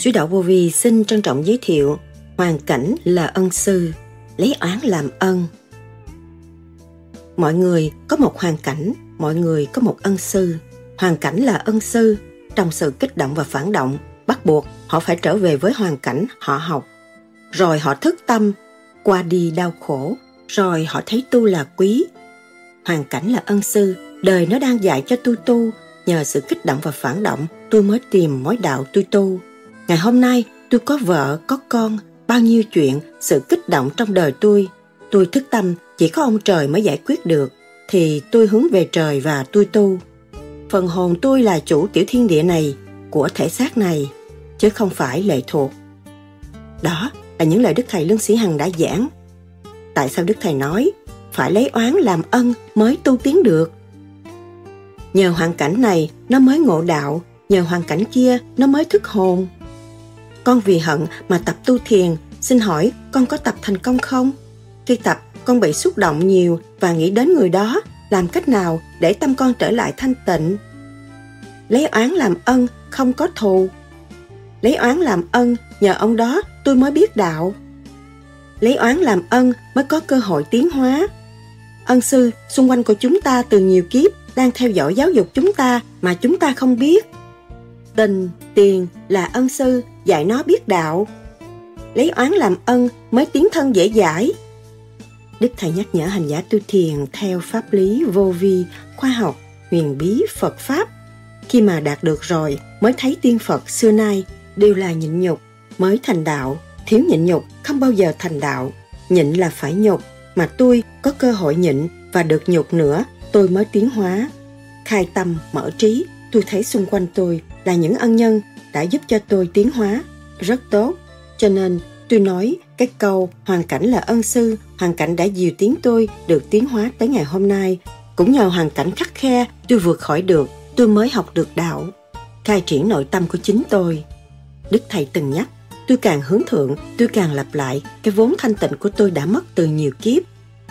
Suy đạo vô vi xin trân trọng giới thiệu Hoàn cảnh là ân sư, lấy oán làm ân. Mọi người có một hoàn cảnh, mọi người có một ân sư. Hoàn cảnh là ân sư, trong sự kích động và phản động, bắt buộc họ phải trở về với hoàn cảnh họ học. Rồi họ thức tâm, qua đi đau khổ, rồi họ thấy tu là quý. Hoàn cảnh là ân sư, đời nó đang dạy cho tôi tu, nhờ sự kích động và phản động, tôi mới tìm mối đạo tôi tu. Ngày hôm nay, tôi có vợ, có con, bao nhiêu chuyện, sự kích động trong đời tôi. Tôi thức tâm, chỉ có ông trời mới giải quyết được, thì tôi hướng về trời và tôi tu. Phần hồn tôi là chủ tiểu thiên địa này, của thể xác này, chứ không phải lệ thuộc. Đó là những lời Đức Thầy Lương Sĩ Hằng đã giảng. Tại sao Đức Thầy nói phải lấy oán làm ân mới tu tiến được? Nhờ hoàn cảnh này nó mới ngộ đạo, nhờ hoàn cảnh kia nó mới thức hồn. Con vì hận mà tập tu thiền, xin hỏi con có tập thành công không? Khi tập, con bị xúc động nhiều và nghĩ đến người đó, làm cách nào để tâm con trở lại thanh tịnh? Lấy oán làm ân, không có thù. Lấy oán làm ân, nhờ ông đó tôi mới biết đạo. Lấy oán làm ân mới có cơ hội tiến hóa. Ân sư xung quanh của chúng ta từ nhiều kiếp đang theo dõi giáo dục chúng ta mà chúng ta không biết. Tình, tiền là ân sư dạy nó biết đạo. Lấy oán làm ân mới tiến thân dễ dãi. Đức Thầy nhắc nhở hành giả tu thiền theo pháp lý vô vi, khoa học, huyền bí, Phật Pháp. Khi mà đạt được rồi mới thấy tiên Phật xưa nay đều là nhịn nhục, mới thành đạo. Thiếu nhịn nhục không bao giờ thành đạo. Nhịn là phải nhục, mà tôi có cơ hội nhịn và được nhục nữa tôi mới tiến hóa. Khai tâm, mở trí, tôi thấy xung quanh tôi là những ân nhân đã giúp cho tôi tiến hóa rất tốt. Cho nên tôi nói cái câu hoàn cảnh là ân sư, hoàn cảnh đã dìu tiếng tôi được tiến hóa tới ngày hôm nay. Cũng nhờ hoàn cảnh khắc khe tôi vượt khỏi được, tôi mới học được đạo. Khai triển nội tâm của chính tôi. Đức Thầy từng nhắc, tôi càng hướng thượng, tôi càng lặp lại cái vốn thanh tịnh của tôi đã mất từ nhiều kiếp.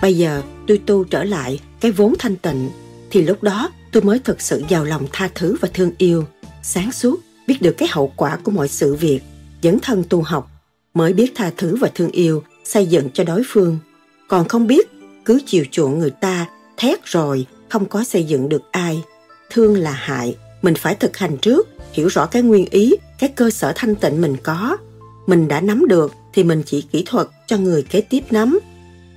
Bây giờ tôi tu trở lại cái vốn thanh tịnh, thì lúc đó tôi mới thực sự giàu lòng tha thứ và thương yêu, sáng suốt, biết được cái hậu quả của mọi sự việc, dấn thân tu học, mới biết tha thứ và thương yêu, xây dựng cho đối phương. Còn không biết, cứ chiều chuộng người ta, thét rồi, không có xây dựng được ai. Thương là hại, mình phải thực hành trước, hiểu rõ cái nguyên ý, cái cơ sở thanh tịnh mình có. Mình đã nắm được thì mình chỉ kỹ thuật cho người kế tiếp nắm.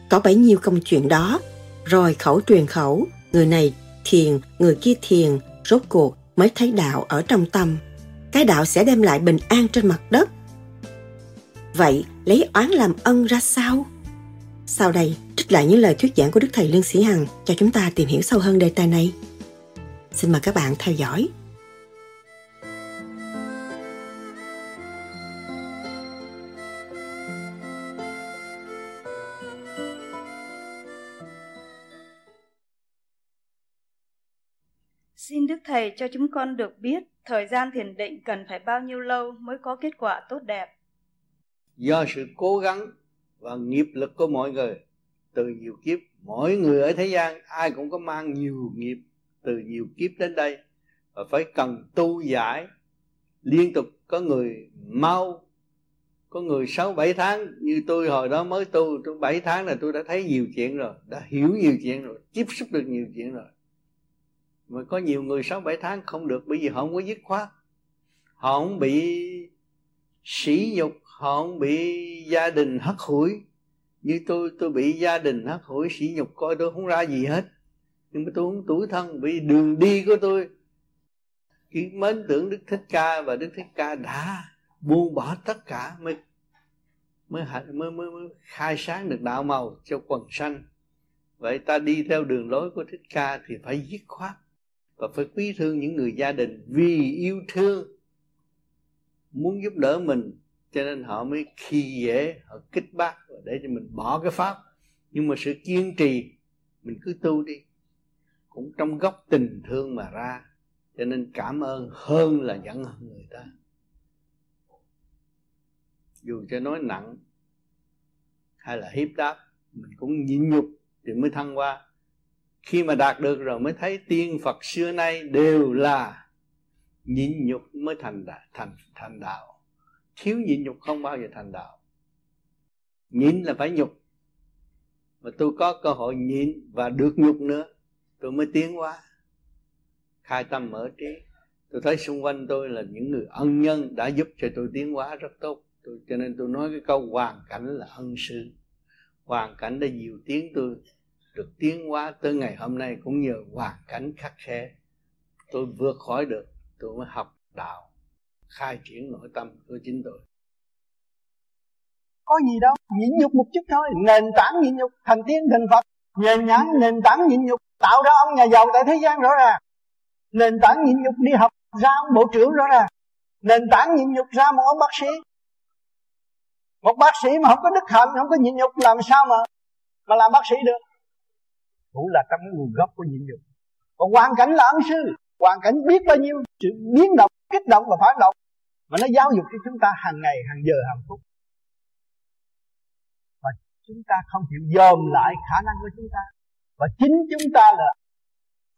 Có bấy nhiêu công chuyện đó, rồi khẩu truyền khẩu, người này thiền, người kia thiền, rốt cuộc mới thấy đạo ở trong tâm. Cái đạo sẽ đem lại bình an trên mặt đất. Vậy lấy oán làm ân ra sao? Sau đây, trích lại những lời thuyết giảng của Đức Thầy Lương Sĩ Hằng cho chúng ta tìm hiểu sâu hơn đề tài này. Xin mời các bạn theo dõi. Thầy cho chúng con được biết thời gian thiền định cần phải bao nhiêu lâu mới có kết quả tốt đẹp. Do sự cố gắng và nghiệp lực của mọi người từ nhiều kiếp, mỗi người ở thế gian ai cũng có mang nhiều nghiệp từ nhiều kiếp đến đây và phải cần tu giải liên tục có người mau có người sáu bảy tháng như tôi hồi đó mới tu trong bảy tháng là tôi đã thấy nhiều chuyện rồi đã hiểu nhiều chuyện rồi tiếp xúc được nhiều chuyện rồi mà có nhiều người sáu bảy tháng không được bởi vì họ không có dứt khoát. Họ không bị sỉ nhục họ không bị gia đình hắt hủi. Như tôi tôi bị gia đình hắt hủi sỉ nhục coi tôi không ra gì hết. Nhưng mà tôi không tuổi thân vì đường đi của tôi khi mến tưởng đức thích ca và đức thích ca đã buông bỏ tất cả mới mới mới mới, mới khai sáng được đạo màu cho quần sanh. Vậy ta đi theo đường lối của thích ca thì phải dứt khoát và phải quý thương những người gia đình vì yêu thương. Muốn giúp đỡ mình, cho nên họ mới khi dễ, họ kích bác để cho mình bỏ cái pháp. Nhưng mà sự kiên trì, mình cứ tu đi. Cũng trong góc tình thương mà ra, cho nên cảm ơn hơn là giận hơn người ta. Dù cho nói nặng hay là hiếp đáp, mình cũng nhịn nhục thì mới thăng qua khi mà đạt được rồi mới thấy tiên phật xưa nay đều là nhịn nhục mới thành đạo, thành thành đạo. Thiếu nhịn nhục không bao giờ thành đạo. Nhịn là phải nhục. Mà tôi có cơ hội nhịn và được nhục nữa tôi mới tiến qua khai tâm mở trí. Tôi thấy xung quanh tôi là những người ân nhân đã giúp cho tôi tiến hóa rất tốt. Tôi, cho nên tôi nói cái câu hoàn cảnh là ân sư hoàn cảnh đã nhiều tiếng tôi được tiến hóa tới ngày hôm nay cũng nhờ hoàn cảnh khắc khe. Tôi vượt khỏi được, tôi mới học đạo, khai triển nội tâm của chính tôi. Có gì đâu, nhịn nhục một chút thôi. Nền tảng nhịn nhục, thành tiên, thành phật. Nền nhãn nền tảng nhịn nhục, tạo ra ông nhà giàu tại thế gian rõ ràng. Nền tảng nhịn nhục đi học, ra ông bộ trưởng rõ ràng. Nền tảng nhịn nhục, ra một ông bác sĩ. Một bác sĩ mà không có đức hạnh, không có nhịn nhục, làm sao mà mà làm bác sĩ được? Cũng là trong cái nguồn gốc của nhịn nhục. Còn hoàn cảnh là ân sư. Hoàn cảnh biết bao nhiêu sự biến động, kích động và phản động. Mà nó giáo dục cho chúng ta hàng ngày, hàng giờ, hàng phút. Và chúng ta không chịu dòm lại khả năng của chúng ta. Và chính chúng ta là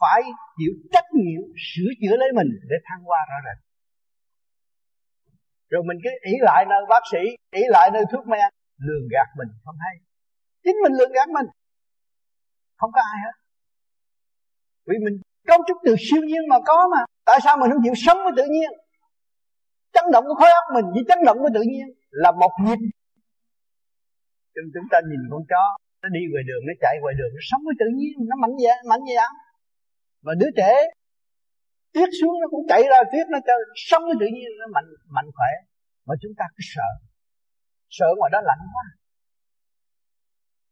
phải chịu trách nhiệm sửa chữa lấy mình để thăng hoa rõ rệt. Rồi mình cứ ý lại nơi bác sĩ ý lại nơi thuốc men, lường gạt mình không hay. Chính mình lường gạt mình không có ai hết. Vì mình cấu trúc từ siêu nhiên mà có mà. Tại sao mình không chịu sống với tự nhiên? Chấn động của khối óc mình với chấn động của tự nhiên là một nhịp nhưng chúng ta nhìn con chó, nó đi ngoài đường, nó chạy ngoài đường, nó sống với tự nhiên, nó mạnh dạn mạnh dạn. Và đứa trẻ tuyết xuống, nó cũng chạy ra tuyết nó chơi sống với tự nhiên, nó mạnh mạnh khỏe. Mà chúng ta cứ sợ. Sợ ngoài đó lạnh quá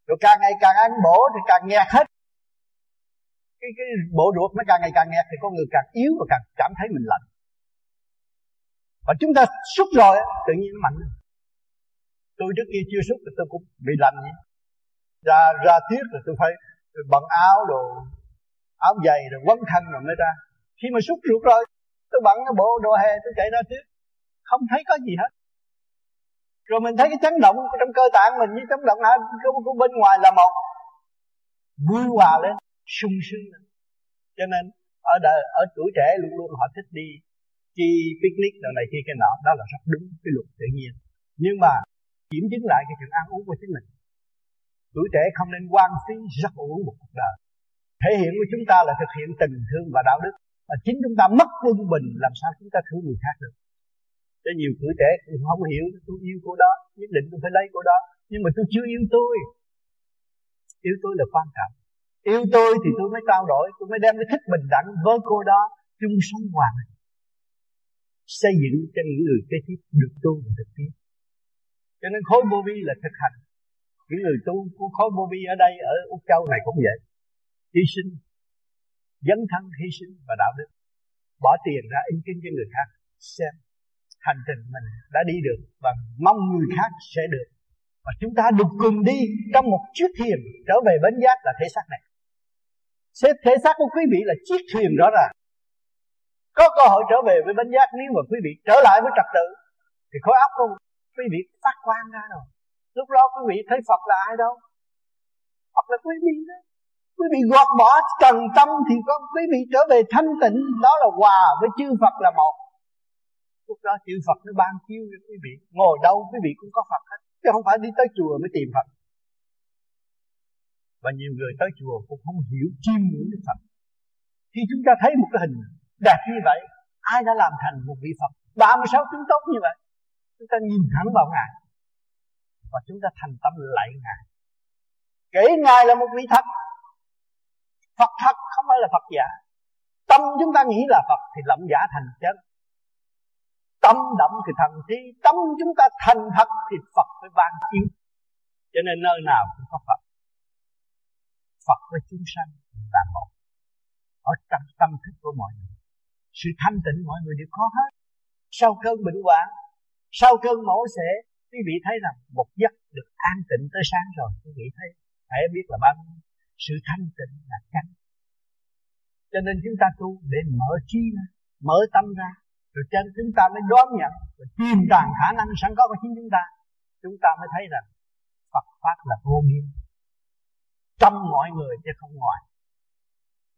rồi càng ngày càng ăn bổ thì càng nhạt hết. Cái cái bộ ruột nó càng ngày càng nhạt thì con người càng yếu và càng cảm thấy mình lạnh. Và chúng ta xúc rồi, tự nhiên nó mạnh tôi trước kia chưa xúc thì tôi cũng bị lạnh. Vậy ra ra tiết rồi tôi phải bận áo đồ, áo dày rồi quấn thân rồi mới ra. Khi mà xúc ruột rồi, tôi bận cái bộ đồ hè, tôi chạy ra tiết. Không thấy có gì hết rồi mình thấy cái chấn động trong cơ tạng mình với chấn động nào của bên ngoài là một. Vui hòa lên, sung sướng lên. Cho nên ở đời, ở tuổi trẻ luôn luôn họ thích đi chi picnic đồ này kia cái nọ. Đó là rất đúng cái luật tự nhiên. Nhưng mà kiểm chứng lại cái chuyện ăn uống của chính mình. Tuổi trẻ không nên quan phí, rất uống một cuộc đời. Thể hiện của chúng ta là thực hiện tình thương và đạo đức. Mà chính chúng ta mất quân bình, làm sao chúng ta thương người khác được? Cho nhiều tuổi trẻ thì không hiểu tôi yêu cô đó, nhất định tôi phải lấy cô đó. Nhưng mà tôi chưa yêu tôi. Yêu tôi là quan trọng. Yêu tôi thì tôi mới trao đổi, tôi mới đem cái thích bình đẳng với cô đó chung sống hòa bình. Xây dựng cho những người kế tiếp được tu và thực tiến cho nên khối vô vi là thực hành. Những người tu của khối vô vi ở đây, ở úc châu này cũng vậy. Hy sinh, dấn thân hy sinh và đạo đức. Bỏ tiền ra in kinh cho người khác xem hành trình mình đã đi được và mong người khác sẽ được. Và chúng ta được cùng đi trong một chiếc thuyền trở về bến giác là thể xác này. Xếp thể xác của quý vị là chiếc thuyền rõ ràng. Có cơ hội trở về với bến giác nếu mà quý vị trở lại với trật tự, thì khối óc của quý vị phát quang ra rồi. Lúc đó quý vị thấy Phật là ai đâu? Phật là quý vị đó. Quý vị gọt bỏ trần tâm thì có quý vị trở về thanh tịnh, đó là hòa với chư Phật là một lúc đó chư Phật nó ban chiếu cho quý vị. Ngồi đâu quý vị cũng có Phật hết. Chứ không phải đi tới chùa mới tìm Phật. Và nhiều người tới chùa cũng không hiểu chiêm ngưỡng Đức Phật. Khi chúng ta thấy một cái hình đẹp như vậy, ai đã làm thành một vị Phật? 36 tướng tốt như vậy. Chúng ta nhìn thẳng vào Ngài. Và chúng ta thành tâm lạy Ngài. Kể Ngài là một vị thật Phật thật không phải là Phật giả. Tâm chúng ta nghĩ là Phật Thì lậm giả thành chân Tâm động thì thần thi Tâm chúng ta thành thật Thì Phật phải ban chiếu. Cho nên nơi nào cũng có Phật. Phật với chúng sanh là một. Ở trong tâm thức của mọi người, Sự thanh tịnh mọi người đều có hết. Sau cơn bệnh hoạn, Sau cơn mổ xẻ, Quý vị thấy rằng một giấc được an tịnh tới sáng rồi, Quý vị thấy, Hãy biết là bao sự thanh tịnh là chánh cho nên chúng ta tu để mở trí ra, mở tâm ra rồi chân chúng ta mới đón nhận và tìm tàng khả năng sẵn có của chính chúng ta. Chúng ta mới thấy rằng Phật pháp là vô biên. Trong mọi người chứ không ngoài.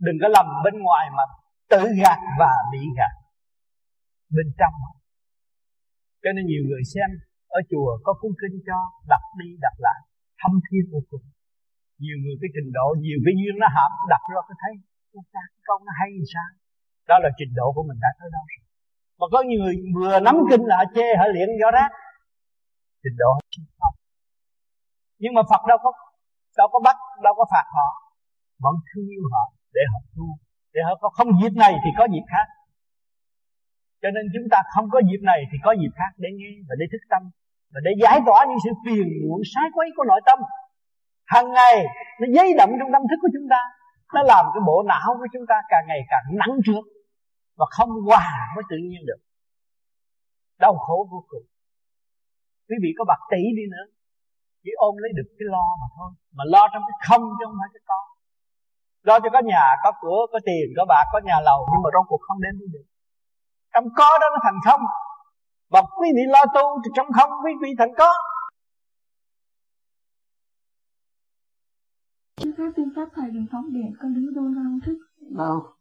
Đừng có lầm bên ngoài mà tự gạt và bị gạt. Bên trong. Cho nên nhiều người xem ở chùa có cuốn kinh cho đặt đi đặt lại, thâm thiên vô cùng. Nhiều người cái trình độ, nhiều cái duyên nó hợp đặt ra cái thấy ta câu nó hay thì sao? Đó là trình độ của mình đã tới đâu rồi mà có nhiều người vừa nắm kinh là chê, họ luyện do rác. Trình độ không? Nhưng mà Phật đâu có đâu có bắt, đâu có phạt họ. Vẫn thương yêu họ để họ tu. Để họ có không dịp này thì có dịp khác. Cho nên chúng ta không có dịp này thì có dịp khác để nghe và để thức tâm. Và để giải tỏa những sự phiền muộn sái quấy của nội tâm. Hàng ngày, nó dây đậm trong tâm thức của chúng ta. Nó làm cái bộ não của chúng ta càng ngày càng nặng trược và không hòa với tự nhiên được. Đau khổ vô cùng. Quý vị có bạc tỷ đi nữa chỉ ôm lấy được cái lo mà thôi. Mà lo trong cái không chứ không phải cái có. Lo cho có nhà có cửa có tiền có bạc có nhà lầu nhưng mà trong cuộc không đến được. Trong có đó nó thành không. Và quý vị lo tu thì trong không quý vị thành có. Trước hết tiên pháp thầy đừng phóng điện Con đứng đôn con không thích. Đâu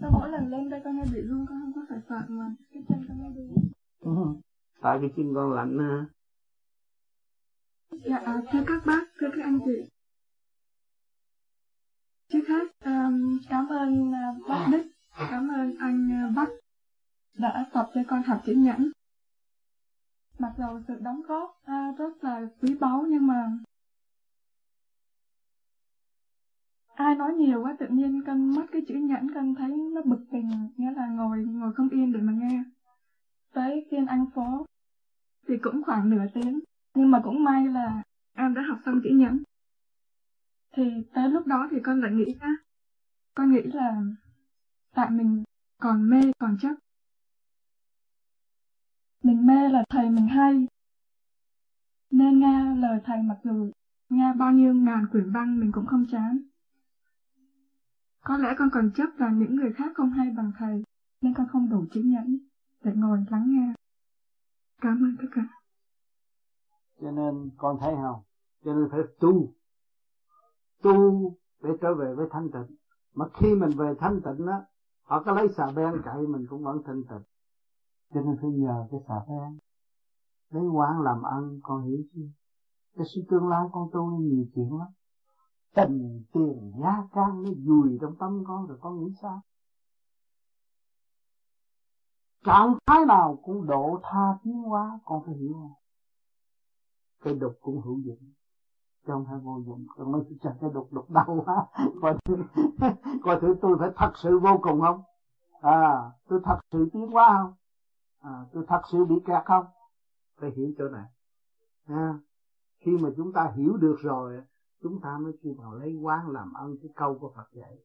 Sao mỗi lần lên đây con hay bị run Con không có phải phạt mà Cái chân con hay đi ừ. tại cái chân con lạnh ha Dạ à, thưa các bác Thưa các anh chị. Trước hết um, cảm ơn uh, bác Đức Cảm ơn anh uh, Bắc Đã tập cho con học chữ nhẫn. Mặc dù sự đóng góp uh, rất là quý báu Nhưng mà ai nói nhiều quá, tự nhiên con mất cái chữ nhẫn, con thấy nó bực tình nghĩa là ngồi ngồi không yên để mà nghe. Tới phiên anh phố, thì cũng khoảng nửa tiếng, nhưng mà cũng may là em đã học xong chữ nhẫn. Thì tới lúc đó thì con lại nghĩ khác con nghĩ là tại mình còn mê, còn chấp mình mê là thầy mình hay, nên nghe lời thầy mặc dù nghe bao nhiêu ngàn quyển văn mình cũng không chán có lẽ con còn chấp rằng những người khác không hay bằng thầy, nên con không đủ trí nhẫn để ngồi lắng nghe. Cảm ơn tất cả. Cho nên con thấy không? Cho nên phải tu. Tu để trở về với thanh tịnh. Mà khi mình về thanh tịnh á, họ có lấy xà beng cậy mình cũng vẫn thanh tịnh. Cho nên phải nhờ cái xà beng. Lấy quán làm ăn, con hiểu chưa? Cái sự tương lai con tu nhiều chuyện lắm tình tiền gia can nó dùi trong tâm con rồi con nghĩ sao? Trạng thái nào cũng độ tha tiến hóa con phải hiểu không? Cái đục cũng hữu dụng. Chứ không phải vô dụng. Còn mới chặt cái đục đục đau quá. Coi thử coi thử tôi phải thật sự vô cùng không? À tôi thật sự tiến hóa không? À, tôi thật sự bị kẹt không? Phải hiểu chỗ này. À, khi mà chúng ta hiểu được rồi chúng ta mới khi vào lấy quán làm ơn cái câu của Phật dạy.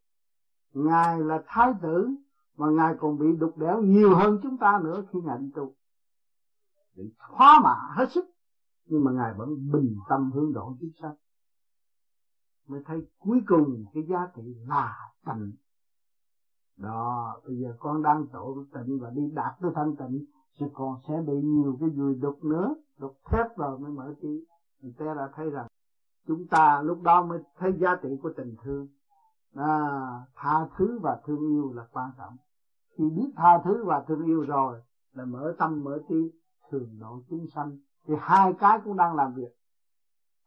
Ngài là thái tử, mà ngài còn bị đục đẽo nhiều hơn chúng ta nữa khi ngài đi tu. Bị khóa mạ hết sức, nhưng mà ngài vẫn bình tâm hướng độ chúng sanh mới thấy cuối cùng cái giá trị là tịnh. Đó, bây giờ con đang tổ tịnh và đi đạt tới thanh tịnh sẽ còn sẽ bị nhiều cái dùi đục nữa, đục thép rồi mới mở trí. Thì ta đã thấy rằng chúng ta lúc đó mới thấy giá trị của tình thương. À, tha thứ và thương yêu là quan trọng. Khi biết tha thứ và thương yêu rồi là mở tâm mở trí thường độ chúng sanh. Thì hai cái cũng đang làm việc.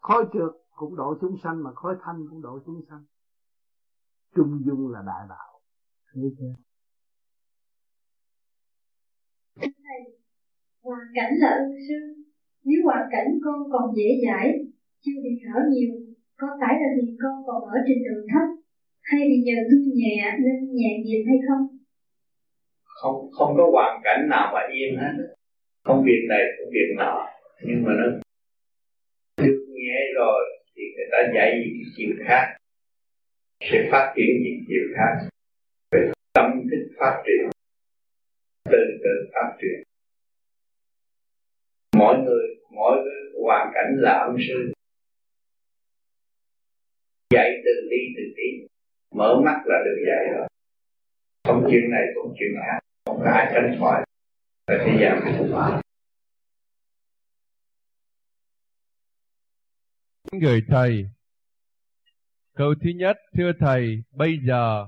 Khói trượt cũng độ chúng sanh mà khói thanh cũng độ chúng sanh. Trung dung là đại đạo. Thấy chưa? Thầy hoàn cảnh là ân sư. Nếu hoàn cảnh con còn dễ dãi chưa bị thở nhiều, có phải là vì con còn ở trình độ thấp, hay vì nhờ tu nhẹ nên nhẹ nhịp hay không? Không không có hoàn cảnh nào mà yên hết. Không việc này cũng việc nọ, nhưng mà nó được nhẹ rồi thì người ta dạy những chiều khác, sẽ phát triển những chiều khác. Về tâm thức phát triển, từ từ phát triển. Mỗi người, mỗi hoàn cảnh là ân sư dạy từ ly từ đi. Mở mắt là được dạy rồi. Không chuyện này cũng chuyện khác không có ai tránh khỏi. Ở thế gian này người thầy. Câu thứ nhất, thưa thầy, bây giờ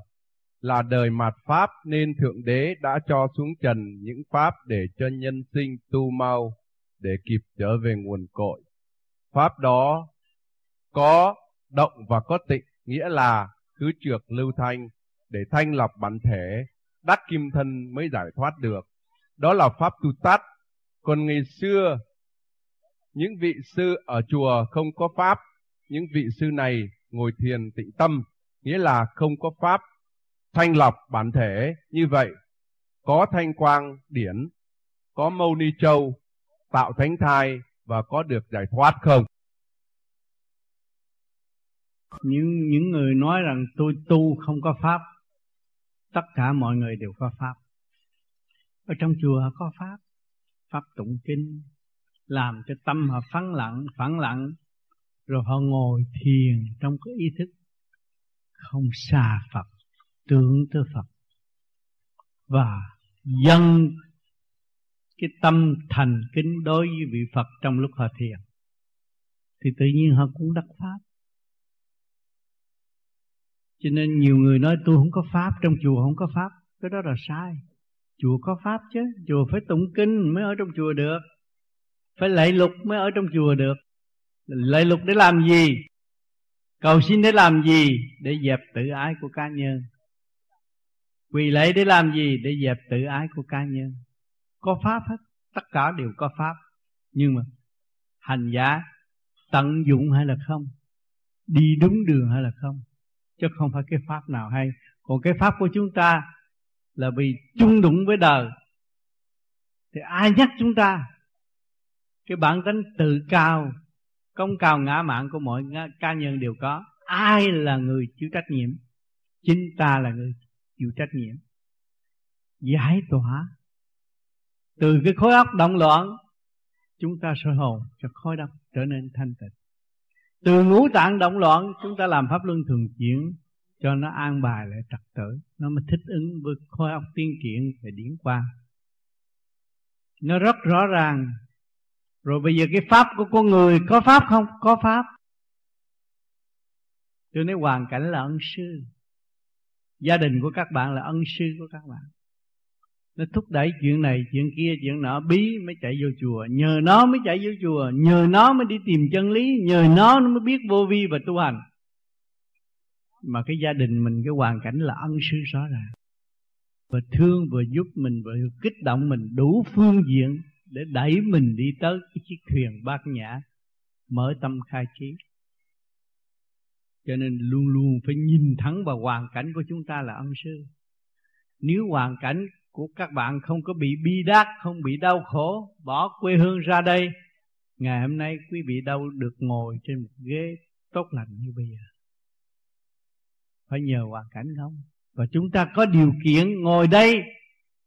là đời mạt Pháp nên Thượng Đế đã cho xuống trần những Pháp để cho nhân sinh tu mau, để kịp trở về nguồn cội. Pháp đó có động và có tịnh, nghĩa là cứ trượt lưu thanh để thanh lọc bản thể, đắc kim thân mới giải thoát được. Đó là Pháp tu tát. Còn ngày xưa, những vị sư ở chùa không có Pháp, những vị sư này ngồi thiền tịnh tâm, nghĩa là không có Pháp thanh lọc bản thể như vậy có thanh quang điển có mâu ni châu tạo thánh thai và có được giải thoát không những những người nói rằng tôi tu không có pháp, tất cả mọi người đều có pháp. Ở trong chùa có pháp pháp tụng kinh, làm cho tâm họ phẳng lặng phẳng lặng, rồi họ ngồi thiền trong cái ý thức không xa Phật, tưởng tới Phật. Và dâng cái tâm thành kính đối với vị Phật trong lúc họ thiền. Thì tự nhiên họ cũng đắc pháp cho nên nhiều người nói, tôi không có pháp, trong chùa không có pháp. Cái đó là sai. Chùa có pháp chứ. Chùa phải tụng kinh mới ở trong chùa được. Phải lạy lục mới ở trong chùa được. Lạy lục để làm gì? Cầu xin để làm gì? Để dẹp tự ái của cá nhân. Quỳ lạy để làm gì? Để dẹp tự ái của cá nhân. Có pháp hết. Tất cả đều có pháp. Nhưng mà hành giả tận dụng hay là không? Đi đúng đường hay là không? Chứ không phải cái pháp nào hay. Còn cái pháp của chúng ta là vì chung đụng với đời. Thì ai nhắc chúng ta? Cái bản tính tự cao, công cao ngã mạn của mọi cá nhân đều có. Ai là người chịu trách nhiệm? Chính ta là người chịu trách nhiệm. Giải tỏa. Từ cái khối óc động loạn, chúng ta soi hồn cho khối óc trở nên thanh tịnh từ ngũ tạng động loạn, chúng ta làm pháp luân thường chuyển cho nó an bài lại trật tự. Nó mới thích ứng với khối óc tiên kiện và điển qua. Nó rất rõ ràng. Rồi bây giờ cái pháp của con người có pháp không? Có pháp. Tôi nói hoàn cảnh là ân sư. Gia đình của các bạn là ân sư của các bạn nó thúc đẩy chuyện này, chuyện kia, chuyện nọ. Bí mới chạy vô chùa. Nhờ nó mới chạy vô chùa. Nhờ nó mới đi tìm chân lý. Nhờ nó nó mới biết vô vi và tu hành. Mà cái gia đình mình, cái hoàn cảnh là ân sư rõ ràng và thương, và giúp mình, và kích động mình đủ phương diện để đẩy mình đi tới cái chiếc thuyền bát nhã, mở tâm khai trí. Cho nên luôn luôn phải nhìn thẳng vào hoàn cảnh của chúng ta là ân sư nếu hoàn cảnh của các bạn không có bị bi đát, không bị đau khổ, bỏ quê hương ra đây. Ngày hôm nay quý vị đâu được ngồi trên một ghế tốt lành như bây giờ? Phải nhờ hoàn cảnh không? Và chúng ta có điều kiện ngồi đây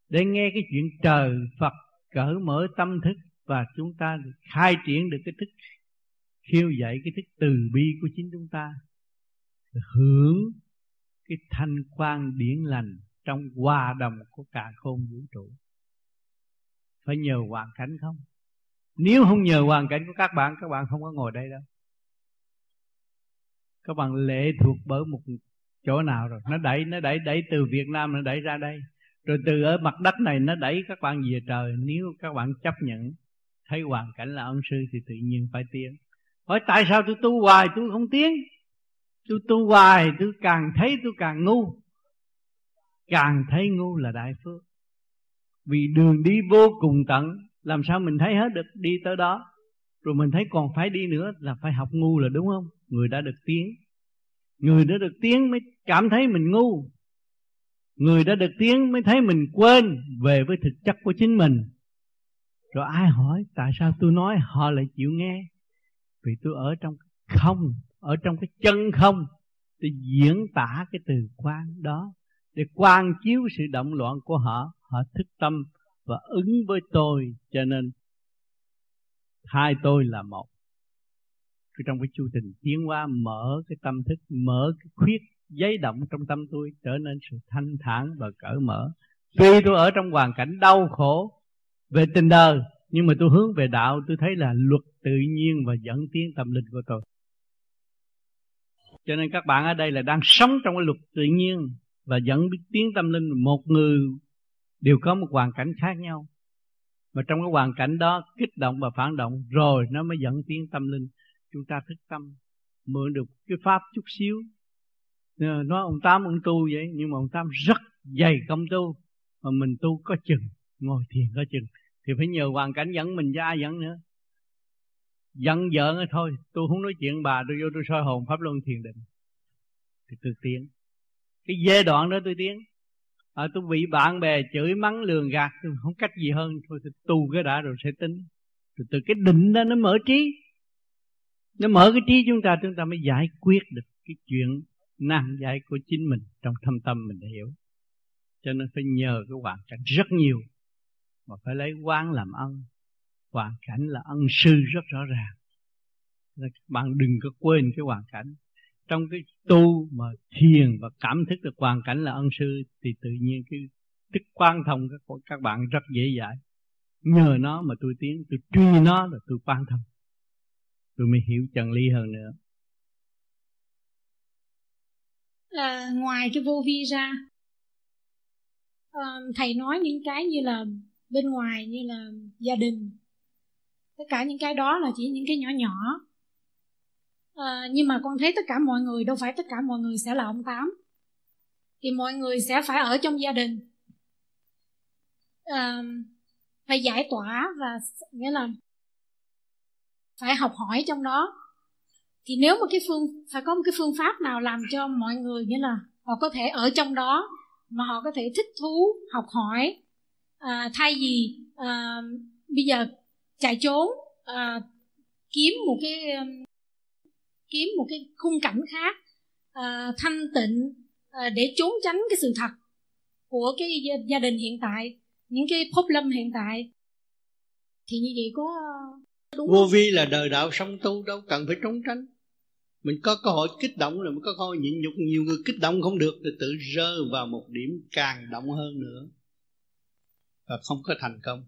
để nghe cái chuyện trời Phật cởi mở tâm thức và chúng ta khai triển được cái thức khiêu dậy, cái thức từ bi của chính chúng ta. Hưởng cái thanh quan điển lành trong hòa đồng của cả khôn vũ trụ. Phải nhờ hoàn cảnh không? Nếu không nhờ hoàn cảnh của các bạn các bạn không có ngồi đây đâu. Các bạn lệ thuộc bởi một chỗ nào rồi? Nó đẩy nó đẩy đẩy từ Việt Nam, nó đẩy ra đây. Rồi từ ở mặt đất này, nó đẩy các bạn về trời. Nếu các bạn chấp nhận, thấy hoàn cảnh là ân sư thì tự nhiên phải tiến. Hỏi, tại sao tôi tu hoài, tôi không tiến? Tôi tu hoài, tôi càng thấy tôi càng ngu càng thấy ngu là đại phước. Vì đường đi vô cùng tận, làm sao mình thấy hết được đi tới đó? Rồi mình thấy còn phải đi nữa là phải học ngu là đúng không? Người đã được tiến. Người đã được tiến mới cảm thấy mình ngu. Người đã được tiến mới thấy mình quên về với thực chất của chính mình. Rồi ai hỏi, tại sao tôi nói họ lại chịu nghe? Vì tôi ở trong không, ở trong cái chân không, tôi diễn tả cái từ quan đó để quan chiếu sự động loạn của họ họ thức tâm và ứng với tôi, cho nên hai tôi là một. Trong cái chu trình tiến hóa, mở cái tâm thức, mở cái khuyết giấy động trong tâm tôi trở nên sự thanh thản và cởi mở. Tuy tôi ở trong hoàn cảnh đau khổ về tình đời, nhưng mà tôi hướng về đạo, tôi thấy là luật tự nhiên và dẫn tiến tâm linh của tôi. Cho nên các bạn ở đây là đang sống trong cái luật tự nhiên và dẫn tiến tâm linh, một người đều có một hoàn cảnh khác nhau. Mà trong cái hoàn cảnh đó kích động và phản động, rồi nó mới dẫn tiến tâm linh. Chúng ta thức tâm, mượn được cái pháp chút xíu. Ờ, nói ông tám ông tu vậy, nhưng mà ông tám rất dày công tu, mà mình tu có chừng, ngồi thiền có chừng. Thì phải nhờ hoàn cảnh dẫn mình ra dẫn nữa. Giận vợ thôi, tôi không nói chuyện bà, tôi vô tôi soi hồn pháp luân thiền định. Thì tôi tiến cái giai đoạn đó tôi tiến. À, tôi bị bạn bè chửi mắng lường gạt tôi không cách gì hơn. Thôi tôi tu cái đã rồi sẽ tính. Từ từ cái định đó nó mở trí. Nó mở cái trí chúng ta chúng ta mới giải quyết được cái chuyện nan giải của chính mình trong thâm tâm mình để hiểu. Cho nên phải nhờ cái hoàn cảnh rất nhiều mà phải lấy quán làm ân hoàn cảnh là ân sư rất rõ ràng. Các bạn đừng có quên cái hoàn cảnh trong cái tu mà thiền và cảm thức được hoàn cảnh là ân sư, thì tự nhiên cái tức quan thông các các bạn rất dễ dãi. Nhờ nó mà tôi tiến, tôi truy nó là tôi quan thông. Tôi mới hiểu chân lý hơn nữa. Là ngoài cái vô vi ra ờ, thầy nói những cái như là bên ngoài như là gia đình. Tất cả những cái đó là chỉ những cái nhỏ nhỏ à, nhưng mà con thấy tất cả mọi người đâu phải tất cả mọi người sẽ là ông tám. Thì mọi người sẽ phải ở trong gia đình. À, phải giải tỏa và nghĩa là phải học hỏi trong đó. Thì nếu mà cái phương phải có một cái phương pháp nào làm cho mọi người nghĩa là họ có thể ở trong đó mà họ có thể thích thú học hỏi à, thay vì à, bây giờ chạy trốn à, kiếm một cái kiếm một cái khung cảnh khác à, thanh tịnh à, để trốn tránh cái sự thật của cái gia đình hiện tại những cái problem hiện tại. Thì như vậy có đúng vô vi là đời đạo sống tu đâu cần phải trốn tránh. Mình có cơ hội kích động là mình có cơ hội nhịn nhục nhiều người kích động không được thì tự rơi vào một điểm càng động hơn nữa. Và không có thành công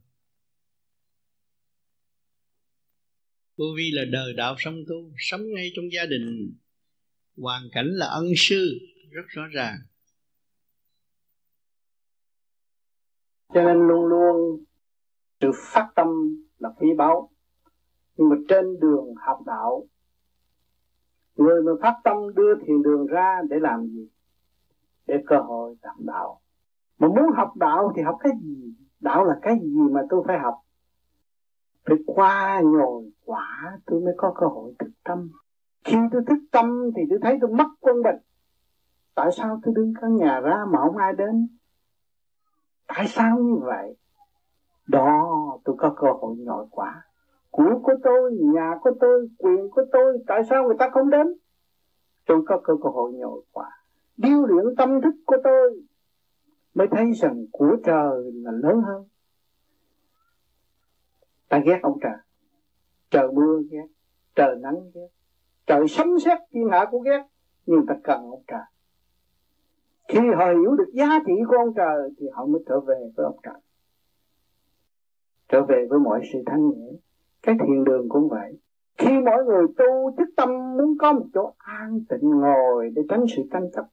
vô vi là đời đạo sống tu sống ngay trong gia đình. Hoàn cảnh là ân sư, rất rõ ràng. Cho nên luôn luôn sự phát tâm là quý báu. Nhưng mà trên đường học đạo, người mà phát tâm đưa thiền đường ra để làm gì? Để cơ hội học đạo. Mà muốn học đạo thì học cái gì? Đạo là cái gì mà tôi phải học? Phải qua nhồi quả, tôi mới có cơ hội thức tâm. Khi tôi thức tâm thì tôi thấy tôi mất quân bình tại sao tôi đứng căn nhà ra mà không ai đến? Tại sao như vậy? Đó, tôi có cơ hội nhồi quả. Của của tôi, nhà của tôi, quyền của tôi, tại sao người ta không đến? Tôi có cơ hội nhồi quả. Điêu luyện tâm thức của tôi mới thấy rằng của trời là lớn hơn ta ghét ông trời. Trời mưa ghét, trời nắng ghét, trời sấm sét thiên hạ cũng ghét, nhưng ta cần ông trời. Khi họ hiểu được giá trị của ông trời thì họ mới trở về với ông trời. Trở về với mọi sự thanh nhẹ. Cái thiền đường cũng vậy. Khi mỗi người tu thức tâm muốn có một chỗ an tịnh ngồi để tránh sự tranh chấp,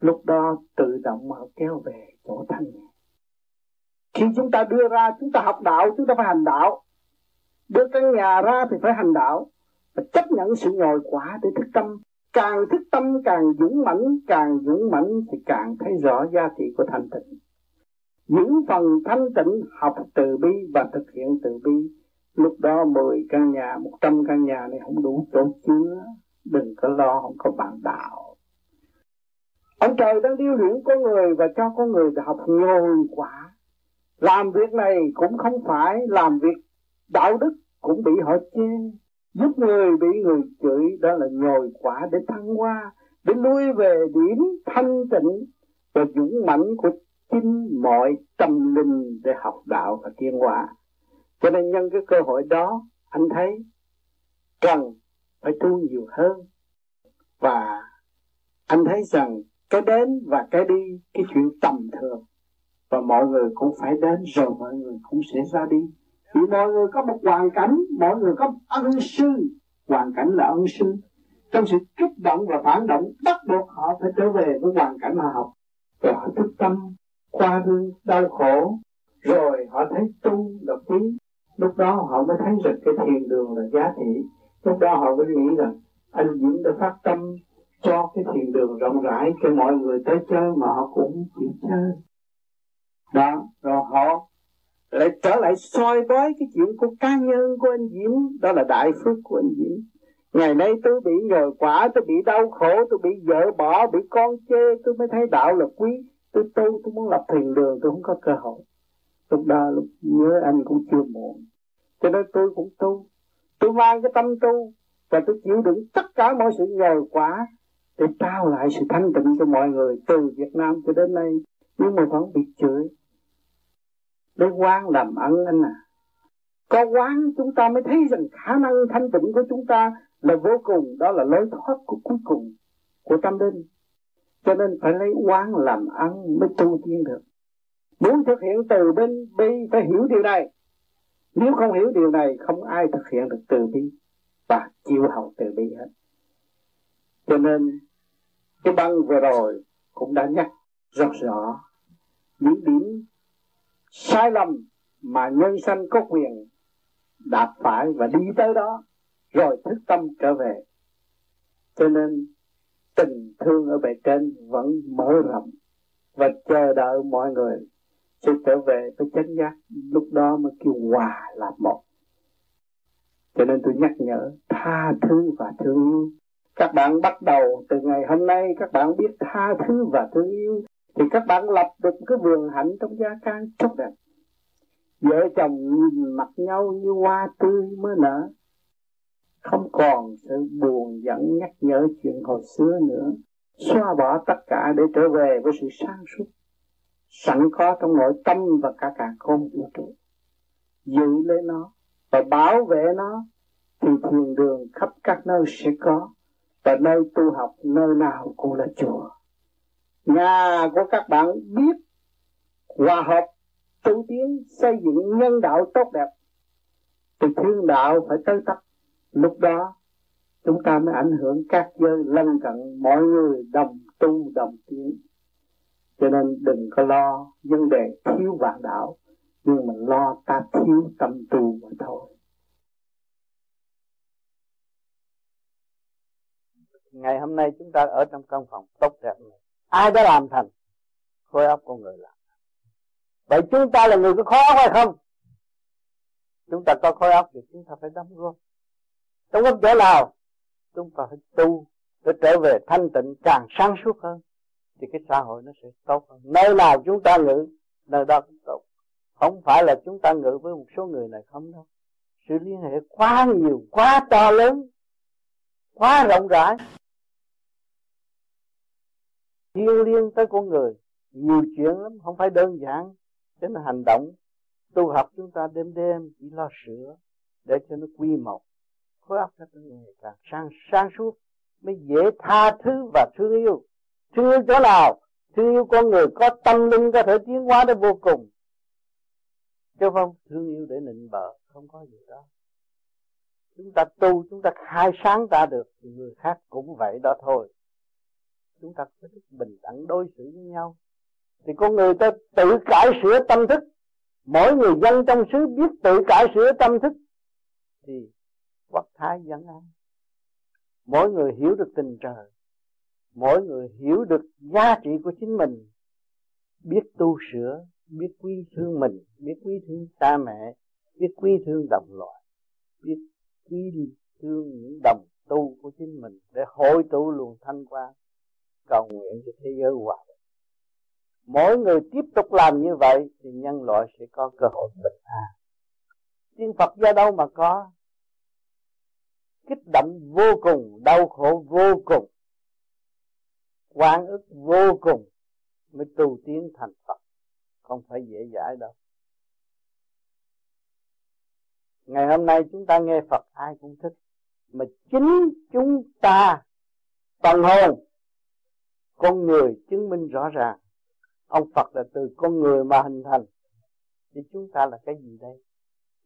lúc đó tự động họ kéo về chỗ thanh nhẹ khi chúng ta đưa ra, chúng ta học đạo, chúng ta phải hành đạo. Đưa căn nhà ra thì phải hành đạo. Và chấp nhận sự nhồi quả để thức tâm. Càng thức tâm, càng dũng mãnh, càng dũng mãnh thì càng thấy rõ giá trị của thanh tịnh. Những phần thanh tịnh học từ bi và thực hiện từ bi. Lúc đó 10 căn nhà 100 căn nhà này không đủ chỗ chứa. Đừng có lo, không có bạn đạo. Ông trời đang điêu luyện con người và cho con người học nhồi quả làm việc này cũng không phải làm việc đạo đức cũng bị họ chê giúp người bị người chửi, đó là nhồi quả để thăng hoa, để lui về điểm thanh tịnh và dũng mãnh của chính mọi tâm linh để học đạo và tiên hóa. Cho nên nhân cái cơ hội đó, anh thấy cần phải tu nhiều hơn. Và anh thấy rằng cái đến và cái đi, cái chuyện tầm thường và mọi người cũng phải đến rồi mọi người cũng sẽ ra đi. Vì mọi người có một hoàn cảnh, mọi người có một ân sư. Hoàn cảnh là ân sư. Trong sự kích động và phản động, bắt buộc họ phải trở về với hoàn cảnh họ học. Rồi họ thức tâm, qua thương, đau khổ. Rồi họ thấy tu là quý. Lúc đó họ mới thấy rằng cái thiền đường là giá trị. Lúc đó họ mới nghĩ rằng anh Dũng đã phát tâm cho cái thiền đường rộng rãi, cho mọi người tới chơi mà họ cũng chịu chơi đó rồi họ lại trở lại soi bói cái chuyện của cá nhân của anh Diễm. Đó là đại phước của anh Diễm. Ngày nay tôi bị nhờ quả, tôi bị đau khổ, tôi bị vợ bỏ, bị con chê, tôi mới thấy đạo là quý. Tôi tu, tôi muốn lập thiền đường, tôi không có cơ hội. Lúc đó, lúc nhớ anh cũng chưa muộn. Cho nên tôi cũng tu. Tôi mang cái tâm tu và tôi chịu đựng tất cả mọi sự nhờ quả để trao lại sự thanh tịnh cho mọi người từ Việt Nam cho đến nay. Nhưng mà vẫn bị chửi để quan làm ân anh à có quán chúng ta mới thấy rằng khả năng thanh tịnh của chúng ta là vô cùng, đó là lối thoát của cuối cùng của tâm linh. Cho nên phải lấy quán làm ăn mới tu tiên được. Muốn thực hiện từ bên bi, phải hiểu điều này. Nếu không hiểu điều này, không ai thực hiện được từ bi và chịu hậu từ bi hết. Cho nên, cái băng vừa rồi cũng đã nhắc rất rõ những điểm sai lầm mà nhân sanh có quyền đạp phải và đi tới đó, rồi thức tâm trở về. Cho nên tình thương ở bề trên vẫn mở rộng và chờ đợi mọi người sẽ trở về với chánh giác. Lúc đó mới kêu hòa là một. Cho nên tôi nhắc nhở, tha thứ và thương yêu. Các bạn bắt đầu từ ngày hôm nay, các bạn biết tha thứ và thương yêu thì các bạn lập được cái vườn hạnh trong gia can tốt đẹp vợ chồng nhìn mặt nhau như hoa tươi mới nở. Không còn sự buồn giận nhắc nhở chuyện hồi xưa nữa. Xóa bỏ tất cả để trở về với sự sáng suốt, sẵn có trong nội tâm và cả cả không vũ trụ giữ lấy nó và bảo vệ nó, thì thiền đường khắp các nơi sẽ có và nơi tu học nơi nào cũng là chùa nhà của các bạn biết hòa hợp, tu tiến, xây dựng nhân đạo tốt đẹp. Thì thiên đạo phải tới tấp. Lúc đó, chúng ta mới ảnh hưởng các giới lân cận, mọi người đồng tu, đồng tiến. Cho nên đừng có lo vấn đề thiếu vạn đạo, nhưng mà lo ta thiếu tâm tu mà thôi. Ngày hôm nay chúng ta ở trong căn phòng tốt đẹp này ai đã làm thành khối óc con người làm vậy chúng ta là người có khối óc hay không? Chúng ta có khối óc thì chúng ta phải đóng góp. Đóng góp chỗ nào, chúng ta phải tu để trở về thanh tịnh, càng sáng suốt hơn, thì cái xã hội nó sẽ tốt hơn. Nơi nào chúng ta ngự, nơi đó cũng tốt. Không phải là chúng ta ngự với một số người này không đâu. Sự liên hệ quá nhiều, quá to lớn, quá rộng rãi liên liên tới con người. Nhiều chuyện lắm, không phải đơn giản. Cho nên hành động tu học chúng ta đêm đêm chỉ lo sửa để cho nó quy mộc. Khối óc nó ngày càng sang sang suốt, mới dễ tha thứ và thương yêu. Thương yêu chỗ nào? Thương yêu con người có tâm linh, có thể tiến hóa đến vô cùng. Chứ không thương yêu để nịnh bợ, không có gì đó. Chúng ta tu, chúng ta khai sáng ta được người khác cũng vậy đó thôi chúng ta có thức bình đẳng đối xử với nhau. Thì con người ta tự cải sửa tâm thức. Mỗi người dân trong xứ biết tự cải sửa tâm thức. Thì quốc thái dân an. Mỗi người hiểu được tình trời. Mỗi người hiểu được giá trị của chính mình. Biết tu sửa, biết quý thương mình, biết quý thương cha mẹ, biết quý thương đồng loại, biết quý thương những đồng tu của chính mình để hội tụ luồng thanh quan cầu nguyện cho thế giới hòa bình mỗi người tiếp tục làm như vậy thì nhân loại sẽ có cơ hội bình an. Tiên phật do đâu mà có? Kích động vô cùng, đau khổ vô cùng. Quan ức vô cùng mới tu tiến thành Phật. Không phải dễ dãi đâu. Ngày hôm nay chúng ta nghe Phật ai cũng thích. Mà chính chúng ta phần hồn con người chứng minh rõ ràng. Ông Phật là từ con người mà hình thành. Thì chúng ta là cái gì đây?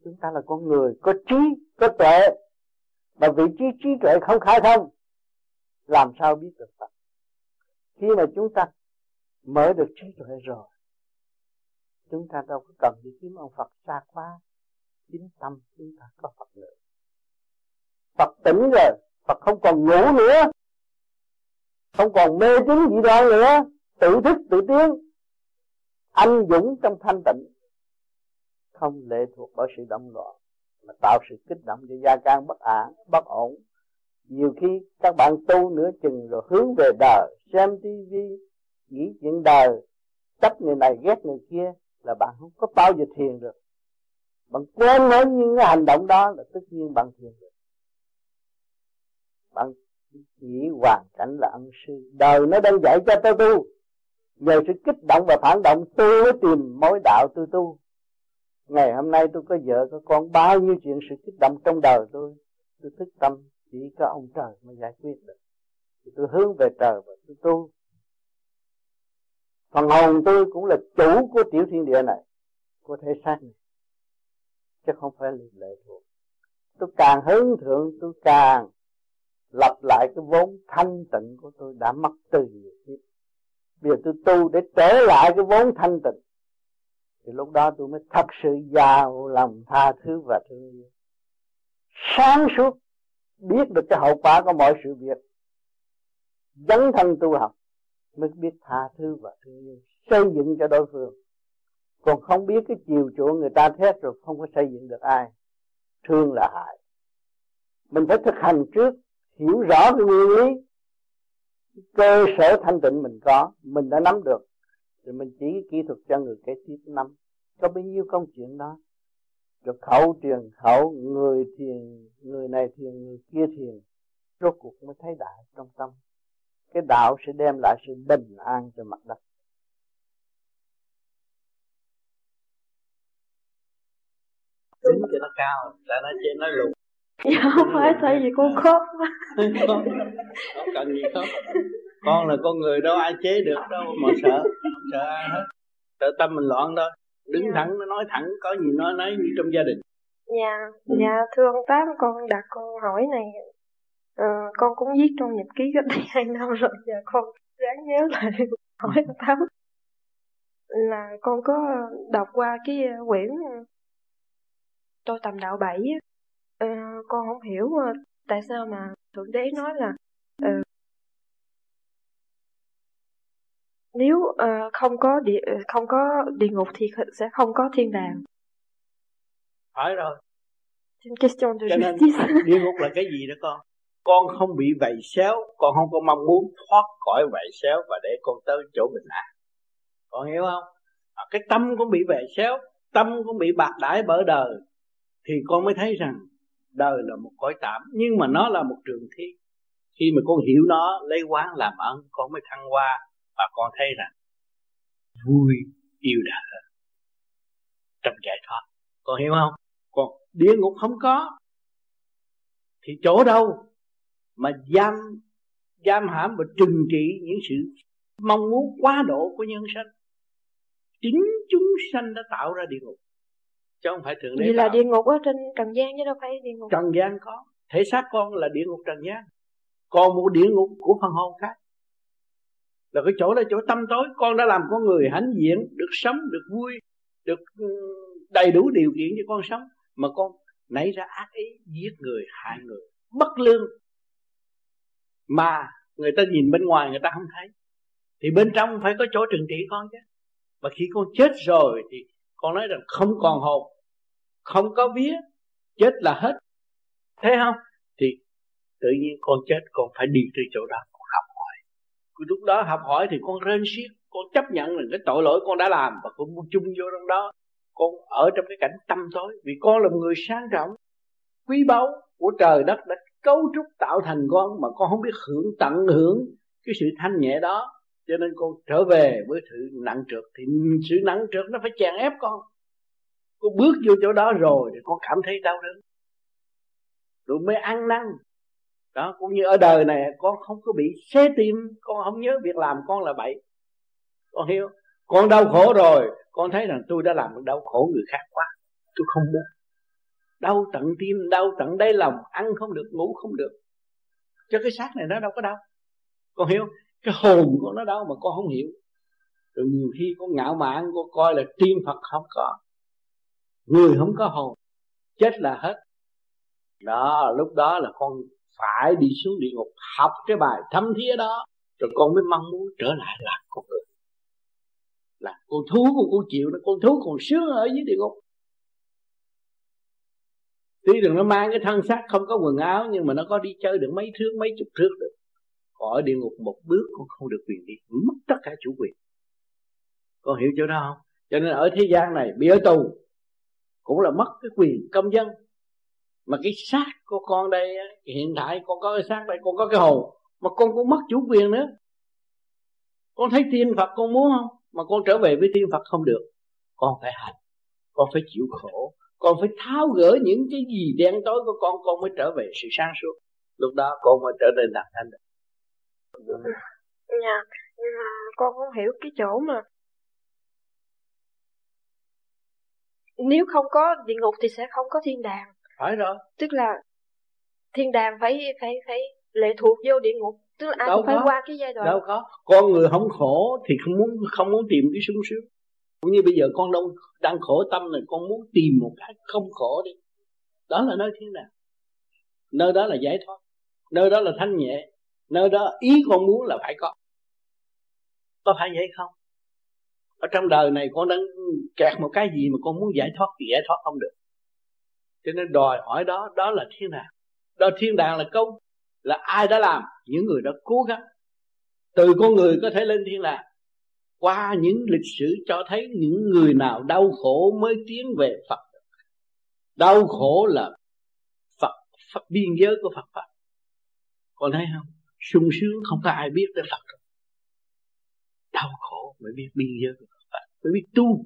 Chúng ta là con người có trí, có tuệ. Mà vị trí trí tuệ không khai thông, làm sao biết được Phật? Khi mà chúng ta mở được trí tuệ rồi, chúng ta đâu có cần đi kiếm ông Phật xa quá, chính tâm chúng ta có Phật nữa. Phật tỉnh rồi, Phật không còn ngủ nữa không còn mê tín gì đó nữa. Tự thức, tự tiến. Anh dũng trong thanh tịnh. Không lệ thuộc bởi sự động loạn, mà tạo sự kích động cho gia can bất an bất ổn. Nhiều khi các bạn tu nửa chừng rồi hướng về đời, xem tivi nghĩ chuyện đời, chấp người này, ghét người kia, là bạn không có bao giờ thiền được. Bạn quên hết những cái hành động đó là tất nhiên bạn thiền được. Bạn chỉ hoàn cảnh là ân sư. Đời nó đang dạy cho tôi tu. Nhờ sự kích động và phản động, tôi mới tìm mối đạo tôi tu. Ngày hôm nay tôi có vợ, có con, bao nhiêu chuyện sự kích động trong đời tôi. Tôi thức tâm, chỉ có ông trời mới giải quyết được. Thì tôi hướng về trời và tôi tu. Phần hồn tôi cũng là chủ của tiểu thiên địa này, của thể xác này. Chứ không phải là lệ thuộc. Tôi càng hướng thượng, tôi càng lập lại cái vốn thanh tịnh của tôi đã mất từ nhiều kiếp. Bây giờ tôi tu để trở lại cái vốn thanh tịnh. Thì lúc đó tôi mới thật sự giàu lòng tha thứ và thương yêu. Sáng suốt biết được cái hậu quả của mọi sự việc, dấn thân tu học mới biết tha thứ và thương yêu, xây dựng cho đối phương. Còn không biết cái chiều chuộng người ta thét rồi không có xây dựng được ai, thương là hại. Mình phải thực hành trước hiểu rõ cái nguyên lý, cơ sở thanh tịnh mình có, mình đã nắm được rồi mình chỉ kỹ thuật cho người kế tiếp năm có bao nhiêu công chuyện đó? Rồi khẩu truyền khẩu, người thiền, người này thiền, người kia thiền, rốt cuộc mới thấy đại trong tâm. Cái đạo sẽ đem lại sự bình an cho mặt đất. Tính cho nó cao lại nó trên nó lùn dạ không phải tại vì con khóc. Không cần gì khóc. Con là con người đâu ai chế được đâu mà sợ không sợ ai hết. Sợ tâm mình loạn thôi đứng dạ. thẳng nó nói thẳng có gì nói nói như trong gia đình. Dạ ừ. dạ thưa ông tám con đặt câu hỏi này ờ, con cũng viết trong nhật ký cách đây hai năm rồi giờ con ráng nhớ lại hỏi ông tám. Là con có đọc qua cái quyển tôi tầm đạo bảy con không hiểu ờ, tại sao mà thượng đế nói là uh, nếu uh, không có địa không có địa ngục thì sẽ không có thiên đàng. Phải rồi. Cho nên địa ngục là cái gì đó con? Con không bị vầy xéo con không có mong muốn thoát khỏi vầy xéo và để con tới chỗ bình an. Con hiểu không? À, cái tâm cũng bị vầy xéo tâm cũng bị bạc đãi bởi đời thì con mới thấy rằng đời là một cõi tạm, nhưng mà nó là một trường thi khi mà con hiểu nó, lấy quán làm ơn con mới thăng hoa và con thấy rằng vui, yêu đã trong giải thoát. Con hiểu không? Còn địa ngục không có, thì chỗ đâu mà giam giam hãm và trừng trị những sự mong muốn quá độ của nhân sanh chính chúng sanh đã tạo ra địa ngục chứ không phải thượng đế Vậy là địa ngục ở trên trần gian chứ đâu phải địa ngục. Trần gian có. Thể xác con là địa ngục trần gian. Còn một địa ngục của phần hồn khác. Là cái chỗ là chỗ tâm tối. Con đã làm con người hãnh diện được sống được vui được ừ, đầy đủ điều kiện cho con sống. Mà con nảy ra ác ý giết người hại người. Bất lương. Mà người ta nhìn bên ngoài người ta không thấy. Thì bên trong phải có chỗ trừng trị con chứ. Mà khi con chết rồi thì con nói rằng không còn hồn không có vía, chết là hết. Thế không? Thì tự nhiên con chết, con phải đi từ chỗ đó, con học hỏi. Lúc đó học hỏi thì con rên xiết, con chấp nhận là cái tội lỗi con đã làm và con muốn chung vô trong đó. Con ở trong cái cảnh tâm tối, vì con là một người sáng trọng quý báu của trời đất đã cấu trúc tạo thành con mà con không biết hưởng tận hưởng cái sự thanh nhẹ đó. Cho nên con trở về với sự nặng trượt. Thì sự nặng trượt nó phải chèn ép con con bước vô chỗ đó rồi thì con cảm thấy đau đớn. Rồi mới ăn năn. Đó, cũng như ở đời này, con không có bị xé tim, con không nhớ việc làm con là bậy. Con hiểu, con đau khổ rồi, con thấy rằng tôi đã làm đau khổ người khác quá, tôi không muốn. Đau tận tim, đau tận đáy lòng, ăn không được, ngủ không được. Cho cái xác này nó đâu có đau. Con hiểu, cái hồn của nó đau mà con không hiểu. Rồi nhiều khi con ngạo mạn, con coi là tiên phật không có người không có hồn, chết là hết. Đó, lúc đó là con phải đi xuống địa ngục, học cái bài thâm thía đó, rồi con mới mong muốn trở lại làm con người. Là con thú của con chịu nó con thú còn sướng ở dưới địa ngục. Tuy rằng nó mang cái thân xác không có quần áo, nhưng mà nó có đi chơi được mấy thước, mấy chục thước được. Còn ở địa ngục một bước con không được quyền đi, mất tất cả chủ quyền. Con hiểu chỗ đó không? Cho nên ở thế gian này, bị ở tù cũng là mất cái quyền công dân. Mà cái xác của con đây hiện tại con có cái xác đây, con có cái hồn, mà con cũng mất chủ quyền nữa. Con thấy tiên phật con muốn không? Mà con trở về với tiên phật không được. Con phải hành, con phải chịu khổ, con phải tháo gỡ những cái gì đen tối của con con mới trở về sự sáng suốt. Lúc đó con mới trở nên đạt anh. Được dạ con không hiểu cái chỗ mà nếu không có địa ngục thì sẽ không có thiên đàng. Phải rồi. Tức là thiên đàng phải phải phải lệ thuộc vô địa ngục. Tức là ai đâu cũng phải có. qua cái giai đoạn. Đâu có. Con người không khổ thì không muốn không muốn tìm cái sung sướng. Cũng như bây giờ con đâu đang khổ tâm này con muốn tìm một cái không khổ đi. Đó là nơi thiên đàng. Nơi đó là giải thoát. Nơi đó là thanh nhẹ. Nơi đó ý con muốn là phải có. Có phải vậy không ở trong đời này con đang kẹt một cái gì mà con muốn giải thoát thì giải thoát không được. Cho nên đòi hỏi đó đó là thiên đàng. Đó thiên đàng là công là ai đã làm những người đã cố gắng. Từ con người có thể lên thiên đàng. Qua những lịch sử cho thấy những người nào đau khổ mới tiến về Phật. Đau khổ là Phật, Phật biên giới của Phật. Pháp con thấy không? Sung sướng không có ai biết tới Phật đau khổ mới biết biên giới của Phật pháp, mới biết tu.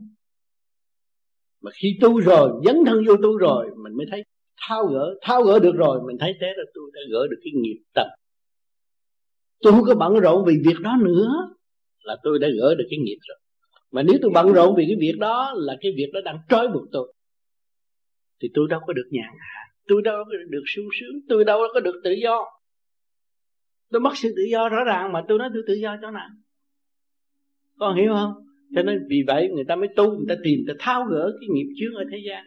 Mà khi tu rồi, dấn thân vô tu rồi, mình mới thấy thao gỡ thao gỡ được rồi, mình thấy thế là tôi đã gỡ được cái nghiệp tập tôi không có bận rộn vì việc đó nữa, là tôi đã gỡ được cái nghiệp rồi. Mà nếu tôi bận rộn vì cái việc đó, là cái việc đó đang trói buộc tôi, thì tôi đâu có được nhàn hạ, tôi đâu có được sung sướng, tôi đâu có được tự do. Tôi mất sự tự do rõ ràng mà tôi nói tôi tự do chỗ nào? Con hiểu không? Cho nên vì vậy người ta mới tu người ta tìm người ta tháo gỡ cái nghiệp chướng ở thế gian.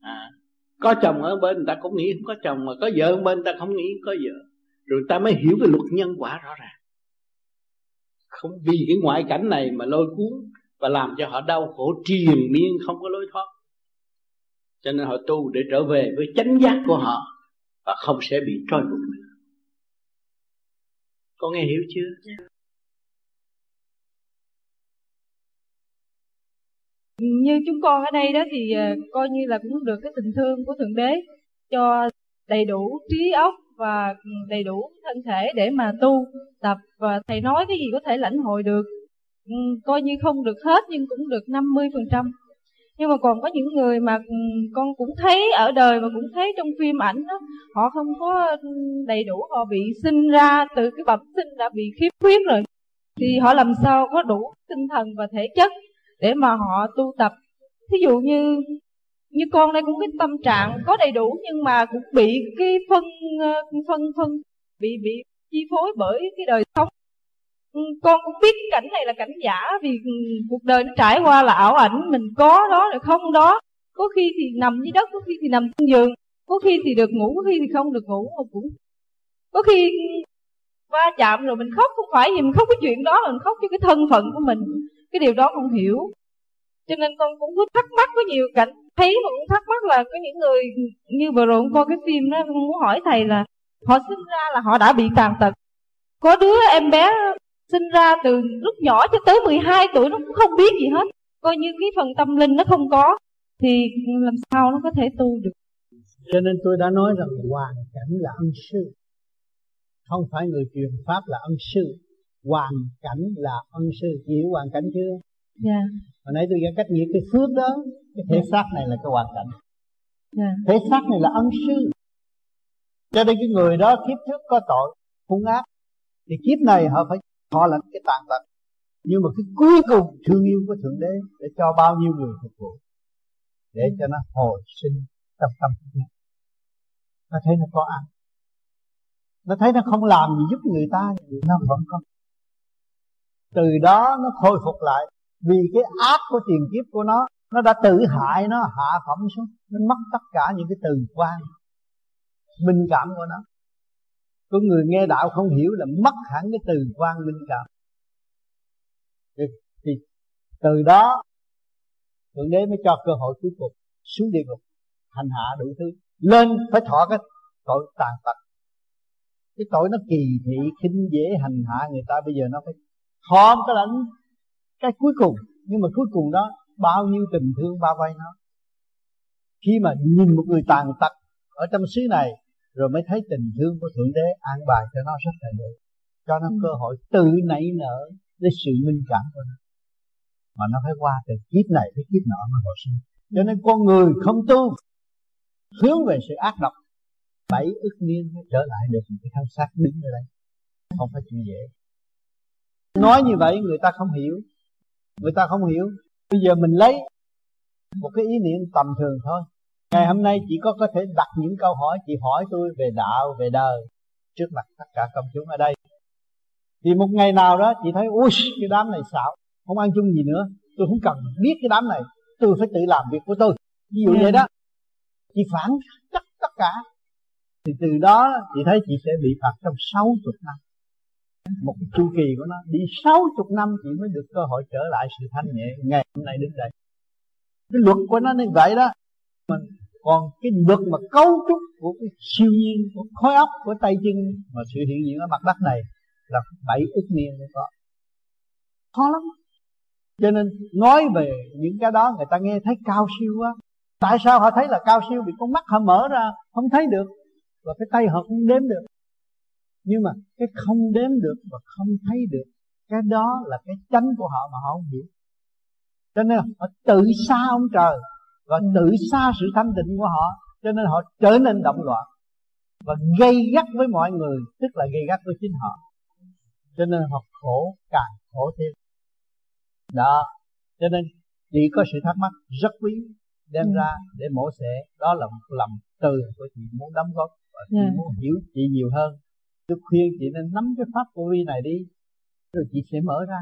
À, có chồng ở bên người ta cũng nghĩ không có chồng mà có vợ ở bên người ta không nghĩ không có vợ. Rồi người ta mới hiểu về luật nhân quả rõ ràng. Không vì cái ngoại cảnh này mà lôi cuốn và làm cho họ đau khổ triền miên không có lối thoát. Cho nên họ tu để trở về với chánh giác của họ và không sẽ bị trôi buộc nữa. Con nghe hiểu chưa? Dạ. Như chúng con ở đây đó thì ờ, coi như là cũng được cái tình thương của thượng đế cho đầy đủ trí óc và ừ, đầy đủ thân thể để mà tu tập và thầy nói cái gì có thể lãnh hội được. Ừ, coi như không được hết nhưng cũng được 50% nhưng mà còn có những người mà ừ, con cũng thấy ở đời và cũng thấy trong phim ảnh đó, họ không có đầy đủ họ bị sinh ra từ cái bẩm sinh đã bị khiếm khuyết rồi thì họ làm sao có đủ tinh thần và thể chất để mà họ tu tập. Thí dụ như như con đây cũng cái tâm trạng có đầy đủ nhưng mà cũng bị cái phân ờ, phân phân, bị bị chi phối bởi cái đời sống. Ừ, con cũng biết cảnh này là cảnh giả vì ừ, cuộc đời nó trải qua là ảo ảnh, mình có đó rồi không đó. Có khi thì nằm dưới đất, có khi thì nằm trên giường, có khi thì được ngủ, có khi thì không được ngủ, mà cũng có khi va chạm rồi mình khóc, không phải gì mình khóc cái chuyện đó, mà mình khóc cho cái thân phận của mình cái điều đó không hiểu. Cho nên con cũng cứ thắc mắc có nhiều cảnh. Thấy mà cũng thắc mắc là có những người như vừa rồi coi cái phim đó, con muốn hỏi thầy là họ sinh ra là họ đã bị tàn tật. Có đứa em bé sinh ra từ lúc nhỏ cho tới 12 tuổi nó cũng không biết gì hết. Coi như cái phần tâm linh nó không có, thì làm sao nó có thể tu được? Cho nên tôi đã nói rằng hoàn cảnh là ân sư. Không phải người truyền pháp là ân sư hoàn cảnh là ân sư hiểu hoàn cảnh chưa? Dạ. Hồi nãy tôi giải cách nghĩa cái phước đó cái thể xác này là cái hoàn cảnh. Dạ. Thể xác này là ân sư. Cho nên cái người đó kiếp trước có tội hung ác thì kiếp này họ phải họ là cái tàn tật. Nhưng mà cái cuối cùng thương yêu của thượng đế để cho bao nhiêu người phục vụ? Để cho nó hồi sinh trong tâm thức nó nó thấy nó có ăn. Nó thấy nó không làm gì giúp người ta nó vẫn có từ đó nó khôi phục lại. Vì cái ác của tiền kiếp của nó nó đã tự hại nó hạ phẩm xuống. Nó mất tất cả những cái từ quan minh cảm của nó. Có người nghe đạo không hiểu là mất hẳn cái từ quan minh cảm. Thì, thì từ đó thượng đế mới cho cơ hội cuối cùng xuống địa ngục hành hạ đủ thứ. Lên phải thọ cái tội tàn tật. Cái tội nó kỳ thị khinh dễ hành hạ người ta bây giờ nó phải họ cái lãnh cái cuối cùng. Nhưng mà cuối cùng đó, bao nhiêu tình thương bao vây nó. Khi mà nhìn một người tàn tật ở trong xứ này, rồi mới thấy tình thương của thượng đế an bài cho nó rất là đủ cho nó cơ hội tự nảy nở lấy sự minh cảm của nó. Mà nó phải qua từ kiếp này tới kiếp nọ mới hồi sinh. Cho nên con người không tu, hướng về sự ác độc, bảy ức niên mới trở lại được một cái thân xác đứng ở đây. Không phải chuyện dễ nói như vậy người ta không hiểu. Người ta không hiểu. Bây giờ mình lấy một cái ý niệm tầm thường thôi. Ngày hôm nay chỉ có có thể đặt những câu hỏi chị hỏi tôi về đạo về đời trước mặt tất cả công chúng ở đây. Thì một ngày nào đó chị thấy ui cái đám này xạo không ăn chung gì nữa tôi không cần biết cái đám này tôi phải tự làm việc của tôi. Ví dụ vậy đó. Chị phản tất tất cả. Thì từ đó chị thấy chị sẽ bị phạt trong sáu chục năm một chu kỳ của nó đi sáu chục năm chị mới được cơ hội trở lại sự thanh nhẹ. Ngày hôm nay đến đây. Cái luật của nó như vậy đó. Mình còn cái luật mà cấu trúc của cái siêu nhiên, của khối óc, của tay chân mà sự hiện diện ở mặt đất này là bảy ức niên mới có. Khó lắm. Cho nên nói về những cái đó người ta nghe thấy cao siêu quá. Tại sao họ thấy là cao siêu? Vì con mắt họ mở ra, không thấy được. Và cái tay họ không đếm được nhưng mà cái không đếm được và không thấy được cái đó là cái chánh của họ mà họ không hiểu cho nên họ tự xa ông trời và tự xa sự thanh tịnh của họ cho nên họ trở nên động loạn và gây gắt với mọi người tức là gây gắt với chính họ cho nên họ khổ càng khổ thêm đó cho nên chỉ có sự thắc mắc rất quý đem ừ. ra để mổ xẻ đó là một lòng từ của chị muốn đóng góp và chị. Dạ. muốn hiểu chị nhiều hơn tôi khuyên chị nên nắm cái pháp vô vi này đi, rồi chị sẽ mở ra.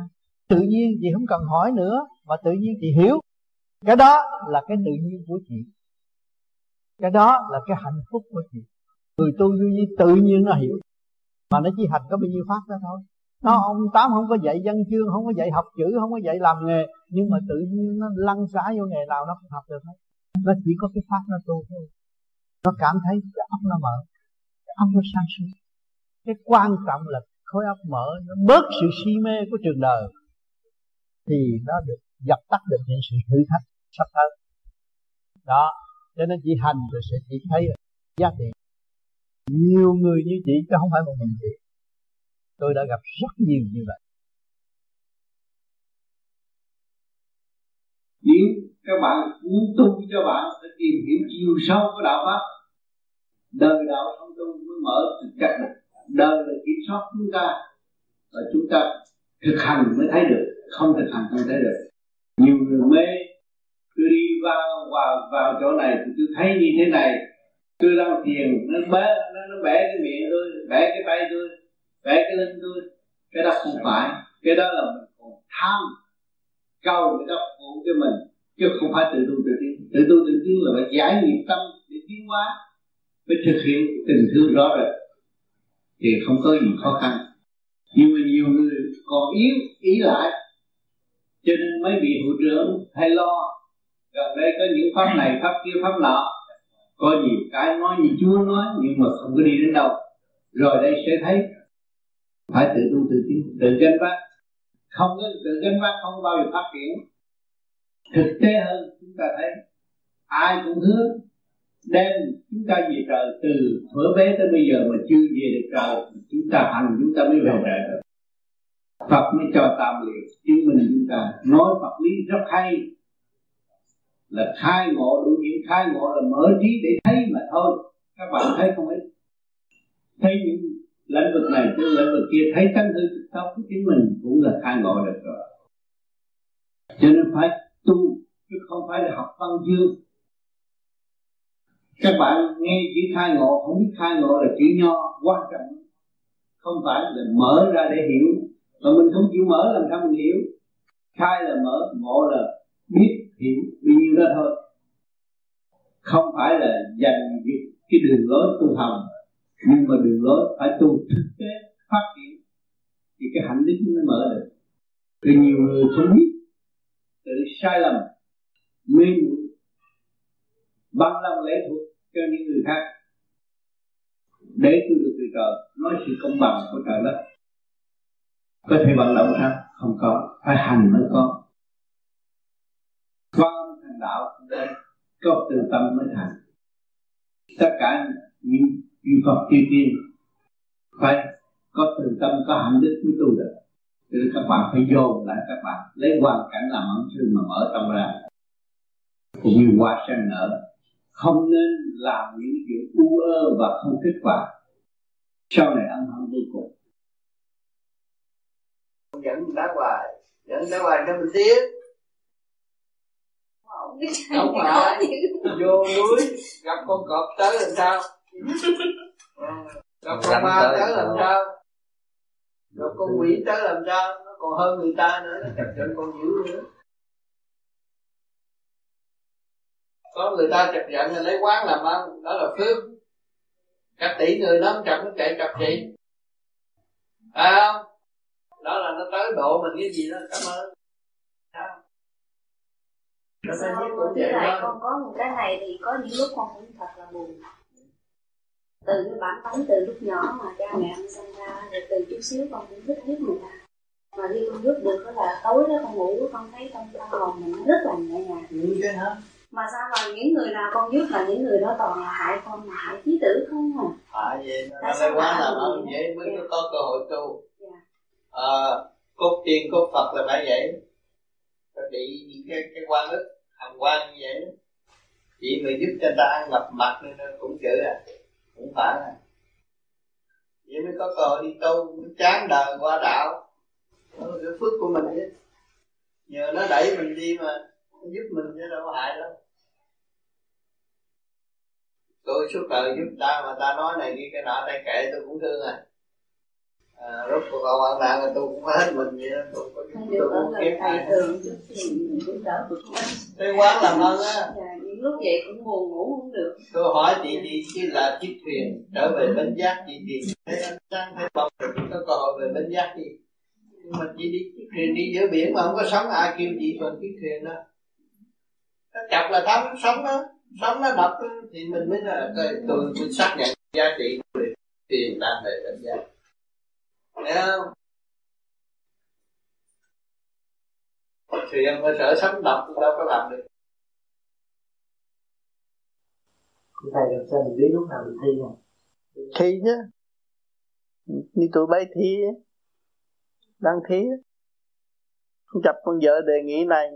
Tự nhiên chị không cần hỏi nữa, mà tự nhiên chị hiểu. Cái đó là cái tự nhiên của chị. Cái đó là cái hạnh phúc của chị. Người tu vô vi tự nhiên nó hiểu. Mà nó chỉ hành có bao nhiêu pháp đó thôi. Nó ông tám không có dạy văn chương, không có dạy học chữ, không có dạy làm nghề. Nhưng mà tự nhiên nó lăn xả vô nghề nào nó cũng học được hết. Nó chỉ có cái pháp nó tu thôi. Nó cảm thấy cái óc nó mở, cái óc nó sáng suốt cái quan trọng là khối óc mở, nó bớt sự si mê của trường đời, thì nó được dập tắt được những sự thử thách sắp tới. Đó, cho nên chị hành rồi sẽ chỉ thấy giá trị. Nhiều người như chị, chứ không phải một mình chị. Tôi đã gặp rất nhiều như vậy. Nếu các bạn muốn tu cho bạn sẽ tìm hiểu chiều sâu của đạo pháp. Đời đạo không tu mới mở thực chất được đời là kiểm soát chúng ta và chúng ta thực hành mới thấy được không thực hành không thấy được. Nhiều người mê tôi đi vào vào vào chỗ này thì tôi thấy như thế này. Tôi đang thiền nó bé nó, nó bẻ cái miệng tôi bẻ cái tay tôi bẻ cái lưng tôi. Cái đó không phải cái đó là mình còn tham cầu người ta phụ cho mình chứ không phải tự tu tự tiến. Tự tu tự tiến là phải giải nghiệp tâm để tiến hóa phải thực hiện tình thương rõ rệt thì không có gì khó khăn. Nhưng mà nhiều người còn yếu, ý lại cho nên mới bị hữu trưởng hay lo, gần đây có những pháp này, pháp kia, pháp nọ, có nhiều cái nói như chúa nói, nhưng mà không có đi đến đâu. Rồi đây sẽ thấy, phải tự tu tự tiến, tự gánh vác. Không có tự gánh vác, không bao giờ phát triển. Thực tế hơn, chúng ta thấy, ai cũng hứa đem chúng ta về trời từ thuở bé tới bây giờ mà chưa về được trời chúng ta hành chúng ta mới về trời được. Phật mới cho tam liệt chứng minh chúng ta nói Phật lý rất hay. Là khai ngộ đủ những khai ngộ là mở trí để thấy mà thôi. Các bạn thấy không ấy? Thấy những lĩnh vực này chứ lĩnh vực kia thấy tánh hư thực tốc của chính mình cũng là khai ngộ được rồi. Cho nên phải tu chứ không phải là học văn chương các bạn nghe chữ khai ngộ không biết khai ngộ là chữ nho quan trọng. Không phải là mở ra để hiểu. Mà mình không chịu mở làm sao mình hiểu? Khai là mở ngộ là biết hiểu bao nhiêu đó thôi. Không phải là dành cái, cái đường lối tu hành nhưng mà đường lối phải tu thực tế phát triển. Thì cái hạnh đức mới mở được. Thì nhiều người không biết tự sai lầm mê muội bằng lòng lễ thuộc cho những người khác. Để tôi được từ trời nói sự công bằng của trời đất. Có thể vận động sao? Không có. Phải hành mới có. Quan thành đạo đây có từ tâm mới thành. Tất cả những những Phật chư tiên phải có từ tâm, có hạnh đức mới tu được. Cho nên các bạn phải dồn lại các bạn. Lấy hoàn cảnh làm ẩn sư mà mở tâm ra. Cũng như hoa sen nở không nên làm những chuyện u ơ và không kết quả. Sau này ăn hận vô cùng. Dẫn đá hoài dẫn đá hoài cho mình tiến không phải. Vô núi gặp con cọp tới làm sao? Gặp con ma tới làm sao? Gặp con quỷ tới làm sao? Nó còn hơn người ta nữa. Nó chặt giận còn dữ nữa có người ta chặt giận là lấy quán làm ăn đó là phước. Các tỷ người nó chặt nó chạy chặt chị à không? Đó là nó tới độ mình cái gì đó cảm ơn. Sao lại con có một cái này thì có những lúc con cũng thật là buồn. Từ cái bản tánh từ lúc nhỏ mà cha mẹ con sinh ra rồi từ chút xíu con cũng thích giúp người ta. Mà khi con giúp được đó là tối đó con ngủ con thấy trong tâm hồn mình nó rất là nhẹ nhàng. Ừ, cái hả mà sao mà những người nào con giúp là những người đó toàn là hại con mà hại trí tử không à? Hại vậy nó lấy quá làm ơn vậy? mới có, có cơ hội tu. Yeah. à, cốt tiên cốt phật là phải vậy. Phải bị những cái cái quan ức hàm quan như vậy chỉ người giúp cho ta ăn ngập mặt nên cũng chữ à cũng phải à. Vậy mới có cơ hội đi tu mới chán đời qua đạo. Đó là cái phước của mình chứ. Nhờ nó đẩy mình đi mà nó giúp mình chứ đâu có hại đâu tôi suốt đời giúp ta mà ta nói này kia cái nọ đây kệ tôi cũng thương à. À, rốt cuộc họ hoạn nạn là tôi cũng hết mình vậy đó. Tôi có tôi cũng kiếm ai. cái quán làm ơn á. Dạ, những lúc vậy cũng buồn ngủ không được. Tôi hỏi chị chị chứ là chiếc thuyền trở về bến giác chị thì thấy anh sáng thấy bông có cơ hội về bến giác đi. Nhưng mà chị đi chiếc thuyền đi giữa biển mà không có sống ai kêu chị thuần chiếc thuyền đó. Nó chọc là thấm sống đó sống nó đập thì mình mới là tôi, tôi xác nhận giá trị của tiền đang về bến giác. Thấy không? Thì em phải sợ sống độc đâu có làm được. Thầy làm sao mình biết lúc nào mình thi không thi chứ. Như tụi bay thi đang thi không chập con vợ đề nghị này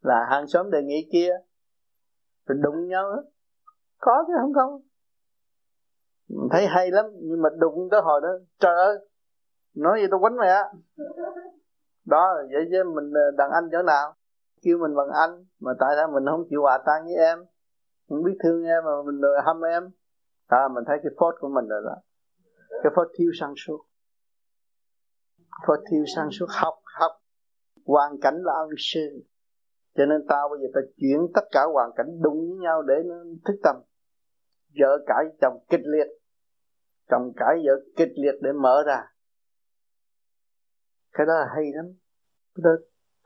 là hàng xóm đề nghị kia rồi đụng nhau. Đó. có chứ không không? Thấy hay lắm, nhưng mà đụng tới hồi đó, trời ơi, nói gì tôi quánh mày á. Đó, vậy chứ mình ờ, đàn anh chỗ nào? Kêu mình bằng anh, mà tại sao mình không chịu hòa tan với em? Không biết thương em mà mình hâm em. À mình thấy cái phốt của mình rồi đó. Cái phốt thiếu sáng suốt. Phốt thiếu sáng suốt. Học học. Hoàn cảnh là ân sư cho nên tao bây giờ tao chuyển tất cả hoàn cảnh đụng với nhau để nó thức tâm. Vợ cãi chồng kịch liệt. Chồng cãi vợ kịch liệt để mở ra. Cái đó là hay lắm. Cái đó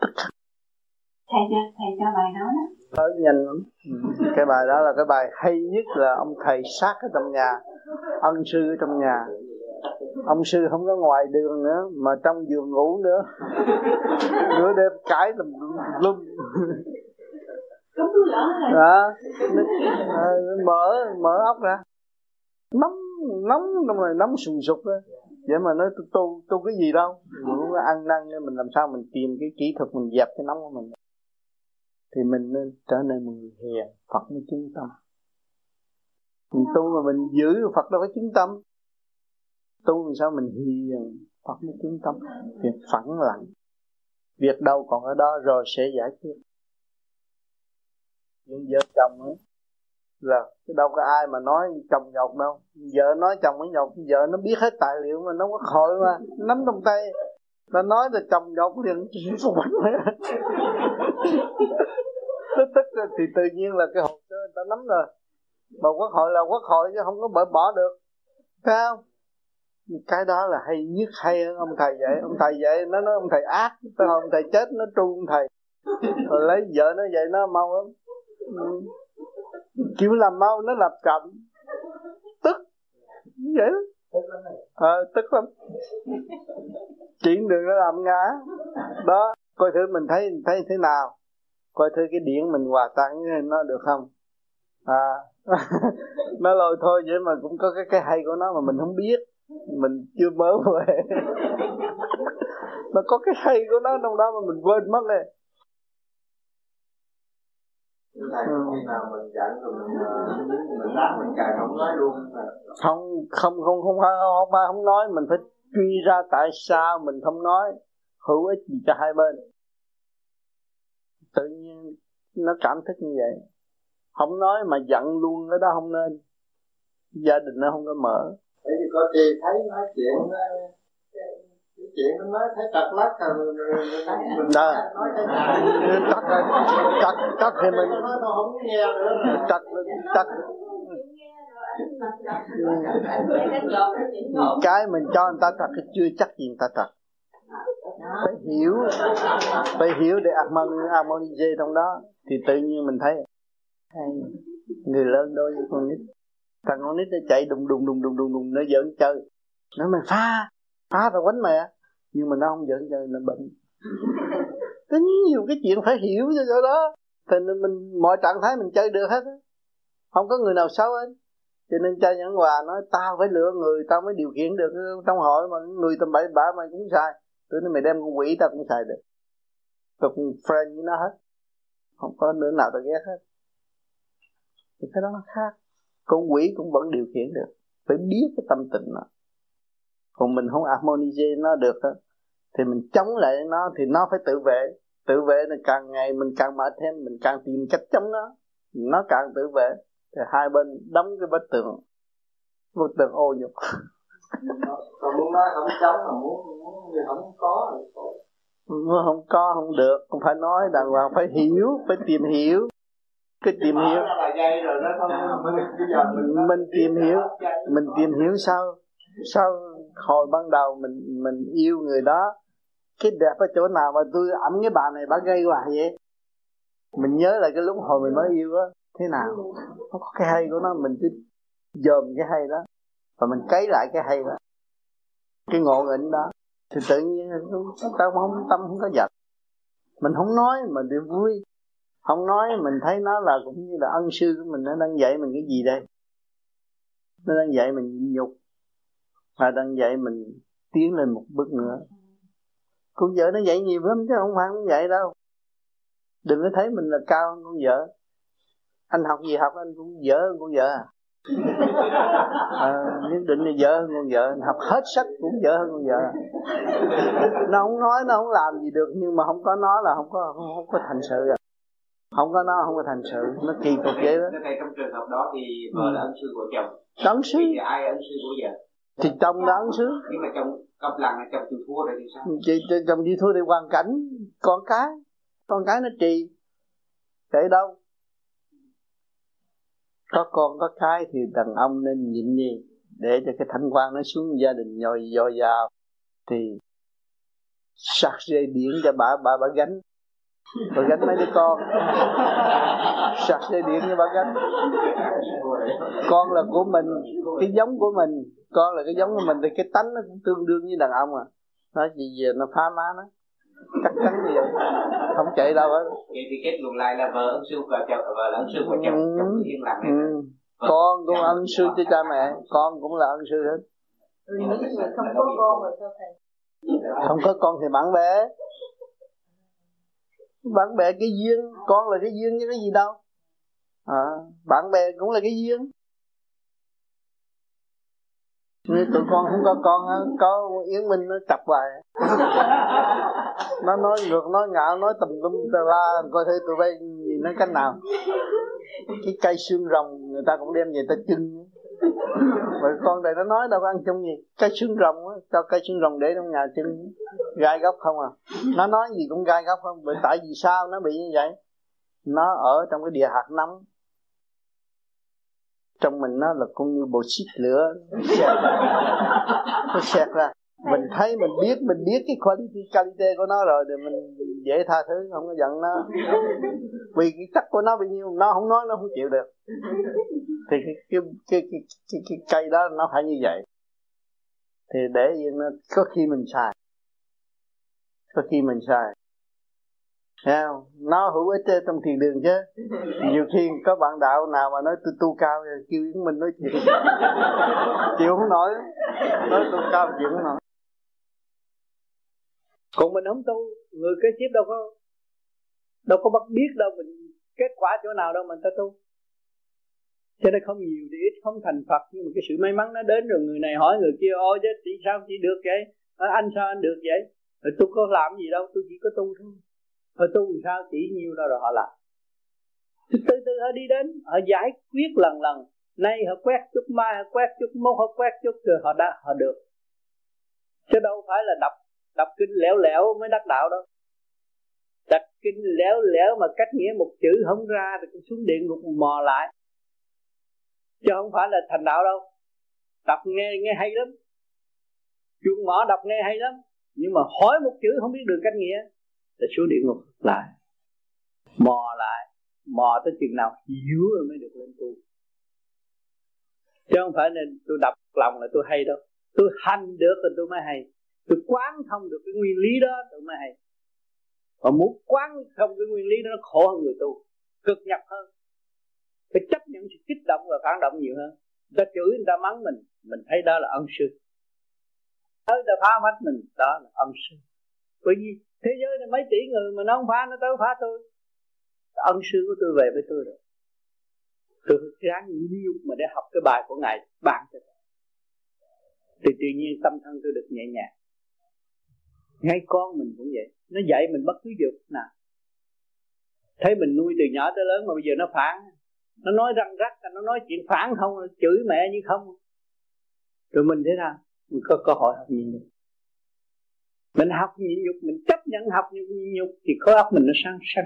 tất cả thầy cho thầy cho bài đó đó. Tới nhanh lắm. Ừ. cái bài đó là cái bài hay nhất là ông thầy sát ở trong nhà ân sư ở trong nhà ông sư không có ngoài đường nữa mà trong giường ngủ nữa. Nửa đêm cái tùm lum. Đó à, mở mở ốc ra. Nóng nóng trong này nóng sùng sục đó vậy mà nói tôi tu tu cái gì đâu. Mình cũng ăn năn mình làm sao mình tìm cái kỹ thuật mình dẹp cái nóng của mình. Thì mình nên trở nên một người hiền Phật mới chứng tâm. Mình tu mà mình giữ Phật đâu có chứng tâm tu làm sao mình hiền ờ, Phật mới tiến tâm việc phẳng lặng. Việc đâu còn ở đó rồi sẽ giải quyết. Nhưng vợ chồng ấy, là đâu có ai mà nói chồng nhọc đâu. Vợ nói chồng mới nhọc vợ nó biết hết tài liệu mà nó có hội mà, nắm trong tay. Nó nói là chồng nhọc liền không nó tức thì tự nhiên là cái hồ sơ người ta nắm rồi. Mà quốc hội là quốc hội chứ không có bỏ bỏ được. Phải không? Cái đó là hay nhất hay hơn ông thầy vậy ông thầy vậy nó nói ông thầy ác tới không? Ông thầy chết nó tru ông thầy. Rồi lấy vợ nó vậy nó mau lắm. Kiểu làm mau nó làm chậm tức. Vậy đó ờ, tức lắm. Chuyển đường nó làm ngã. Đó coi thử mình thấy thấy thế nào. Coi thử cái điển mình hòa tan với nó được không? À. Nó lôi thôi vậy mà cũng có cái cái hay của nó mà mình không biết mình chưa mở về nó có cái hay của nó trong đó mà mình quên mất rồi khi nào mình giận rồi mình mình mình không nói luôn không không không không phải không không nói. Mình phải truy ra tại sao mình không nói. Hữu ích gì cho hai bên. Tự nhiên nó cảm thức như vậy. Không nói mà giận luôn, cái đó không nên. Gia đình nó không có mở thế thì có khi thấy nói chuyện cái chuyện nó nói thấy trật lắc rồi mình đó nói cái trật trật trật thì mình không nghe nữa trật trật cái mình cho người ta trật cái chưa chắc gì người ta trật phải hiểu. Phải hiểu để harmonize trong đó thì tự nhiên mình thấy. Người lớn đối với con nít thằng con nít nó chạy đùng đùng đùng đùng đùng đùng nó giỡn chơi. Nó mày pha phá tao quánh mày nhưng mà nó không giỡn chơi nó bệnh. Có nhiều cái chuyện phải hiểu cho chỗ đó. Thì mình mọi trạng thái mình chơi được hết không có người nào xấu hết. Cho nên cha nhẫn hòa nói tao phải lựa người tao mới điều khiển được trong hội mà người tầm bậy bạ mày cũng sai. Tôi nói mày đem con quỷ tao cũng xài được. Tôi cũng friend với nó hết. Không có nữa nào tao ghét hết. Thì cái đó nó khác con quỷ cũng vẫn điều khiển được. Phải biết cái tâm tình nó còn mình không harmonize nó được đó, thì mình chống lại nó thì nó phải tự vệ. Tự vệ là càng ngày mình càng mệt thêm mình càng tìm cách chống nó. Nó càng tự vệ thì hai bên đóng cái bức tường bức tường ô nhục. Còn muốn nói không chống mà muốn muốn thì không có không có không được. Không phải nói đàng hoàng phải hiểu phải tìm hiểu cái tìm hiểu. mình tìm hiểu. mình tìm hiểu sao sao hồi ban đầu mình mình yêu người đó cái đẹp ở chỗ nào mà tôi ẩm cái bà này bà gây hoài vậy? Mình nhớ lại cái lúc hồi mình mới yêu á thế nào? Nó có cái hay của nó mình cứ dòm cái hay đó và mình cấy lại cái hay đó. Cái ngộ nghĩnh đó thì tự nhiên tâm không tâm không có giật mình không nói mình thì vui không nói mình thấy nó là cũng như là ân sư của mình nó đang dạy mình cái gì đây? Nó đang dạy mình nhịn nhục và đang dạy mình tiến lên một bước nữa. Con vợ nó dạy nhiều lắm chứ không phải không dạy đâu. Đừng có thấy mình là cao hơn con vợ. Anh học gì học anh cũng dở hơn con vợ à. À, nhất định là dở hơn con vợ. Học hết sách cũng dở hơn con vợ à. nó không nói nó không làm gì được nhưng mà không có nó là không có không, không có thành sự à không có nó không có thành sự. Nó kỳ cục vậy đó. Thầy trong trường hợp đó thì vợ là ân sư của chồng. Ân sư. Thì ai ân sư của vợ? Thì chồng là ân sư. Nhưng mà chồng cặp lần là chồng chịu thua rồi thì sao? Chị, chồng chịu thua thì hoàn cảnh con cái. Con cái nó trì. Để đâu? Có con có cái thì đàn ông nên nhịn đi để cho cái thanh quan nó xuống gia đình nhồi dò dào. Thì sạc dây điện cho bà bà bà gánh bà gánh mấy đứa con. Sạc dây điện cho bà gánh. Con là của mình cái giống của mình. Con là cái giống của mình thì cái tánh nó cũng tương đương với đàn ông à. Nói gì về nó phá má nó. Chắc chắn như vậy. Không chạy đâu hết. Vậy thì kết luận lại là vợ ân sư của chồng vợ là ân sư của chồng ừ. chồng yên lặng ừ. con cũng ân sư cho cha mẹ con cũng là ân sư hết. Người không có con rồi sao thầy? Không có con thì bạn bè bạn bè cái duyên con là cái duyên chứ cái gì đâu. À, bạn bè cũng là cái duyên. Như tụi con không có con có yến minh nó chập hoài. Nó nói ngược nói ngạo nói tùm lum tà la coi thử tụi bay nhìn nó cách nào. Cái cây xương rồng người ta cũng đem về ta chưng. Bởi con đây nó nói đâu có ăn chung gì. Cái xương rồng á, Cho cái xương rồng để trong nhà chân gai góc không à. Nó nói gì cũng gai góc không, Bởi tại vì sao nó bị như vậy? Nó ở trong cái địa hạt nóng trong mình nó là cũng như bộ xích lửa. Xẹt. Nó xẹt ra mình thấy mình biết mình biết cái quality quality của nó rồi thì mình dễ tha thứ không có giận nó. Vì cái chất của nó bao nhiêu nó không nói nó không chịu được. Thì cái cái cái cái, cái, cái cây đó nó phải như vậy. Thì để nó có khi mình sai có khi mình sai Thấy không? Nó hữu ích trong thiền đường chứ. Nhiều khi có bạn đạo nào mà nói tôi tu cao thì kêu Yến Minh nói chuyện Chịu không nổi. Nói tu cao chịu không nổi. Còn mình không tu Người kế tiếp đâu có Đâu có bắt biết đâu mình Kết quả chỗ nào đâu mình ta tu. Cho nên không nhiều thì ít không thành Phật nhưng mà cái sự may mắn nó đến rồi người này hỏi người kia ôi chứ chị sao? Chị được vậy? À, anh sao anh được vậy? Rồi tôi có làm gì đâu tôi chỉ có tu thôi. Rồi tu làm sao? Chỉ nhiều đó rồi họ làm. Từ từ họ đi đến họ giải quyết lần lần. Nay họ quét chút mai họ quét chút mốt họ quét chút rồi họ đã họ được. Chứ đâu phải là đọc đọc kinh lẻo lẻo mới đắc đạo đâu đọc kinh lẻo lẻo mà cách nghĩa một chữ không ra thì cũng xuống điện ngục mò lại. Chứ không phải là thành đạo đâu. Đọc nghe nghe hay lắm. Chuông mỏ đọc nghe hay lắm. Nhưng mà hỏi một chữ không biết được cách nghĩa là xuống địa ngục lại. Mò lại. Mò tới chừng nào dứa rồi mới được lên tu. Chứ không phải nên tôi đọc lòng là tôi hay đâu. Tôi hành được thì tôi mới hay tôi quán thông được cái nguyên lý đó tôi mới hay. Và muốn quán thông cái nguyên lý đó, nó khổ hơn người tu, cực nhập hơn. Phải chấp nhận sự kích động và phản động nhiều hơn. Người ta chửi, người ta mắng mình mình thấy đó là ân sư. Tới ta phá mắt mình, đó là ân sư. Bởi vì thế giới này mấy tỷ người mà nó không phá, nó tới phá tôi. Ân sư của tôi về với tôi rồi. Tôi ráng nhiều mà để học cái bài của ngài ban cho tôi. Thì tự nhiên tâm thân tôi được nhẹ nhàng ngay con mình cũng vậy. Nó dạy mình bất cứ dục nào. Thấy mình nuôi từ nhỏ tới lớn mà bây giờ nó phản. Nó nói răng rắc, nó nói chuyện phản không chửi mẹ như không. Rồi mình thế nào? Mình có cơ hội học nhịn nhục. Mình học nhịn nhục, mình chấp nhận học nhịn nhục thì khối óc mình nó sáng sáng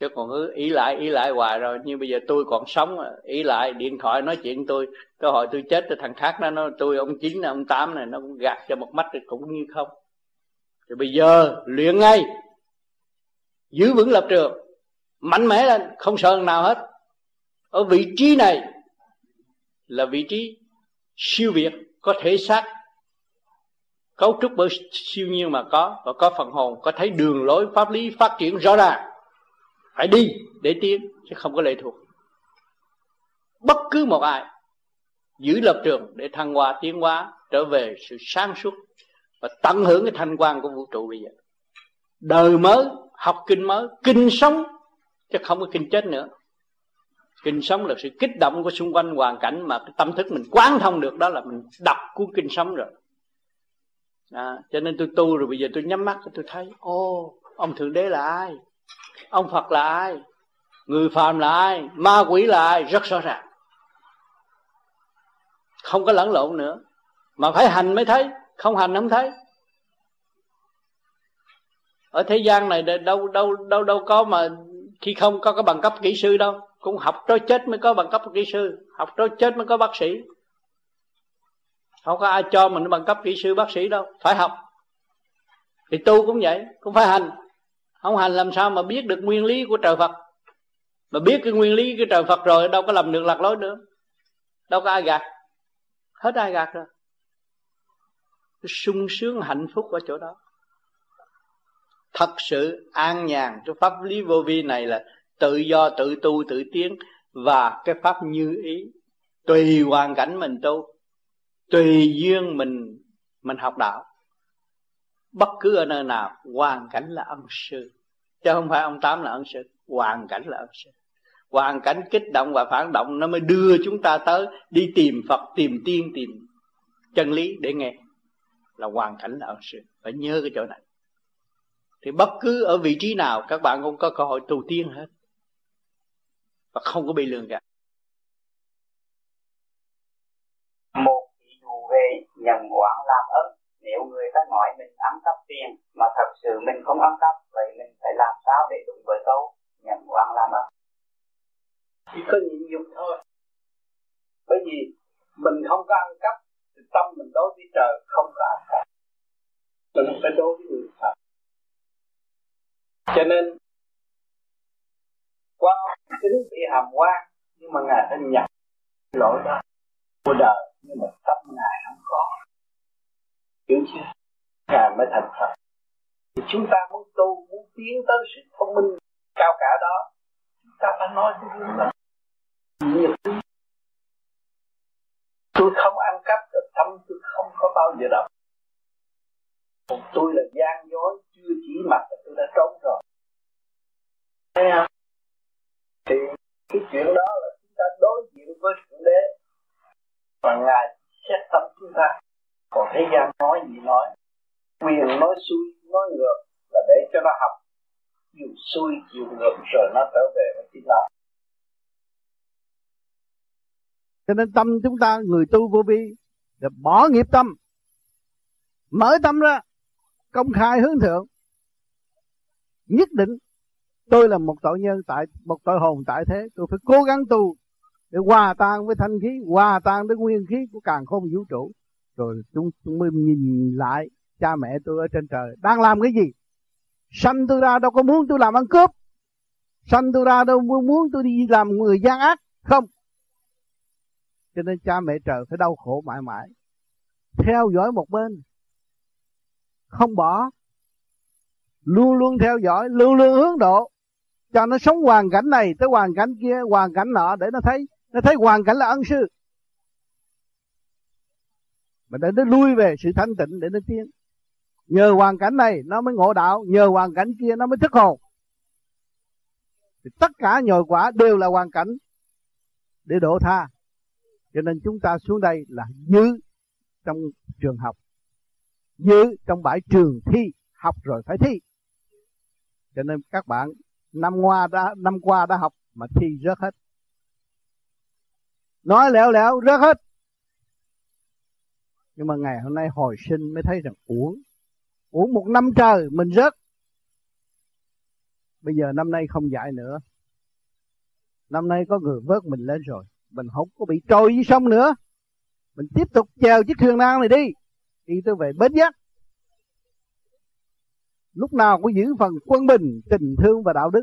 chứ còn cứ ý lại ý lại hoài rồi. Như bây giờ tôi còn sống, ý lại, điện thoại nói chuyện tôi. Cơ hội tôi chết thì thằng khác nó nói tôi, ông chín, ông tám này, nó cũng gạt cho một mắt thì cũng như không. Thì bây giờ luyện ngay. Giữ vững lập trường. Mạnh mẽ lên, không sợ nào hết. Ở vị trí này là vị trí siêu việt, có thể xác. Cấu trúc bởi siêu nhiên mà có, và có phần hồn, có thấy đường lối pháp lý phát triển rõ ràng phải đi để tiến chứ không có lệ thuộc. Bất cứ một ai giữ lập trường để thăng hoa tiến hóa trở về sự sáng suốt và tận hưởng cái thanh quan của vũ trụ bây giờ. Đời mới học kinh mới kinh sống chứ không có kinh chết nữa. Kinh sống là sự kích động của xung quanh hoàn cảnh mà cái tâm thức mình quán thông được đó là mình đọc cuốn kinh sống rồi. À, cho nên tôi tu rồi bây giờ tôi nhắm mắt tôi thấy ô ông thượng đế là ai? Ông phật là ai? Người phàm là ai? Ma quỷ là ai? Rất rõ ràng. Không có lẫn lộn nữa. Mà phải hành mới thấy, không hành không thấy. Ở thế gian này đâu đâu đâu đâu có mà khi không có cái bằng cấp kỹ sư đâu. Cũng học tới chết mới có bằng cấp kỹ sư. Học tới chết mới có bác sĩ. Không có ai cho mình bằng cấp kỹ sư bác sĩ đâu. Phải học. Thì tu cũng vậy, cũng phải hành không hành làm sao mà biết được nguyên lý của trời phật. Mà biết cái nguyên lý của trời phật rồi, đâu có làm được lạc lối nữa. Đâu có ai gạt. Hết ai gạt rồi. Sung sướng hạnh phúc ở chỗ đó. Thật sự an nhàn, cái pháp lý vô vi này là tự do, tự tu, tự tiến, và cái pháp như ý. Tùy hoàn cảnh mình tu, tùy duyên mình mình học đạo bất cứ ở nơi nào, hoàn cảnh là ân sư. Chứ không phải ông tám là ân sư, hoàn cảnh là ân sư. Hoàn cảnh kích động và phản động nó mới đưa chúng ta tới đi tìm phật, tìm tiên, tìm chân lý để nghe. Là hoàn cảnh là ân sư, phải nhớ cái chỗ này. Thì bất cứ ở vị trí nào, các bạn cũng có cơ hội tu tiên hết. Và không có bị lường gạt. Một vị dù về nhận quảng làm ơn nếu người ta nói mình ăn cắp tiền mà thật sự mình không ăn cắp, vậy mình phải làm sao để đúng với câu nhận oán làm ơn chỉ có nhịn nhục thôi. Bởi vì mình không có ăn cắp thì tâm mình đối với trời không có ăn cắp. Mình không phải đối với người thật cho nên, qua tính bị hàm quan nhưng mà ngài đã nhận lỗi đó. Của đời, nhưng mà tâm ngài không có hiểu chưa ngài mới thành phật. Thì chúng ta muốn tu, muốn tiến tới sự thông minh cao cả đó, chúng ta phải nói cái gương đó tôi không ăn cắp được tâm tôi không có bao giờ động còn tôi là gian dối, chưa chỉ mặt là tôi đã trốn rồi. Thấy không? Thì cái chuyện đó là chúng ta đối diện với thượng đế. Và ngài xét tâm chúng ta còn thế gian nói gì nói? Quyền nói xuôi, nói ngược là để cho nó học. Dù xuôi, dù ngược, rồi nó trở về với chính nó. Cho nên tâm chúng ta, người tu vô vi, là bỏ nghiệp tâm. Mở tâm ra, công khai hướng thượng. Nhất định, tôi là một tội nhân tại, một tội hồn tại thế. Tôi phải cố gắng tu để hòa tan với thanh khí, hòa tan với nguyên khí của càng không vũ trụ rồi chúng, chúng mới nhìn lại cha mẹ tôi ở trên trời. Đang làm cái gì? Sanh tôi ra đâu có muốn tôi làm ăn cướp. Sanh tôi ra đâu muốn tôi đi làm người gian ác? Không. Cho nên cha mẹ trời phải đau khổ mãi mãi. Theo dõi một bên. Không bỏ. Luôn luôn theo dõi luôn luôn hướng độ. Cho nó sống hoàn cảnh này tới hoàn cảnh kia hoàn cảnh nọ để nó thấy. Nó thấy hoàn cảnh là ân sư mà để nó lui về sự thanh tịnh để nó tiến. Nhờ hoàn cảnh này, nó mới ngộ đạo. Nhờ hoàn cảnh kia, nó mới thức hồn. Thì tất cả nhồi quả đều là hoàn cảnh để độ tha. Cho nên chúng ta xuống đây là giữ trong trường học. Giữ trong bãi trường thi. Học rồi phải thi. Cho nên các bạn năm qua đã, năm qua đã học mà thi rớt hết. Nói lẻo lẻo rớt hết nhưng mà ngày hôm nay hồi sinh mới thấy rằng uổng. Uổng một năm trời, mình rớt. Bây giờ năm nay không dạy nữa. Năm nay có người vớt mình lên rồi. Mình không có bị trôi dưới sông nữa. Mình tiếp tục chèo chiếc thuyền nan này đi. Đi tôi về bến giác. Lúc nào cũng giữ phần quân bình, tình thương và đạo đức.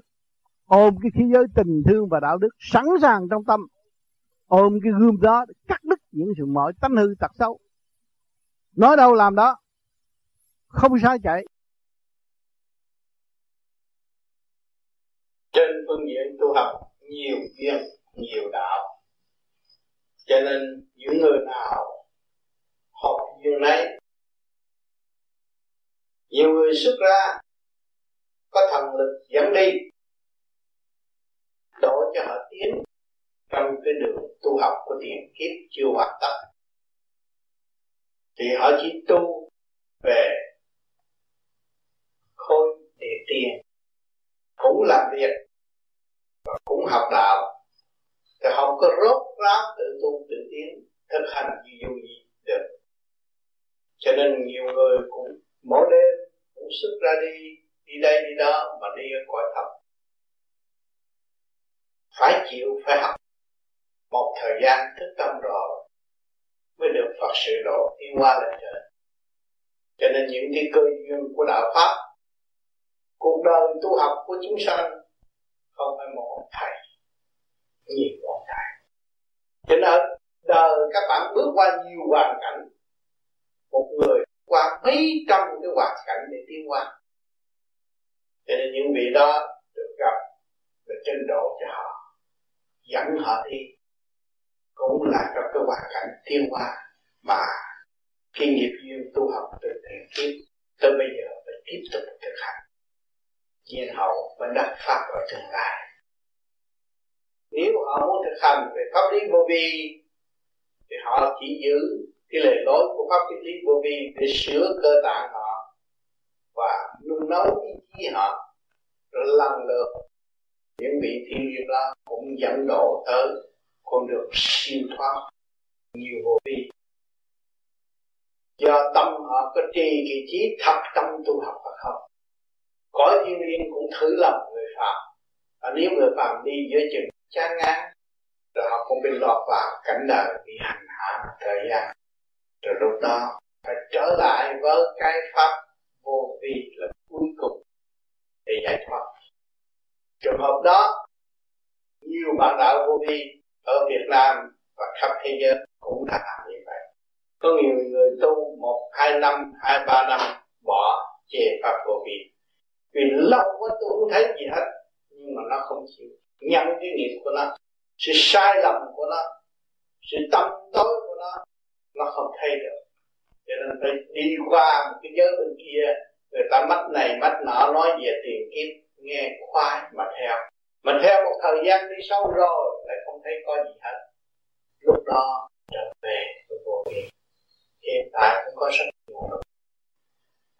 Ôm cái khí giới tình thương và đạo đức sẵn sàng trong tâm. Ôm cái gươm đó để cắt đứt những sự mọi tánh hư tật xấu nói đâu làm đó. Không sai chạy. Trên phương diện tu học, nhiều duyên, nhiều đạo. Cho nên những người nào học duyên này nhiều người xuất ra, có thần lực dẫn đi đổ cho họ tiến trong cái đường tu học của tiền kiếp chưa hoàn tất thì họ chỉ tu về khôi địa tiền. Cũng làm việc và cũng học đạo. Thì không có rốt ráo tự tu tự tiến, thực hành gì dù gì được. Cho nên nhiều người cũng mỗi đêm cũng xuất ra đi đi đây đi đó mà đi ở cõi thật phải chịu, phải học. Một thời gian thức tâm rồi mới được Phật sự độ đi qua lên trời cho nên những cái cơ duyên của đạo pháp, cuộc đời tu học của chúng sanh không phải một thầy, nhiều một thầy. Cho nên đời các bạn bước qua nhiều hoàn cảnh, một người qua mấy trăm cái hoàn cảnh để tiến qua cho nên những vị đó được gặp, được trên độ cho họ, dẫn họ đi cũng là trong cái hoàn cảnh thiên hoa mà khi nghiệp duyên tu học từ tiền kiếp, tới bây giờ phải tiếp tục thực hành. Nhiên hậu mới đắc pháp ở tương lai. Nếu họ muốn thực hành về pháp lý vô vi, thì họ chỉ giữ cái lề lối của pháp lý vô vi để sửa cơ tạng họ và nung nấu ý chí họ rồi lần lượt những vị thiên liêng đó cũng dẫn độ tới con được siêu thoát, nhiều vô vi. Do tâm họ có trì kỳ trí thật tâm tu học hoặc không cõi thiên liên cũng thử lòng người phạm và nếu người phạm đi giữa chừng chán ngán, rồi họ cũng bị lọt vào cảnh đời, bị hành hạ thời gian. Rồi lúc đó phải trở lại với cái pháp vô vi là cuối cùng để giải thoát. Trường hợp đó, nhiều bạn đạo vô vi ở Việt Nam và khắp thế giới cũng đã làm như vậy. Có nhiều người tu một, hai năm, hai, ba năm bỏ chê pháp vô vi vì lâu quá tôi không thấy gì hết, nhưng mà nó không chịu. Nhận cái nghiệp của nó, sự sai lầm của nó, sự tâm tối của nó nó không thấy được. Cho nên phải đi qua một cái giới bên kia, người ta mắt này, mắt nọ, nói về tiền kiếp, nghe khoái mà theo. Mà theo một thời gian đi sâu rồi thấy có gì hết. Lúc đó, trở về, tôi vô vi hiện tại cũng có rất nhiều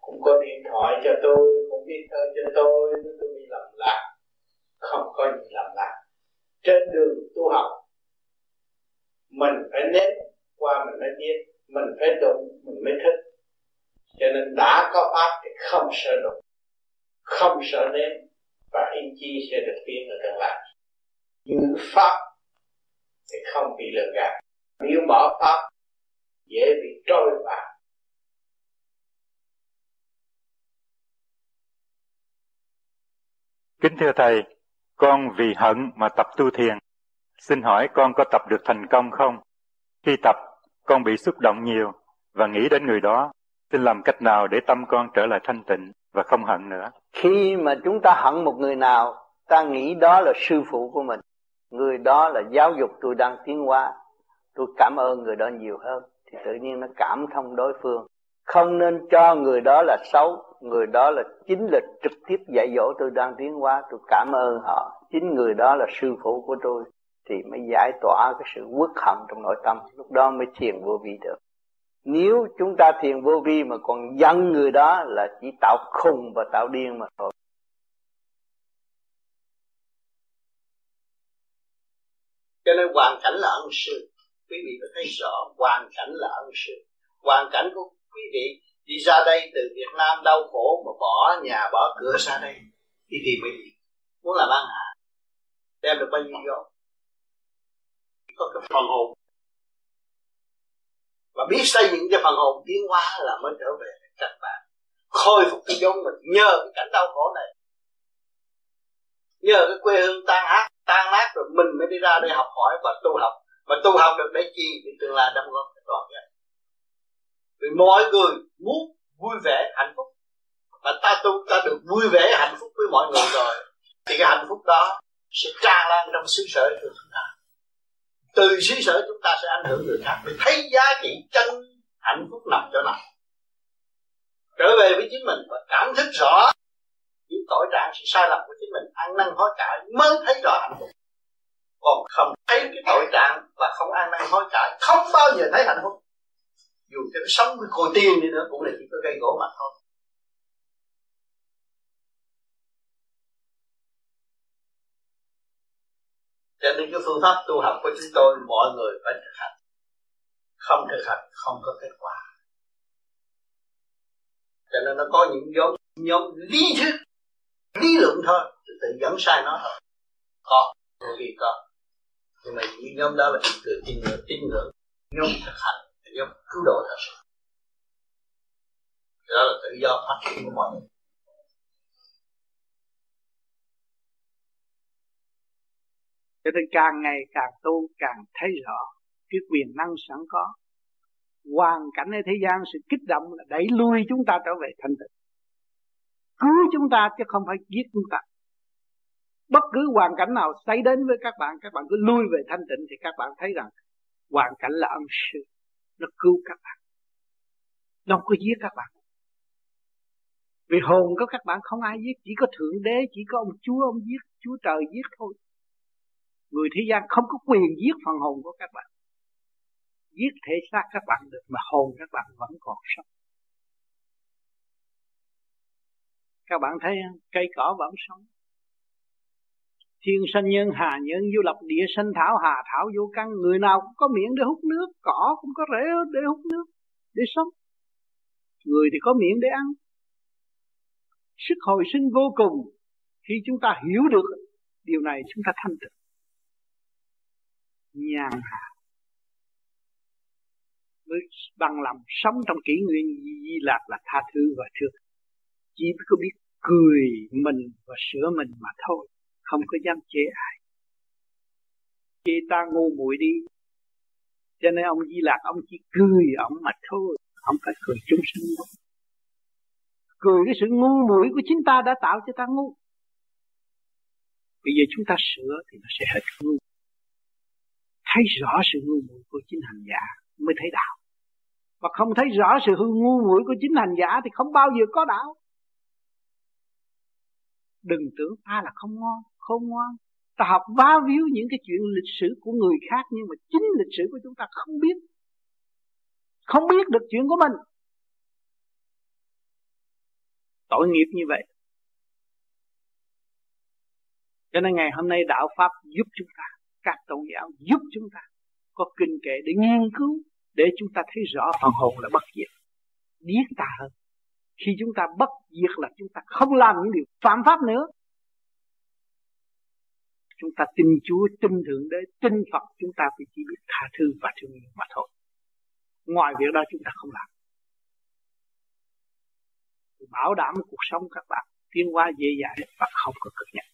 cũng có điện thoại cho tôi, cũng biết thơ cho tôi tôi bị lầm lạc. Không có gì lầm lạc. Trên đường tu học, mình phải nếm qua mình mới biết, mình phải đụng, mình mới thích cho nên đã có pháp thì không sợ đụng, không sợ nếm, và ý chí sẽ được tiến ở tương lai giữ pháp thì không bị lừa gạt nếu bỏ pháp dễ bị trôi vào Kính thưa Thầy, con vì hận mà tập tu thiền. Xin hỏi con có tập được thành công không? Khi tập, con bị xúc động nhiều và nghĩ đến người đó. Xin làm cách nào để tâm con trở lại thanh tịnh và không hận nữa? Khi mà chúng ta hận một người nào, ta nghĩ đó là sư phụ của mình. Người đó là giáo dục tôi đang tiến hóa. Tôi cảm ơn người đó nhiều hơn. Thì tự nhiên nó cảm thông đối phương. Không nên cho người đó là xấu. Người đó là chính là trực tiếp dạy dỗ tôi đang tiến hóa. Tôi cảm ơn họ. Chính người đó là sư phụ của tôi. Thì mới giải tỏa cái sự uất hận trong nội tâm. Lúc đó mới thiền vô vi được. Nếu chúng ta thiền vô vi mà còn giận người đó là chỉ tạo khùng và tạo điên mà thôi. Cho nên hoàn cảnh là ân sư. Quý vị có thấy rõ, hoàn cảnh là ân sư. Hoàn cảnh của quý vị đi ra đây từ Việt Nam đau khổ mà bỏ nhà, bỏ cửa ra đây đi tìm cái gì? Muốn làm ăn hả? Đem được bao nhiêu vô? Có cái phần hồn và biết xây dựng cho phần hồn, tiến hóa là mới trở về các bạn khôi phục cái giống mình nhờ cái cảnh đau khổ này nhờ cái quê hương tan ác tan nát rồi mình mới đi ra đây học hỏi và tu học. Mà tu học được để chi? Để tương lai đóng góp cho toàn dân. Vì mọi người muốn vui vẻ, hạnh phúc. Và ta tu, ta được vui vẻ, hạnh phúc với mọi người rồi, thì cái hạnh phúc đó sẽ tràn lan trong xứ sở của chúng ta. Từ xứ sở chúng ta sẽ ảnh hưởng người khác. Để thấy giá trị chân hạnh phúc nằm chỗ nào. Trở về với chính mình và cảm thức rõ tội trạng sự sai lầm của chính mình ăn năn hối cải mới thấy rõ hạnh phúc. Còn không thấy cái tội trạng và không ăn năn hối cải, không bao giờ thấy hạnh phúc. Dù cho nó sống với cô tiên đi nữa, cũng là chỉ có gây gỗ mà thôi. Cho nên cái phương pháp tu học của chúng tôi, mọi người phải thực hành. Không thực hành, không có kết quả. Cho nên nó có những nhóm nhóm lý thuyết lý luận thôi, tự dẫn sai nó thôi. Có bởi vì có. Nhưng mà những nhóm đó là người tin ngưỡng tin ngưỡng. Nhóm thực hành là nhóm cứu độ thật sự. Đó là tự do phát triển của mọi người. Cho nên càng ngày càng tu, càng thấy rõ cái quyền năng sẵn có. Hoàn cảnh ở thế gian sự kích động là đẩy lui chúng ta trở về thanh tịnh cứu chúng ta chứ không phải giết chúng ta. Bất cứ hoàn cảnh nào xảy đến với các bạn các bạn cứ lui về thanh tịnh thì các bạn thấy rằng hoàn cảnh là ân sư, nó cứu các bạn. Nó không có giết các bạn. Vì hồn của các bạn không ai giết, chỉ có thượng đế, chỉ có ông chúa, ông giết, chúa trời giết thôi. Người thế gian không có quyền giết phần hồn của các bạn. Giết thể xác các bạn được Mà hồn các bạn vẫn còn sống. Các bạn thấy không? Cây cỏ vẫn sống. Thiên sanh nhân, hà nhân du lập địa sanh thảo, hà thảo vô căn. Người nào cũng có miệng để hút nước, Cỏ cũng có rễ để hút nước, Để sống. Người thì có miệng để ăn. Sức hồi sinh vô cùng. Khi chúng ta hiểu được điều này, chúng ta thanh tịnh. Nhàn hạ. Mới bằng lòng sống trong kỷ nguyên di lạc là tha thứ và thương chỉ có biết cười mình và sửa mình mà thôi, không có dám chế ai. Chê ta ngu muội đi, cho nên ông di lạc ông chỉ cười ông mà thôi, không phải cười chúng sinh đâu. Cười cái sự ngu muội của chính ta đã tạo cho ta ngu. Bây giờ chúng ta sửa thì nó sẽ hết ngu. Thấy rõ sự ngu muội của chính hành giả mới thấy đạo. Và không thấy rõ sự hư ngu muội của chính hành giả thì không bao giờ có đạo đừng tưởng ta là không ngon, không ngoan ta học vá víu những cái chuyện lịch sử của người khác, nhưng mà chính lịch sử của chúng ta không biết. Không biết được chuyện của mình. Tội nghiệp như vậy. Cho nên ngày hôm nay đạo pháp giúp chúng ta, các tôn giáo giúp chúng ta có kinh kệ để nghiên cứu, để chúng ta thấy rõ phần hồn là bất diệt, biết ta hơn khi chúng ta bất diệt là chúng ta không làm những điều phạm pháp nữa chúng ta tin Chúa, tin Thượng Đế, tin Phật chúng ta phải chỉ biết tha thứ và thương yêu mà thôi. Ngoài việc đó chúng ta không làm. Bảo đảm cuộc sống các bạn tiến hóa dễ dãi và không có cực nhọc.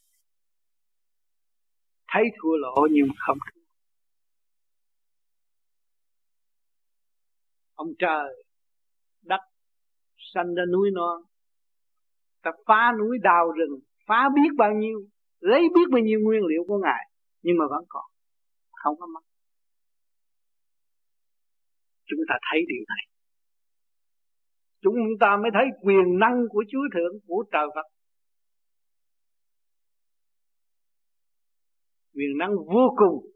Thấy thua lỗ nhưng mà không thua. Ông trời, sanh ra núi non. Ta phá núi đào rừng, phá biết bao nhiêu lấy biết bao nhiêu nguyên liệu của ngài nhưng mà vẫn còn không có mất. Chúng ta thấy điều này. Chúng ta mới thấy quyền năng của Chúa Thượng của trời Phật. Quyền năng vô cùng.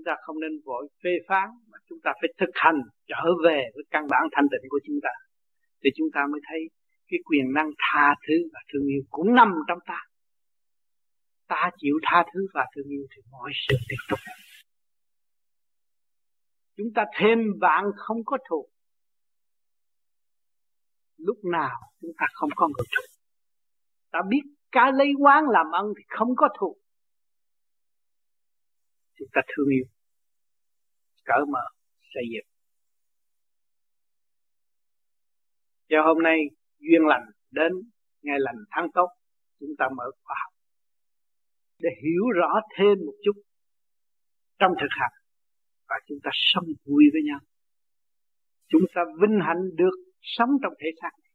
Chúng ta không nên vội phê phán, mà chúng ta phải thực hành, trở về với căn bản thanh tịnh của chúng ta. Thì chúng ta mới thấy cái quyền năng tha thứ và thương yêu cũng nằm trong ta. Ta chịu tha thứ và thương yêu thì mọi sự tiếp tục. Chúng ta thêm bạn không có thù. Lúc nào chúng ta không có người thù. Ta biết cá lấy quán làm ân thì không có thù chúng ta thương yêu. Cởi mở, xây dựng. Cho hôm nay duyên lành đến, ngày lành tháng tốt, chúng ta mở khoa học để hiểu rõ thêm một chút trong thực hành và chúng ta sống vui với nhau. Chúng ta vinh hạnh được sống trong thể xác này,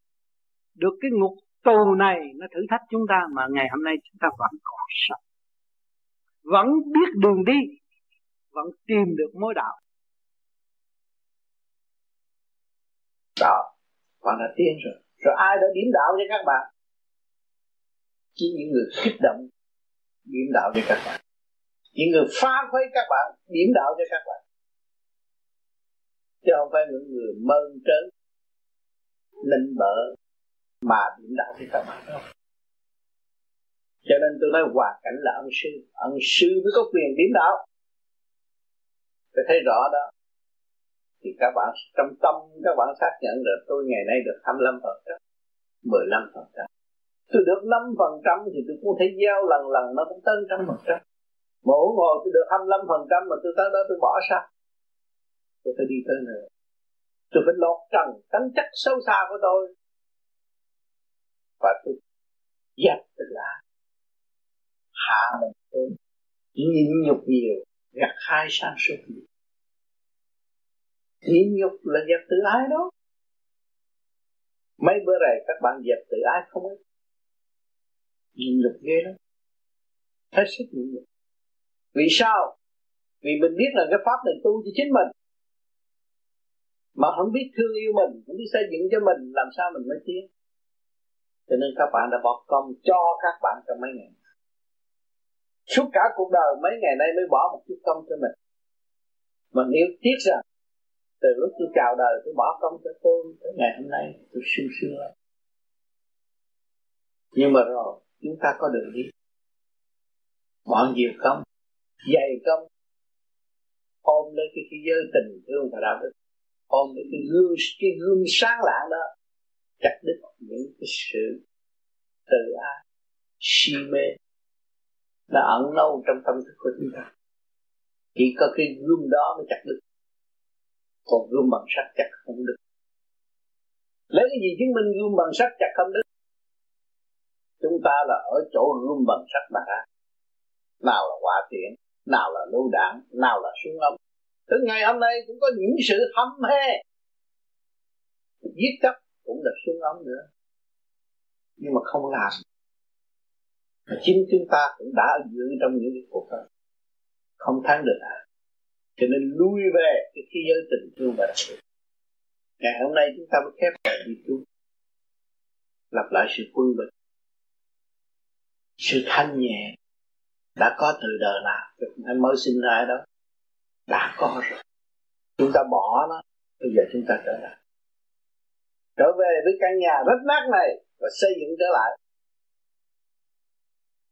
được cái ngục tù này nó thử thách chúng ta mà ngày hôm nay chúng ta vẫn còn sống vẫn biết đường đi, vẫn tìm được mối đạo. Đó bạn là tiên rồi. Rồi ai đã điểm đạo cho các bạn? Chỉ những người kích động điểm đạo cho các bạn. Những người phá khuấy các bạn điểm đạo cho các bạn. Chứ không phải những người mơn trớn, nịnh bợ mà điểm đạo cho các bạn. đâu cho nên tôi nói hoàn cảnh là ân sư. Ân sư mới có quyền biến đạo. Tôi thấy rõ đó. Thì các bạn, trong tâm các bạn xác nhận được tôi ngày nay được 25 phần trăm 15 phần trăm. Tôi được 5 phần trăm thì tôi cũng thấy giao lần lần nó cũng tới trăm phần trăm. Mỗi ngồi tôi được 25 phần trăm mà tôi tới đó tôi bỏ sao tôi phải đi tới nữa tôi phải lột trần tánh chất sâu xa của tôi. Và tôi dẹp từ ác hạ mình xuống nhịn nhục nhiều, gặt hai sang suốt nhiều. Nhịn nhục là dẹp tự ái đó. Mấy bữa này các bạn dẹp tự ái không ấy? Nhịn nhục ghê lắm. Hết sức nhịn nhục. Vì sao? Vì mình biết là cái pháp này tu cho chính mình. Mà không biết thương yêu mình, không biết xây dựng cho mình, làm sao mình mới tiến? Cho nên các bạn đã bỏ công cho các bạn trong mấy ngày suốt cả cuộc đời mấy ngày nay mới bỏ một chút công cho mình. Mà nếu tiếc rằng từ lúc tôi chào đời tôi bỏ công cho tôi tới ngày hôm nay tôi sung sướng lắm. Nhưng mà rồi chúng ta có đường đi bỏ nhiều công dày công. Ôm lấy cái, thế giới tình thương và đạo đức. Ôm cái gương cái gương sáng lạng đó. Chặt đứt những cái sự tự ái si mê đã ẩn lâu trong tâm thức của chúng ta. Chỉ có cái gươm đó mới chặt được. Còn gươm bằng sắt chặt không được. Lấy cái gì chứng minh gươm bằng sắt chặt không được? Chúng ta là ở chỗ gươm bằng sắt mà ra. Nào là quả tiện nào là lưu đạn, nào là súng ống. Tới ngày hôm nay cũng có những sự hâm hê. Giết chóc cũng là súng ống nữa. Nhưng mà không làm và chính chúng ta cũng đã giữ trong những cái cuộc đó. Không thắng được à cho nên lui về cái thế giới tình thương và đặc biệt. Ngày hôm nay chúng ta mới khép lại đi tu lặp lại sự quân bình. Sự thanh nhẹ đã có từ đời nào anh mới sinh ra đó. Đã có rồi. Chúng ta bỏ nó, bây giờ chúng ta trở lại. Trở về với căn nhà rất nát này và xây dựng trở lại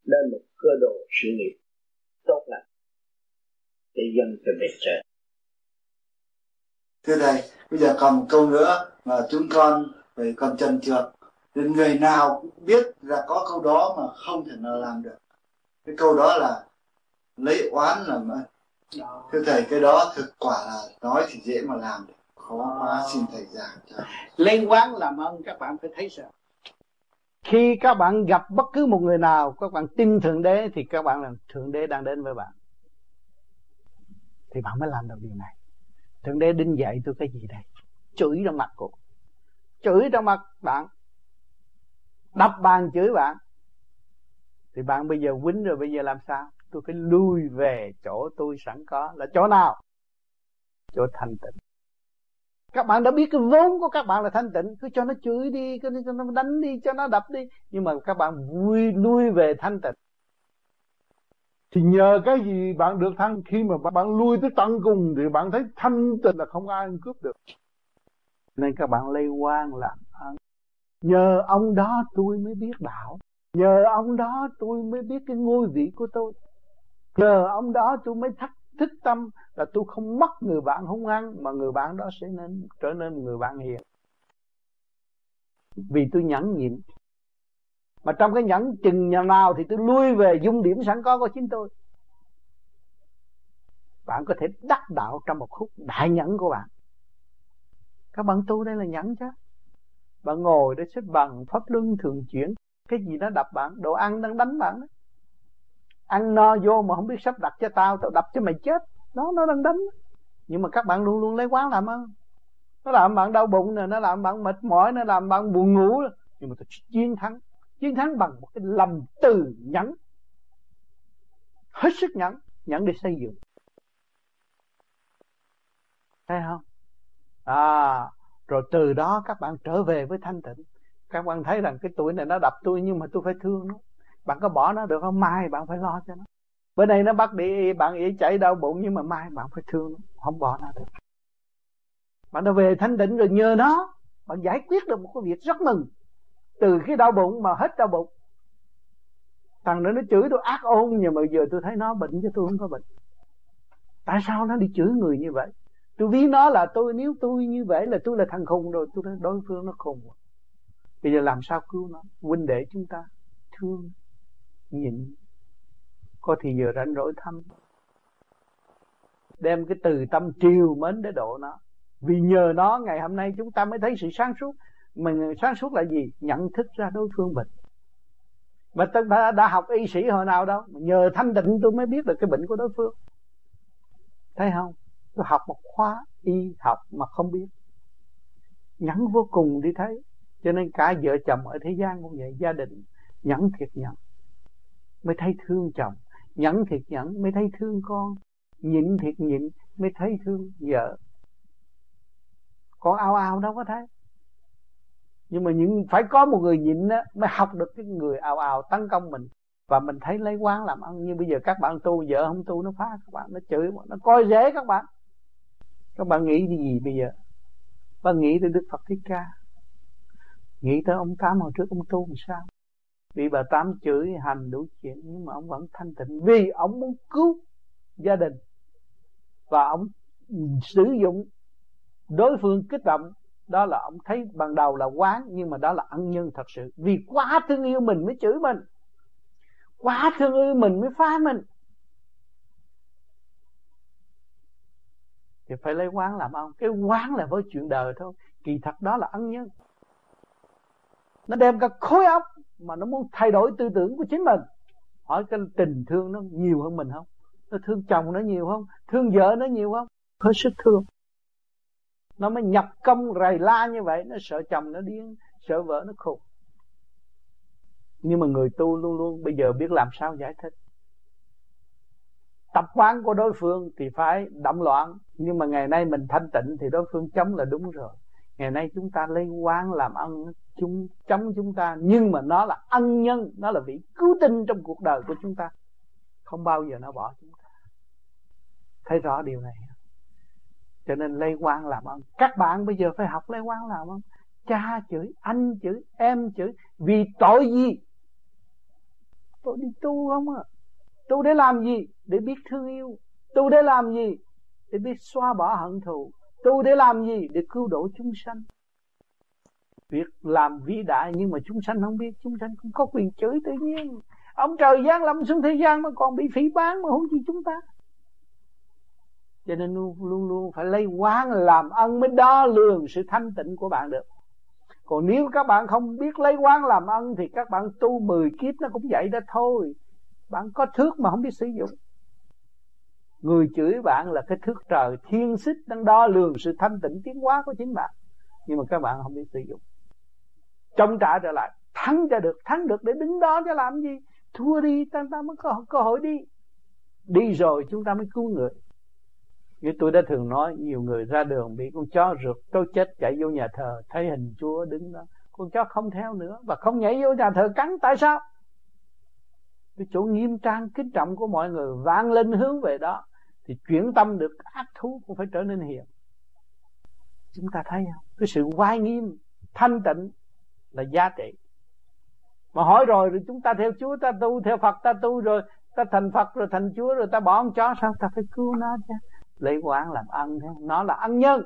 lên một cơ đồ sự nghiệp tốt lành để dân cho bề trên thưa thầy bây giờ còn một câu nữa mà chúng con phải còn trần trượt. Nên người nào cũng biết là có câu đó mà không thể nào làm được. Cái câu đó là lấy oán làm ơn thưa thầy cái đó thực quả là nói thì dễ mà làm được. Khó quá xin thầy giảng cho. Lấy oán làm ơn các bạn phải thấy sao khi các bạn gặp bất cứ một người nào, các bạn tin thượng đế, thì các bạn là thượng đế đang đến với bạn. Thì bạn mới làm được điều này. Thượng đế đinh dạy tôi cái gì đây? Chửi trong mặt cô. Chửi trong mặt bạn. Đập bàn chửi bạn. Thì bạn bây giờ quýnh rồi, bây giờ làm sao? Tôi phải lui về chỗ tôi sẵn có. Là chỗ nào? Chỗ thanh tịnh các bạn đã biết cái vốn của các bạn là thanh tịnh, cứ cho nó chửi đi, cứ cho nó đánh đi, cho nó đập đi. Nhưng mà các bạn vui lui về thanh tịnh. Thì nhờ cái gì bạn được thăng? Khi mà bạn lui tới tận cùng thì bạn thấy thanh tịnh là không ai cướp được. Nên các bạn lây quan làm ơn nhờ ông đó tôi mới biết đạo. Nhờ ông đó tôi mới biết cái ngôi vị của tôi. Nhờ ông đó tôi mới thắc thích tâm là tôi không mất người bạn hung hăng mà người bạn đó sẽ nên trở nên người bạn hiền. Vì tôi nhẫn nhịn. Mà trong cái nhẫn chừng nhà nào thì tôi lui về dung điểm sẵn có của chính tôi. Bạn có thể đắc đạo trong một khúc đại nhẫn của bạn. Các bạn tu đây là nhẫn chứ. Bạn ngồi để xếp bằng, pháp luân thường chuyển. Cái gì nó đập bạn, đồ ăn đang đánh bạn đó ăn no vô mà không biết sắp đặt cho tao tao đập cho mày chết. Đó, nó đang đánh. Nhưng mà các bạn luôn luôn lấy quán làm ơn nó làm bạn đau bụng nè, nó làm bạn mệt mỏi, nó làm bạn buồn ngủ. Nhưng mà tôi chiến thắng. Chiến thắng bằng một cái lầm từ nhẫn hết sức nhẫn nhẫn để xây dựng. Thấy không? À rồi từ đó các bạn trở về với thanh tịnh. Các bạn thấy rằng cái tuổi này nó đập tôi nhưng mà tôi phải thương nó bạn có bỏ nó được không? Mai bạn phải lo cho nó. Bữa nay nó bắt đi, bạn ý chảy đau bụng, nhưng mà mai bạn phải thương nó, không bỏ nó được. Bạn đã về thanh định rồi, nhờ nó bạn giải quyết được một cái việc rất mừng. Từ cái đau bụng mà hết đau bụng. Thằng đó nó chửi tôi ác ôn, nhưng mà giờ tôi thấy nó bệnh chứ tôi không có bệnh. Tại sao nó đi chửi người như vậy? Tôi ví nó là tôi, nếu tôi như vậy là tôi là thằng khùng rồi, tôi nói đối phương nó khùng bây giờ làm sao cứu nó? Huynh đệ chúng ta thương nhịn có thì giờ rảnh rỗi thăm. Đem cái từ tâm triều mến để độ nó. Vì nhờ nó ngày hôm nay chúng ta mới thấy sự sáng suốt. Mình sáng suốt là gì? Nhận thức ra đối phương bệnh mà tôi đã, đã học y sĩ hồi nào đâu. Nhờ thanh định tôi mới biết được cái bệnh của đối phương. Thấy không? Tôi học một khóa y học mà không biết. Nhẫn vô cùng đi thấy. Cho nên cả vợ chồng ở thế gian cũng vậy gia đình nhẫn thiệt nhẫn mới thấy thương chồng. Nhẫn thiệt nhẫn mới thấy thương con. Nhịn thiệt nhịn mới thấy thương vợ. Con ao ao đâu có thấy. Nhưng mà những, phải có một người nhịn á, mới học được cái người ao ao tấn công mình. Và mình thấy lấy quán làm ăn. Như bây giờ các bạn tu, vợ không tu, nó phá các bạn, nó chửi nó coi dễ các bạn. Các bạn nghĩ gì bây giờ? Bạn nghĩ tới đức phật thích ca. Nghĩ tới ông tám hồi trước ông tu làm sao? Bị bà tám chửi hành đủ chuyện, nhưng mà ông vẫn thanh tịnh. Vì ông muốn cứu gia đình, và ông sử dụng đối phương kích động, đó là ông thấy ban đầu là quán, nhưng mà đó là ân nhân thật sự. Vì quá thương yêu mình mới chửi mình. Quá thương yêu mình mới phá mình. Thì phải lấy quán làm ông. Cái quán là với chuyện đời thôi. Kỳ thật đó là ân nhân. Nó đem cả khối óc mà nó muốn thay đổi tư tưởng của chính mình. Hỏi cái tình thương nó nhiều hơn mình không? Nó thương chồng nó nhiều không? Thương vợ nó nhiều không? Hết sức thương. Nó mới nhập công rầy la như vậy nó sợ chồng nó điên sợ vợ nó khùng. Nhưng mà người tu luôn luôn bây giờ biết làm sao giải thích. Tập quán của đối phương thì phải động loạn nhưng mà ngày nay mình thanh tịnh thì đối phương chống là đúng rồi. Ngày nay chúng ta lấy quán làm ân chúng chống chúng ta, nhưng mà nó là ân nhân, nó là vị cứu tinh trong cuộc đời của chúng ta. Không bao giờ nó bỏ chúng ta. Thấy rõ điều này. Cho nên lây quan làm ơn các bạn bây giờ phải học lây quan làm ơn cha chửi, anh chửi, em chửi, vì tội gì? Tôi đi tu không à? Tu để làm gì? Để biết thương yêu. Tu để làm gì? Để biết xóa bỏ hận thù. Tu để làm gì? Để cứu độ chúng sanh việc làm vĩ đại nhưng mà chúng sanh không biết chúng sanh cũng có quyền chửi tự nhiên. Ông trời giáng lâm xuống thế gian mà còn bị phỉ bán mà không chi chúng ta. Cho nên luôn luôn, luôn phải lấy quán làm ân mới đo lường sự thanh tịnh của bạn được. Còn nếu các bạn không biết lấy quán làm ân thì các bạn tu 10 kiếp nó cũng vậy đó thôi. Bạn có thước mà không biết sử dụng. Người chửi bạn là cái thước trời thiên xích đang đo lường sự thanh tịnh tiến hóa của chính bạn. Nhưng mà các bạn không biết sử dụng chống trả trở lại. Thắng cho được thắng được để đứng đó cho làm gì? Thua đi ta, ta mới có cơ hội đi. Đi rồi chúng ta mới cứu người. Như tôi đã thường nói nhiều người ra đường bị con chó rượt câu chết chạy vô nhà thờ thấy hình chúa đứng đó. Con chó không theo nữa và không nhảy vô nhà thờ cắn tại sao? Cái chỗ nghiêm trang kính trọng của mọi người vang lên hướng về đó thì chuyển tâm được ác thú cũng phải trở nên hiền. Chúng ta thấy không? Cái sự oai nghiêm thanh tịnh là giá trị. Mà hỏi rồi rồi chúng ta theo Chúa ta tu theo Phật ta tu rồi ta thành Phật rồi thành Chúa rồi ta bỏ con chó sao ta phải cứu nó chứ? Lấy quán làm ân thế nó là ân nhân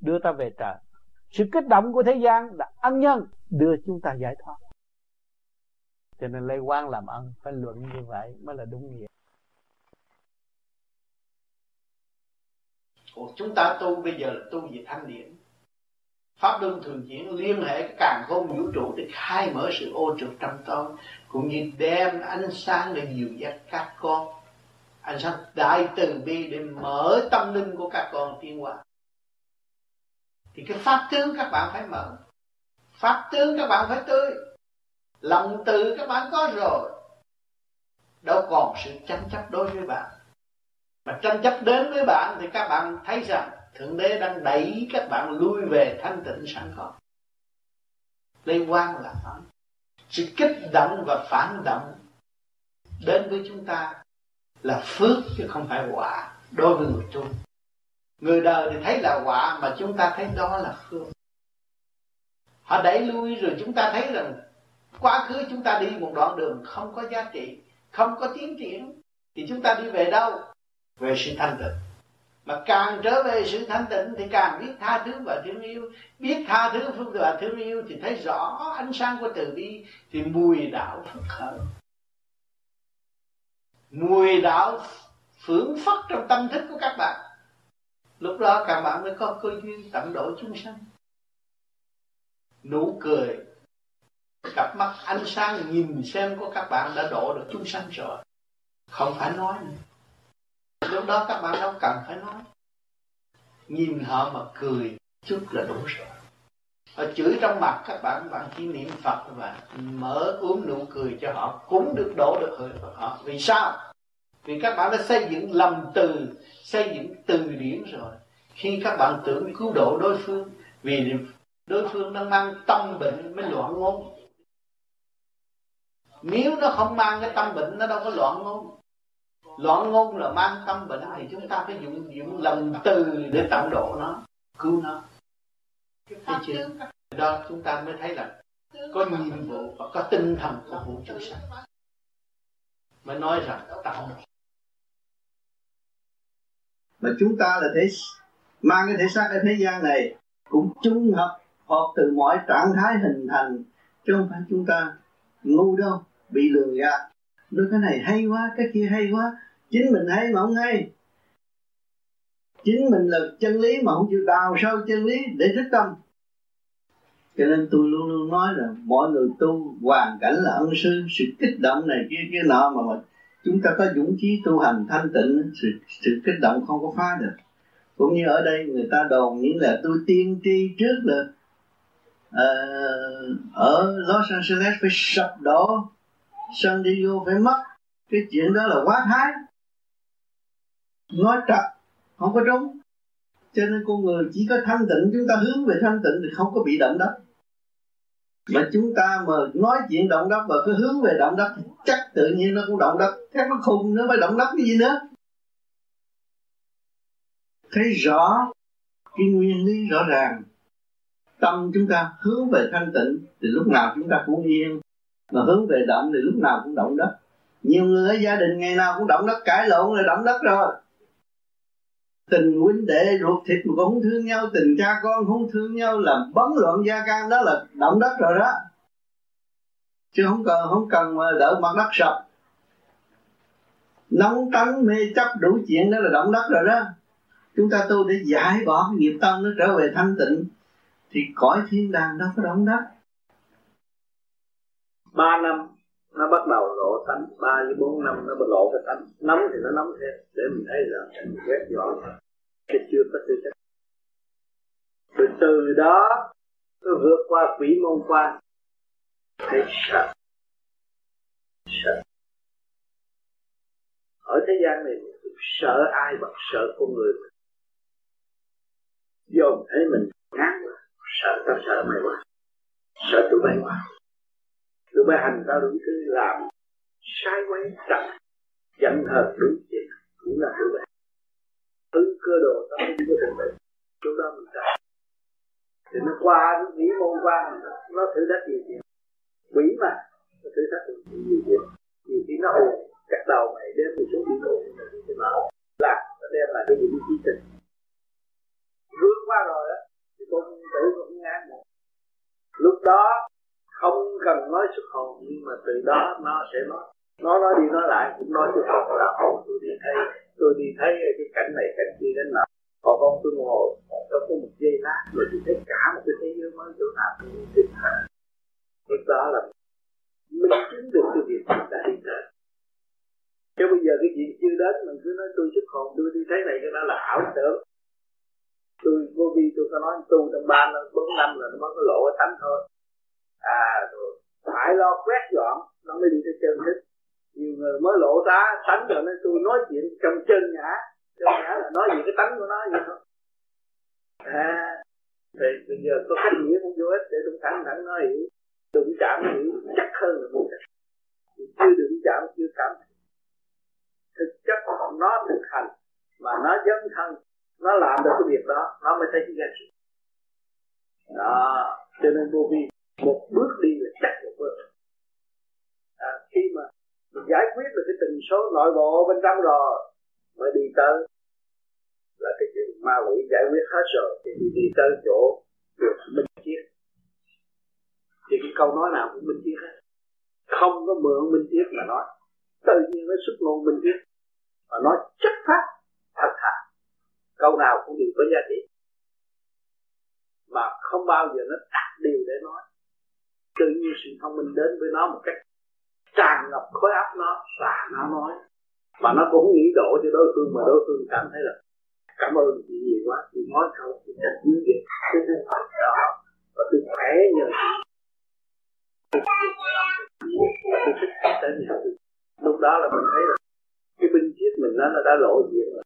đưa ta về trời. Sự kích động của thế gian là ân nhân đưa chúng ta giải thoát. Cho nên lấy quán làm ân phải luận như vậy mới là đúng nghĩa. Ủa, chúng ta tu bây giờ là tu về thanh điển. Pháp luân thường chuyển liên hệ cái càng khôn vũ trụ để khai mở sự ô trực trong tôi, Cũng như đem ánh sáng để dìu dắt các con. Ánh sáng đại từ bi để mở tâm linh của các con tiến hóa. Thì cái pháp tướng các bạn phải mở. Pháp tướng các bạn phải tươi. Lòng từ các bạn có rồi. Đâu còn sự tranh chấp đối với bạn. Mà tranh chấp đến với bạn Thì các bạn thấy rằng Thượng Đế đang đẩy các bạn lui về thanh tịnh sẵn có. Đây quan là phản Sự kích động và phản động Đến với chúng ta Là phước chứ không phải quả Đối với người tu. Người đời thì thấy là quả Mà chúng ta thấy đó là phước Họ đẩy lui rồi chúng ta thấy rằng Quá khứ chúng ta đi một đoạn đường Không có giá trị, Không có tiến triển, Thì chúng ta đi về đâu? Về sự thanh tịnh mà càng trở về sự thanh tịnh thì càng biết tha thứ và thương yêu. Biết tha thứ và thương yêu thì thấy rõ ánh sáng của từ bi, thì mùi đạo phật khởi mùi đạo phưởng phất trong tâm thức của các bạn. Lúc đó các bạn mới có cơ duyên tận độ chúng sanh. Nụ cười, cặp mắt ánh sáng nhìn xem của các bạn đã độ được chúng sanh rồi. Không phải nói nữa lúc đó các bạn đâu cần phải nói. Nhìn họ mà cười, chút là đủ rồi. Họ chửi trong mặt các bạn bạn chỉ niệm phật và mở uống nụ cười cho họ, cũng được đổ được hơi họ. Vì sao? Vì các bạn đã xây dựng lầm từ, xây dựng từ điển rồi. Khi các bạn tưởng cứu độ đối phương, vì đối phương đang mang tâm bệnh mới loạn ngôn. Nếu nó không mang cái tâm bệnh, nó đâu có loạn ngôn loạn ngôn là mang tâm bệnh thì chúng ta phải dụng dụng lòng từ để tận độ nó cứu nó. Thấy chưa? đó chúng ta mới thấy là có nhiệm vụ và có tinh thần của vũ trụ sanh mới nói rằng tạo mà chúng ta là thấy mang cái thể xác ở thế gian này cũng chung hợp hợp từ mọi trạng thái hình thành chứ không phải chúng ta ngu đâu bị lừa gạt đôi cái này hay quá cái kia hay quá. Chính mình hay mà không hay. Chính mình là chân lý mà không chịu đào sâu chân lý để thức tâm. Cho nên tôi luôn luôn nói là mọi người tu hoàn cảnh là ân sư sự kích động này kia kia nọ mà mình chúng ta có dũng khí tu hành thanh tịnh sự, sự kích động không có phá được. Cũng như ở đây người ta đồn những là tôi tiên tri trước là uh, ở Los Angeles phải sập đổ sân đi vô phải mất. Cái chuyện đó là quá thái. Nói trật không có đúng. Cho nên con người chỉ có thanh tịnh, chúng ta hướng về thanh tịnh thì không có bị động đất. Mà chúng ta mà nói chuyện động đất và cứ hướng về động đất thì chắc tự nhiên nó cũng động đất. Chắc nó khùng nữa, phải động đất cái gì nữa? Thấy rõ cái nguyên lý rõ ràng. Tâm chúng ta hướng về thanh tịnh thì lúc nào chúng ta cũng yên mà hướng về động thì lúc nào cũng động đất. Nhiều người ở gia đình ngày nào cũng động đất, cãi lộn là động đất rồi. Tình huynh đệ ruột thịt mà cũng không thương nhau, tình cha con không thương nhau là bấn loạn gia can, đó là động đất rồi đó. Chứ không cần không cần mà đợi mặt đất sập. Nóng tánh mê chấp đủ chuyện đó là động đất rồi đó. Chúng ta tu để giải bỏ nghiệp tâm nó trở về thanh tịnh, thì cõi thiên đàng đâu có động đất ba năm, nó bắt đầu lộ tánh ba với bốn năm, nó bắt lộ cái tánh nóng thì nó nóng thêm, để mình thấy là mình quét dọn thì chưa có tư chất. Từ từ đó, nó vượt qua quỷ môn quan. Thấy sợ. Sợ. Ở thế gian này, sợ ai bằng sợ con người mình. Dồn thấy mình ngán quá. Sợ tao sợ mày quá. Sợ tụi bay quá. Tôi mới hành ra đúng thứ làm. Sai quấy trật giận hờn đúng chuyện. Cũng là thứ bay thứ cơ đồ tao không có thành bệnh chỗ đó mình trật thì nó qua, nó nghĩ môn qua, nó thử thách nhiều chuyện quỷ mà. Nó thử thách nhiều chuyện nhiều khi nó hù cắt đầu mày đem một số đi ngủ thì nó là, nó đem lại cái những chi tình rước qua rồi á, thì con tử cũng ngán một. Lúc đó không cần nói xuất hồn nhưng mà từ đó nó sẽ nói. Nó nói đi nói lại, cũng nói xuất hồn là hồn tôi đi thấy, tôi đi thấy cái cảnh này, cảnh kia đến nào còn con tôi ngồi trong có một giây lát, rồi tôi thấy cả một cái thế giới mới chỗ nào cũng tìm thấy lúc đó là mình chứng được cái việc mình đã đi tới. Chứ bây giờ cái chuyện chưa đến, mình cứ nói, tôi xuất hồn tôi đi thấy này, cái đó là ảo tưởng. Tôi vô vi, tôi có nói tu trong ba năm bốn năm là nó mới có lộ cái thánh thôi à rồi. Phải lo quét dọn, nó mới đi tới chân thức nhiều người mới lộ tá tánh rồi nói tôi nói chuyện trong chân nhã. Chân nhã là nói gì, cái tánh của nó vậy thôi à thì bây giờ có cách nghĩa cũng vô ích để tôi thẳng thẳng nói hiểu. Đụng chạm hiểu chắc hơn là một cách chưa đụng chạm, chưa cảm thực chất nó thực hành, mà nó dấn thân. Nó làm được cái việc đó, nó mới thấy cái giá trị. Đó, cho nên vô vi một bước đi là chắc một bước. À, khi mà mình giải quyết được cái tình số nội bộ bên trong rồi mới đi tới là cái chuyện ma quỷ giải quyết hết rồi thì đi, đi tới chỗ được minh triết thì cái câu nói nào cũng minh triết hết. Không có mượn minh triết mà nói. Tự nhiên nó xuất ngôn minh triết mà nói chất phát thật thà. Câu nào cũng đều có giá trị. Mà không bao giờ nó đặt điều để nói tự nhiên sự thông minh đến với nó một cách tràn ngập khối óc nó và nó nói. Mà nó cũng nghĩ đổ cho đối phương mà đối phương cảm thấy là cảm ơn chị nhiều quá, chị nói không chị thật như vậy cái thứ đó và tôi khỏe nhờ tôi thích tới nhà lúc đó là mình thấy là cái binh chiếc mình nó đã lộ diện rồi.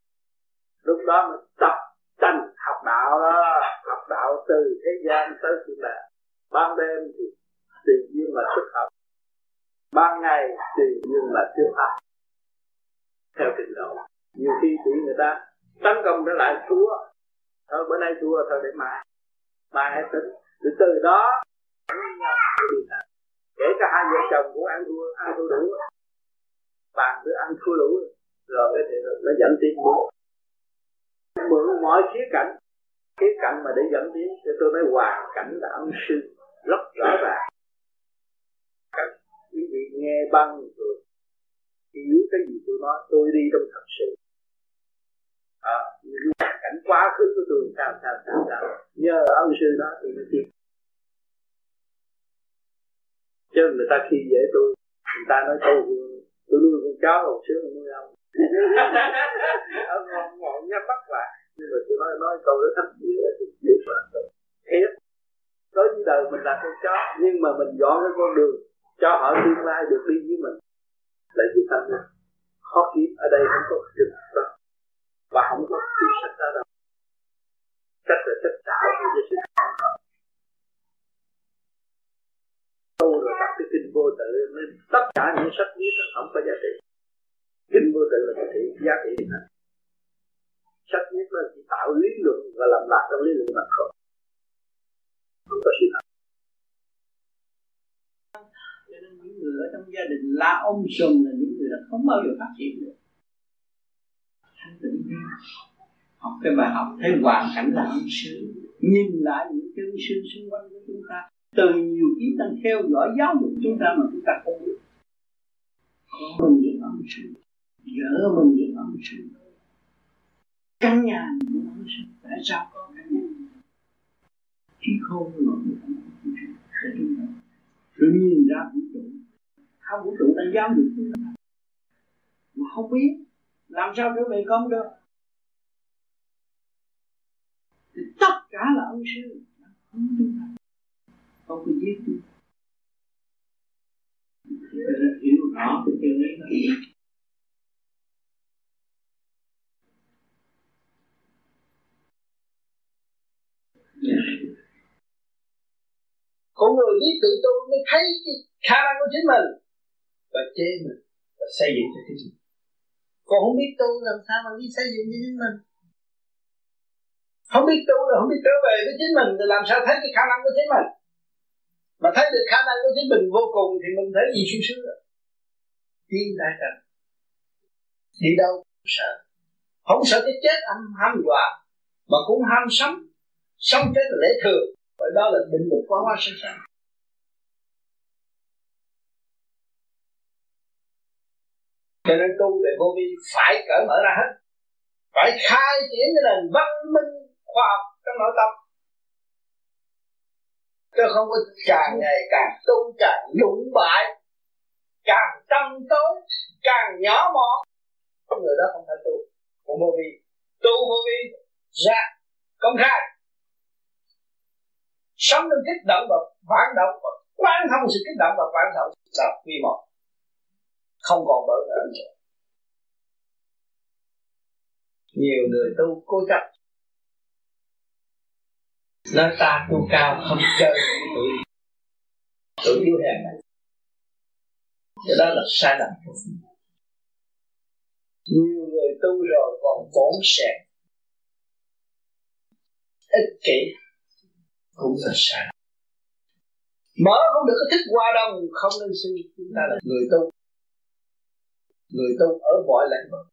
Lúc đó mình tập tranh học đạo đó, học đạo từ thế gian tới thiên đàng ban đêm thì tùy duyên mà xuất học ban ngày tùy duyên mà chưa học theo trình độ. Nhiều khi bị người ta tấn công trở lại thua. Thôi, bữa nay thua, thôi để mai. Mai hãy tính. Từ từ đó kể cả hai vợ chồng cũng ăn thua ăn thua đủ. Bạn cứ ăn thua đủ. Rồi cái thì nó dẫn tiến bộ mượn mọi khía cạnh. Khía cạnh mà để dẫn tiến cho tôi nói, hoàn cảnh là âm sư rất rõ ràng nghe băng rồi hiểu cái gì tôi nói tôi đi trong thật sự. À, những cảnh quá khứ của tôi sao sao sao sao? Nhờ ân sư đó thì nó tiếp chứ người ta khi dễ tôi người ta nói tôi tôi nuôi con chó còn sướng hơn nuôi ông. Ông ngon ngon nhắm mắt lại. Nhưng mà tôi nói nói câu đó gì đó thì biết là thiệt. Tới với đời mình là con chó nhưng mà mình dọn cái con đường cho họ tương lai được đi với mình. Lấy cái tâm này. Khó kiếm ở đây không có trực đó và không có cái sách đó đâu. Sách là sách tạo cái sự tu rồi đọc cái kinh vô tự nên tất cả những sách viết không có giá trị. Kinh vô tự là cái trị, giá trị này sách viết là chỉ tạo lý luận và làm lạc trong lý luận mà thôi. Không có sự thật. Người ở trong gia đình la ông sùm là những người đó không bao giờ phát triển được. Thanh tịnh học cái bài học thấy hoàn cảnh là ông sư. Nhìn lại những chân sư xung quanh của chúng ta, từ nhiều kiếp đang theo dõi giáo dục chúng ta mà chúng ta không biết. Mình những ông sư vợ mình những ông sư. Căn nhà những ông sư tại sao có căn nhà. Trí khôn nổi để chúng ta rồi nhìn ra cũng không vũ trụ đang giáo dục chúng ta mà không biết, làm sao trở về con được? Thì tất cả là ông sư. Không chúng ta không có giết chúng ta hiểu rõ cái chuyện ấy con người biết tự tu mới thấy cái khả năng của chính mình và chế mình và xây dựng cho chính mình còn không biết tu làm sao mà biết xây dựng cho chính mình? Không biết tu là không biết trở về với chính mình, thì làm sao thấy cái khả năng của chính mình? Mà thấy được khả năng của chính mình vô cùng thì mình thấy gì sung sướng rồi tiên đại trần. Đi đâu cũng sợ. Không sợ cái chết âm ham dọa, mà cũng ham sống sống chết là lễ thường. Và đó là định luật quá hóa sinh sanh cho nên tu về vô vi phải cởi mở ra hết. Phải khai triển cái nền văn minh khoa học trong nội tâm. Chứ không có càng ngày càng tu, càng lũng bại, càng tâm tối, càng nhỏ mọn. Con người đó không phải tu của vô vi. Tu vô vi, ra, công khai. Sống trong kích động và phản động và quán thông sự kích động và phản động. Là quy một không còn bỡ ngỡ nữa. Nhiều người tu cố chấp. Nói ta tu cao không chơi tuổi tuổi yếu hèn này. Cái đó là sai lầm nhiều người tu rồi còn bổn sẹn. Ích kỷ cũng là sai mở không được cái thức qua đâu không nên suy. Chúng ta là người tu người tu ở mọi lĩnh vực.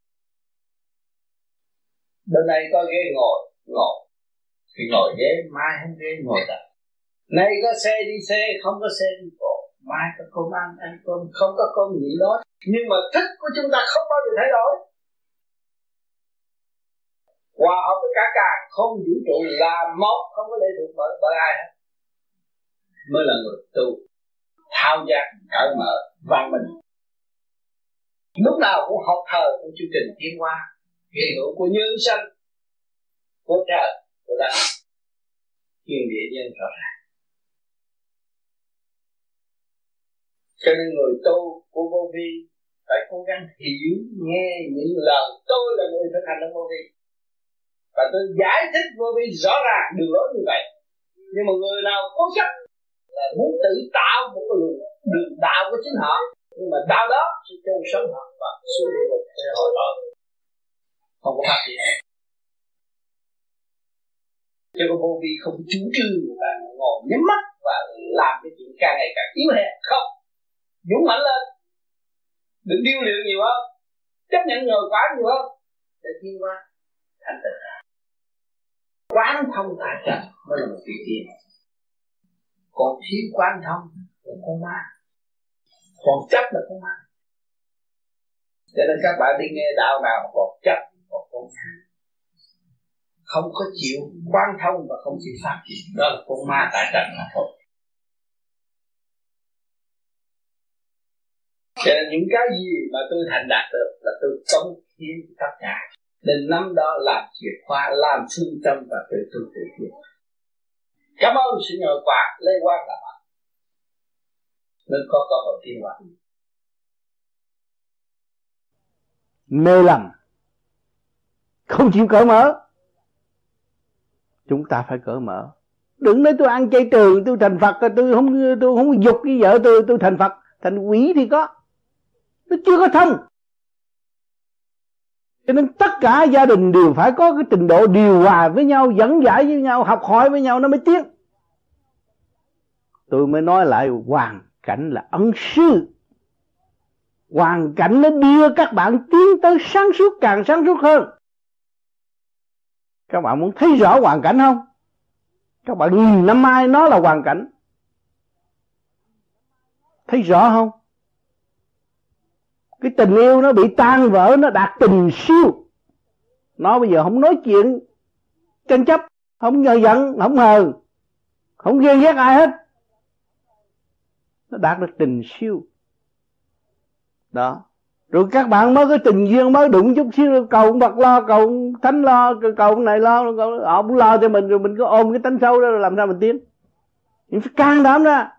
Bên này có ghế ngồi ngồi. Thì ngồi ghế mai không ghế ngồi tập. Nay có xe đi xe không có xe đi bộ. Mai có cơm ăn ăn cơm không có cơm nhịn đó. Nhưng mà thức của chúng ta không bao giờ thay đổi. Hòa hợp với cả càng không vũ trụ là một không có lệ thuộc bởi bởi ai hết. Mới là người tu. Thao giác cởi mở văn minh lúc nào cũng học thờ trong chương trình tiến hóa hiện hữu của nhân sanh của trời của đất. Thiên địa nhân rõ ràng. Cho nên người tu của vô vi phải cố gắng hiểu nghe những lời tôi là người thực hành trong vô vi. Và tôi giải thích vô vi rõ ràng đường lối như vậy. Nhưng mà người nào cố chấp là muốn tự tạo một cái đường, đường đạo của chính họ nhưng mà đau đó sẽ chôn sống họ và xuống địa ngục để hồi tội không có phát triển cho nên vô vi không chủ trương là ngồi nhắm mắt và làm cái chuyện càng ngày càng yếu hèn. Không. Dũng mạnh lên. Đừng điêu luyện nhiều hơn. Chấp nhận nhồi quá nhiều hơn. Để thiên qua thành tựu quán thông tại trần mới là một vị tiên còn thiếu quán thông thì con ma còn chấp là con ma cho nên các bạn đi nghe đạo nào còn chấp còn không, ma không có chịu quan thông và không chịu phát triển đó là con ma tại trần mà thôi. Cho nên những cái gì mà tôi thành đạt được là tôi cống hiến tất cả. Nên năm đó làm chìa khóa làm phương tâm và tự tu tự thiện cảm ơn sự nhờ quả lê quan là bạn nên có cơ hội tiến hóa mê lầm. Không chịu cởi mở. Chúng ta phải cởi mở. Đừng nói tôi ăn chay trường, tôi thành phật, tôi không tôi không dục với vợ tôi tôi thành phật. Thành quỷ thì có. Nó chưa có thông cho nên tất cả gia đình đều phải có cái trình độ điều hòa với nhau, dẫn giải với nhau, học hỏi với nhau nó mới tiến. Tôi mới nói lại hoàn cảnh là ân sư. Hoàn cảnh nó đưa các bạn tiến tới sáng suốt, càng sáng suốt hơn. Các bạn muốn thấy rõ hoàn cảnh không? Các bạn nhìn năm mai nó là hoàn cảnh. Thấy rõ không? Cái tình yêu nó bị tan vỡ, nó đạt tình siêu. Nó bây giờ không nói chuyện tranh chấp, không nhờ giận, không hờn, không ghen ghét ai hết nó đạt được tình siêu. Đó. Rồi các bạn mới có tình duyên mới đụng chút xíu cầu bật lo cầu thánh lo cầu này lo họ cũng lo cho mình rồi mình có ôm cái tánh sâu đó rồi làm sao mình tiến. Mình phải can đảm ra.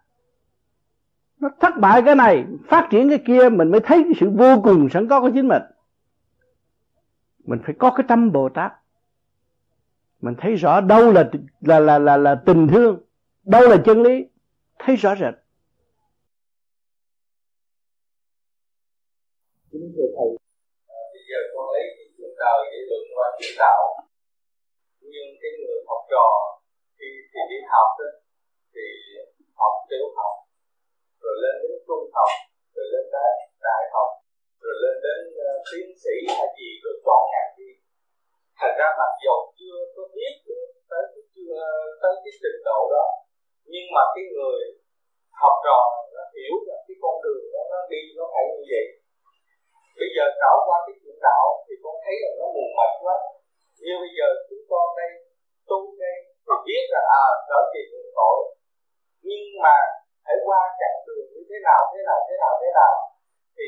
Nó thất bại cái này phát triển cái kia mình mới thấy cái sự vô cùng sẵn có của chính mình. Mình phải có cái tâm bồ tát. Mình thấy rõ đâu là là là là, là tình thương đâu là chân lý thấy rõ rệt. Đời và chỉ đạo. Nhưng cái người học trò khi thì đi học đó, thì học tiểu học rồi lên đến trung học rồi lên đến đại học rồi lên đến uh, tiến sĩ hay gì rồi chọn ngành đi. Thành ra mặc dù chưa có biết được tới cái chưa tới cái trình độ đó nhưng mà cái người học trò nó hiểu là cái con đường đó nó đi nó phải như vậy bây giờ trải qua cái chuyện đạo thì con thấy là nó mù mịt quá. Như bây giờ chúng con đây, tu đây, thì biết là à trở về những tội nhưng mà phải qua chặng đường như thế nào thế nào thế nào thế nào? Thì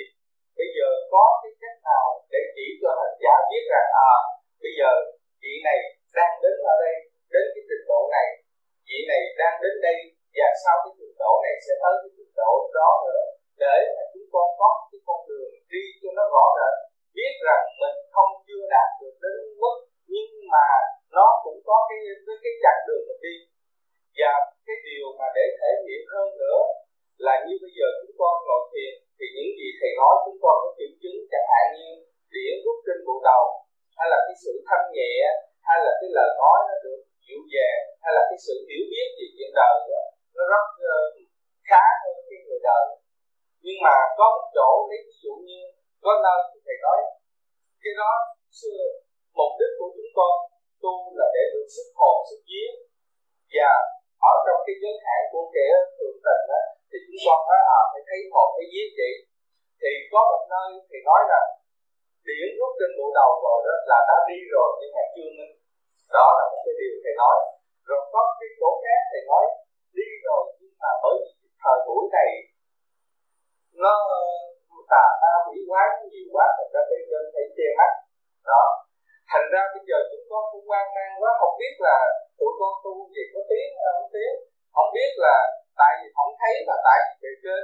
bây giờ có cái cách nào để chỉ cho hành giả biết rằng à bây giờ chị này đang đến ở đây, đến cái trình độ này, chị này đang đến đây và sau cái trình độ này sẽ tới cái trình độ đó nữa? Để mà chúng con có cái con đường đi cho nó rõ rệt biết rằng mình không chưa đạt được đến mức nhưng mà nó cũng có cái cái, cái chặng đường mình đi. Và cái điều mà để thể hiện hơn nữa là như bây giờ chúng con ngồi thiền thì những gì thầy nói chúng con có triệu chứng chẳng hạn như điểm rút trên bộ đầu hay là cái sự thanh nhẹ hay là cái lời nói nó được dịu dàng hay là cái sự hiểu biết về chuyện đời đó, nó rất uh, khá hơn cái người đời nhưng mà có một chỗ lấy ví dụ như có nơi thì thầy nói cái đó xưa mục đích của chúng con tu là để được sức hồn sức vía và ở trong cái giới hạn của kẻ thường tình đó, thì chúng con nói à phải thấy hồn thấy vía vậy. Thì có một nơi thì nói là điển rút trên bộ đầu rồi đó là đã đi rồi nhưng mà chưa minh. Đó là một cái điều thầy nói. Rồi có cái chỗ khác thầy nói đi rồi nhưng mà bởi vì thời buổi này nó tà ta quỷ quái nhiều quá thành ra bị trên phải che mắt. Đó. Thành ra bây giờ chúng con cũng quan mang quá không biết là tụi con tu gì có tiếng không tiếng. Không biết là tại vì không thấy là tại vì bề trên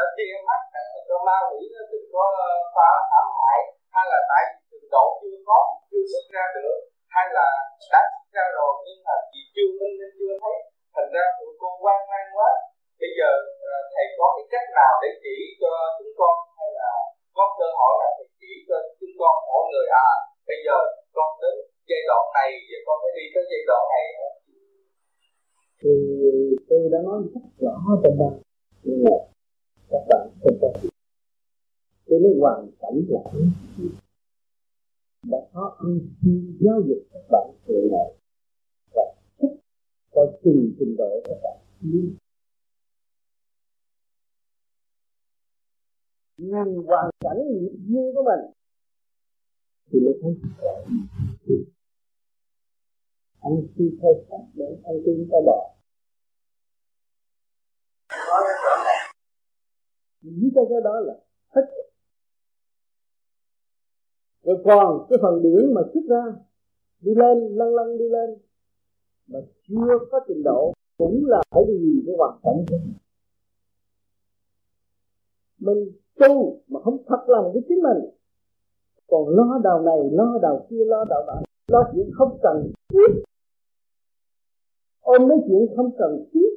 uh, che mắt là cho ma quỷ nó đừng có ờ, phá thảm hại hay là tại vì trình độ chưa có chưa xuất ra được hay là đã xuất ra rồi nhưng mà vì chưa minh nên chưa thấy. Thành ra tụi con quan mang quá bây giờ à, thầy có cái cách nào để chỉ cho chúng con hay là có cơ hội là thầy chỉ cho chúng con mỗi người à? Bây giờ, con đến giai đoạn này và con phải đi tới giai đoạn này. Thì tôi đã nói rất rõ trong đó nhưng mà các bạn không có tôi nói hoàn cảnh là đã có ưu tiên giáo dục các bạn từ này có trình trình độ các bạn nhìn hoàn cảnh nghiệp duyên của mình. Thì mới thấy rõ anh khi theo sát để anh tin ta đỏ nghĩ cho cái đó là hết rồi còn cái phần điển mà xuất ra, đi lên, lăn lăn đi lên, mà chưa có trình độ, cũng là phải đi gì cái hoàn cảnh. Của mình tu mà không thật lòng với chính mình. Còn lo đầu này lo đầu kia lo đầu đó lo chuyện không cần thiết. Ôm mấy chuyện không cần thiết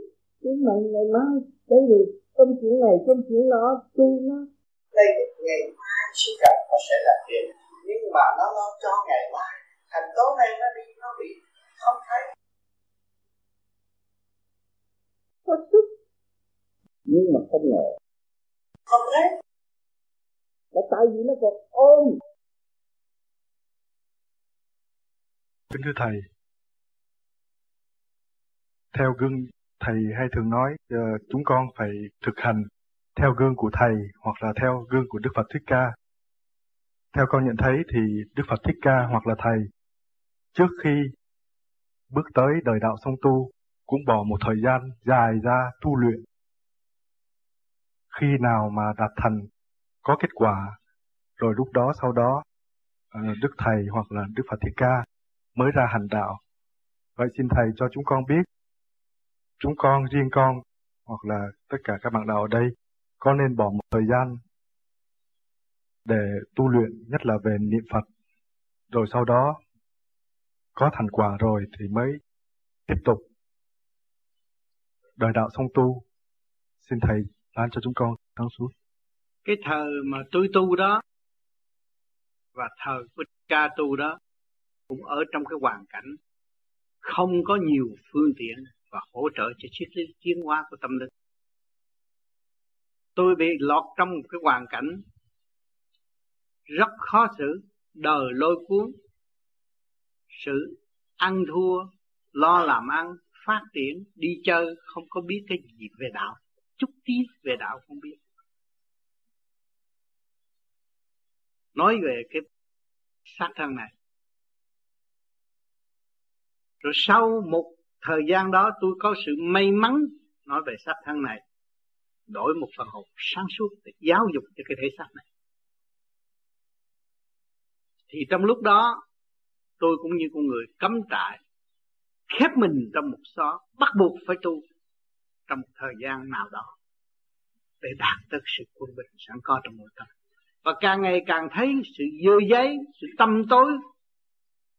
cái này ngày mai cái gì công chuyện này công chuyện đó tu nó. Đây ngày mai sự cần nó sẽ là tiền nhưng mà nó lo cho ngày mai. Thành tối nay nó đi nó bị không thấy. Có sức nhưng mà không ngờ. Không thấy là tại vì nó còn ôm kính thưa thầy theo gương thầy hay thường nói uh, chúng con phải thực hành theo gương của thầy hoặc là theo gương của Đức Phật Thích Ca. Theo con nhận thấy thì Đức Phật Thích Ca hoặc là thầy trước khi bước tới đời đạo song tu cũng bỏ một thời gian dài ra tu luyện. Khi nào mà đạt thành có kết quả rồi lúc đó sau đó ờ, Đức Thầy hoặc là Đức Phật Thích Ca mới ra hành đạo. Vậy xin Thầy cho chúng con biết chúng con, riêng con hoặc là tất cả các bạn đạo ở đây có nên bỏ một thời gian để tu luyện nhất là về niệm Phật rồi sau đó có thành quả rồi thì mới tiếp tục đời đạo song tu xin thầy ban cho chúng con sáng suốt cái thờ mà tôi tu đó và thờ của ca tu đó cũng ở trong cái hoàn cảnh không có nhiều phương tiện và hỗ trợ cho triết lý tiến hóa của tâm linh. Tôi bị lọt trong một cái hoàn cảnh rất khó xử, đời lôi cuốn, sự ăn thua, lo làm ăn, phát triển, đi chơi, không có biết cái gì về đạo, chút tí về đạo không biết. Nói về cái sát thân này. Rồi sau một thời gian đó tôi có sự may mắn nói về xác thân này, đổi một phần hồn sáng suốt để giáo dục cho cái thể xác này thì trong lúc đó, tôi cũng như con người cấm trại, khép mình trong một xó, bắt buộc phải tu trong một thời gian nào đó để đạt tới sự quân bình sẵn có trong nội tâm và càng ngày càng thấy sự dơ giấy sự tâm tối.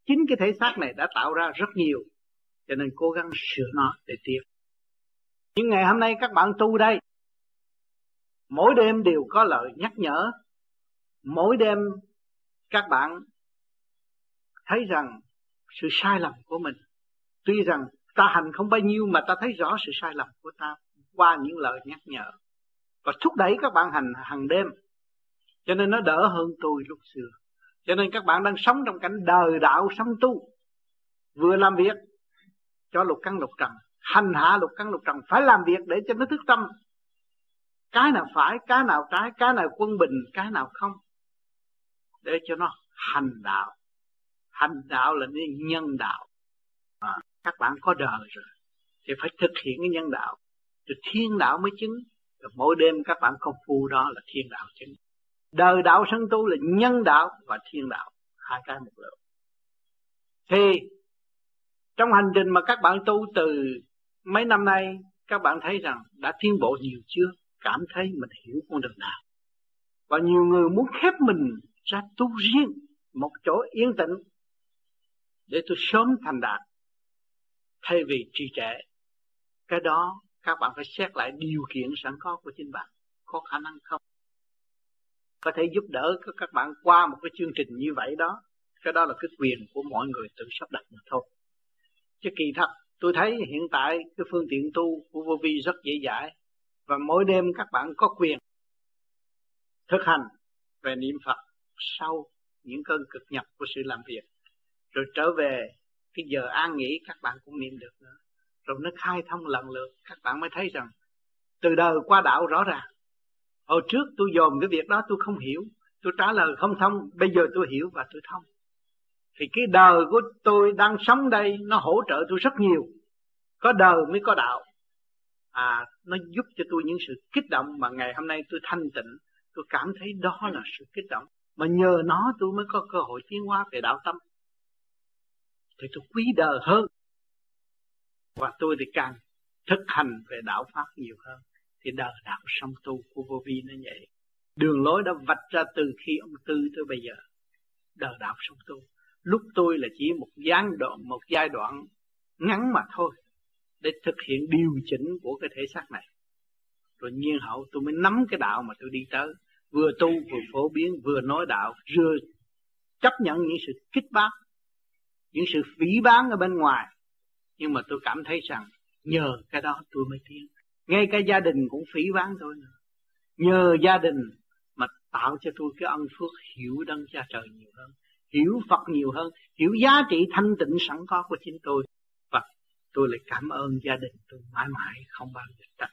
Chính cái thể xác này đã tạo ra rất nhiều. Cho nên cố gắng sửa nó để tiếp những ngày hôm nay các bạn tu đây, mỗi đêm đều có lời nhắc nhở. Mỗi đêm các bạn thấy rằng sự sai lầm của mình. Tuy rằng ta hành không bao nhiêu mà ta thấy rõ sự sai lầm của ta qua những lời nhắc nhở. Và thúc đẩy các bạn hành, hàng đêm cho nên nó đỡ hơn tôi lúc xưa. Cho nên các bạn đang sống trong cảnh đời đạo sống tu. Vừa làm việc cho lục căn lục trần hành hạ lục căn lục trần phải làm việc để cho nó thức tâm. Cái nào phải cái nào trái cái nào quân bình cái nào không? Để cho nó hành đạo. Hành đạo là nhân đạo. À, các bạn có đời rồi thì phải thực hiện cái nhân đạo. Rồi thiên đạo mới chứng. Rồi mỗi đêm các bạn công phu đó là thiên đạo chứng đời đạo sân tu là nhân đạo và thiên đạo, hai cái một lượng thì, trong hành trình mà các bạn tu từ mấy năm nay, các bạn thấy rằng đã tiến bộ nhiều chưa? Cảm thấy mình hiểu con đường nào? Và nhiều người muốn khép mình ra tu riêng, một chỗ yên tĩnh, để tôi sớm thành đạt. Thay vì trì trệ, cái đó các bạn phải xét lại điều kiện sẵn có của chính bạn. Có khả năng không? Có thể giúp đỡ các bạn qua một cái chương trình như vậy đó. Cái đó là cái quyền của mọi người tự sắp đặt mà thôi. Chứ kỳ thật, tôi thấy hiện tại cái phương tiện tu của vô vi rất dễ dãi. Và mỗi đêm các bạn có quyền thực hành về niệm Phật sau những cơn cực nhập của sự làm việc. Rồi trở về cái giờ an nghỉ các bạn cũng niệm được nữa. Rồi nó khai thông lần lượt, các bạn mới thấy rằng từ đời qua đạo rõ ràng hồi trước tôi dòm cái việc đó tôi không hiểu. Tôi trả lời không thông, bây giờ tôi hiểu và tôi thông. Thì cái đời của tôi đang sống đây, nó hỗ trợ tôi rất nhiều. Có đời mới có đạo. À nó giúp cho tôi những sự kích động mà ngày hôm nay tôi thanh tịnh. Tôi cảm thấy đó là sự kích động. Mà nhờ nó tôi mới có cơ hội tiến hóa về đạo tâm. Thì tôi quý đời hơn. Và tôi thì càng thực hành về đạo pháp nhiều hơn thì đời đạo song tu của vô vi nó vậy. Đường lối đã vạch ra từ khi ông tư tới bây giờ. Đời đạo song tu. Lúc tôi là chỉ một gián đoạn, một giai đoạn ngắn mà thôi, để thực hiện điều chỉnh của cái thể xác này. Rồi nhiên hậu tôi mới nắm cái đạo mà tôi đi tới. Vừa tu vừa phổ biến, vừa nói đạo, vừa chấp nhận những sự kích bác, những sự phỉ bán ở bên ngoài. Nhưng mà tôi cảm thấy rằng nhờ cái đó tôi mới tiến ngay cả gia đình cũng phỉ bán tôi nhờ gia đình mà tạo cho tôi cái ân phước hiểu đấng cha trời nhiều hơn, hiểu Phật nhiều hơn, hiểu giá trị thanh tịnh sẵn có của chính tôi. Và tôi lại cảm ơn gia đình tôi mãi mãi không bao giờ trách.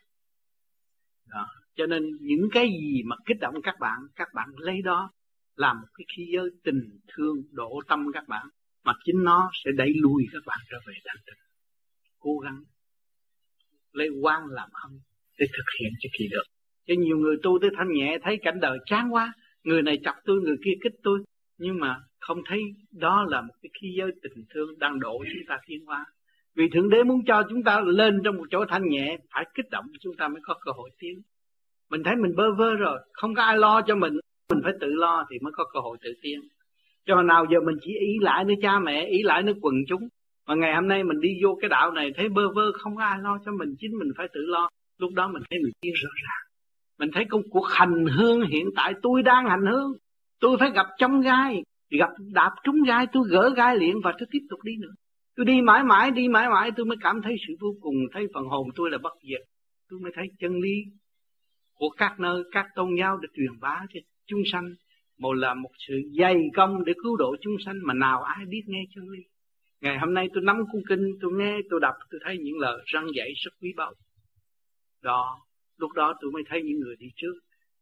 Đó. cho nên những cái gì mà kích động các bạn các bạn lấy đó làm một cái khí giới tình thương độ tâm các bạn, mà chính nó sẽ đẩy lùi các bạn trở về đàn tịnh. Cố gắng lấy quan làm ân để thực hiện cho kỳ được. Cho nhiều người tu tới thanh nhẹ, thấy cảnh đời chán quá, người này chọc tôi, người kia kích tôi. Nhưng mà không thấy đó là một cái khí giới tình thương đang độ chúng ta tiến hóa. Vì thượng đế muốn cho chúng ta lên trong một chỗ thanh nhẹ, phải kích động chúng ta mới có cơ hội tiến. Mình thấy mình bơ vơ rồi, không có ai lo cho mình. Mình phải tự lo thì mới có cơ hội tự tiến. Cho nào giờ mình chỉ ý lại nơi cha mẹ, ý lại nơi quần chúng mà ngày hôm nay mình đi vô cái đạo này thấy bơ vơ, không ai lo cho mình, chính mình phải tự lo. Lúc đó mình thấy mình tiến rõ ràng mình thấy công cuộc hành hương hiện tại tôi đang hành hương. Tôi phải gặp trong gai, gặp đạp trúng gai, tôi gỡ gai liền và tôi tiếp tục đi nữa. Tôi đi mãi mãi, đi mãi mãi, tôi mới cảm thấy sự vô cùng, thấy phần hồn tôi là bất diệt. Tôi mới thấy chân lý của các nơi, các tôn giáo để truyền bá cho chúng sanh. Một là một sự dày công để cứu độ chúng sanh mà nào ai biết nghe chân lý ngày hôm nay tôi nắm cuốn kinh, tôi nghe, tôi đọc, tôi thấy những lời răng dạy rất quý báu. Đó, lúc đó tôi mới thấy những người đi trước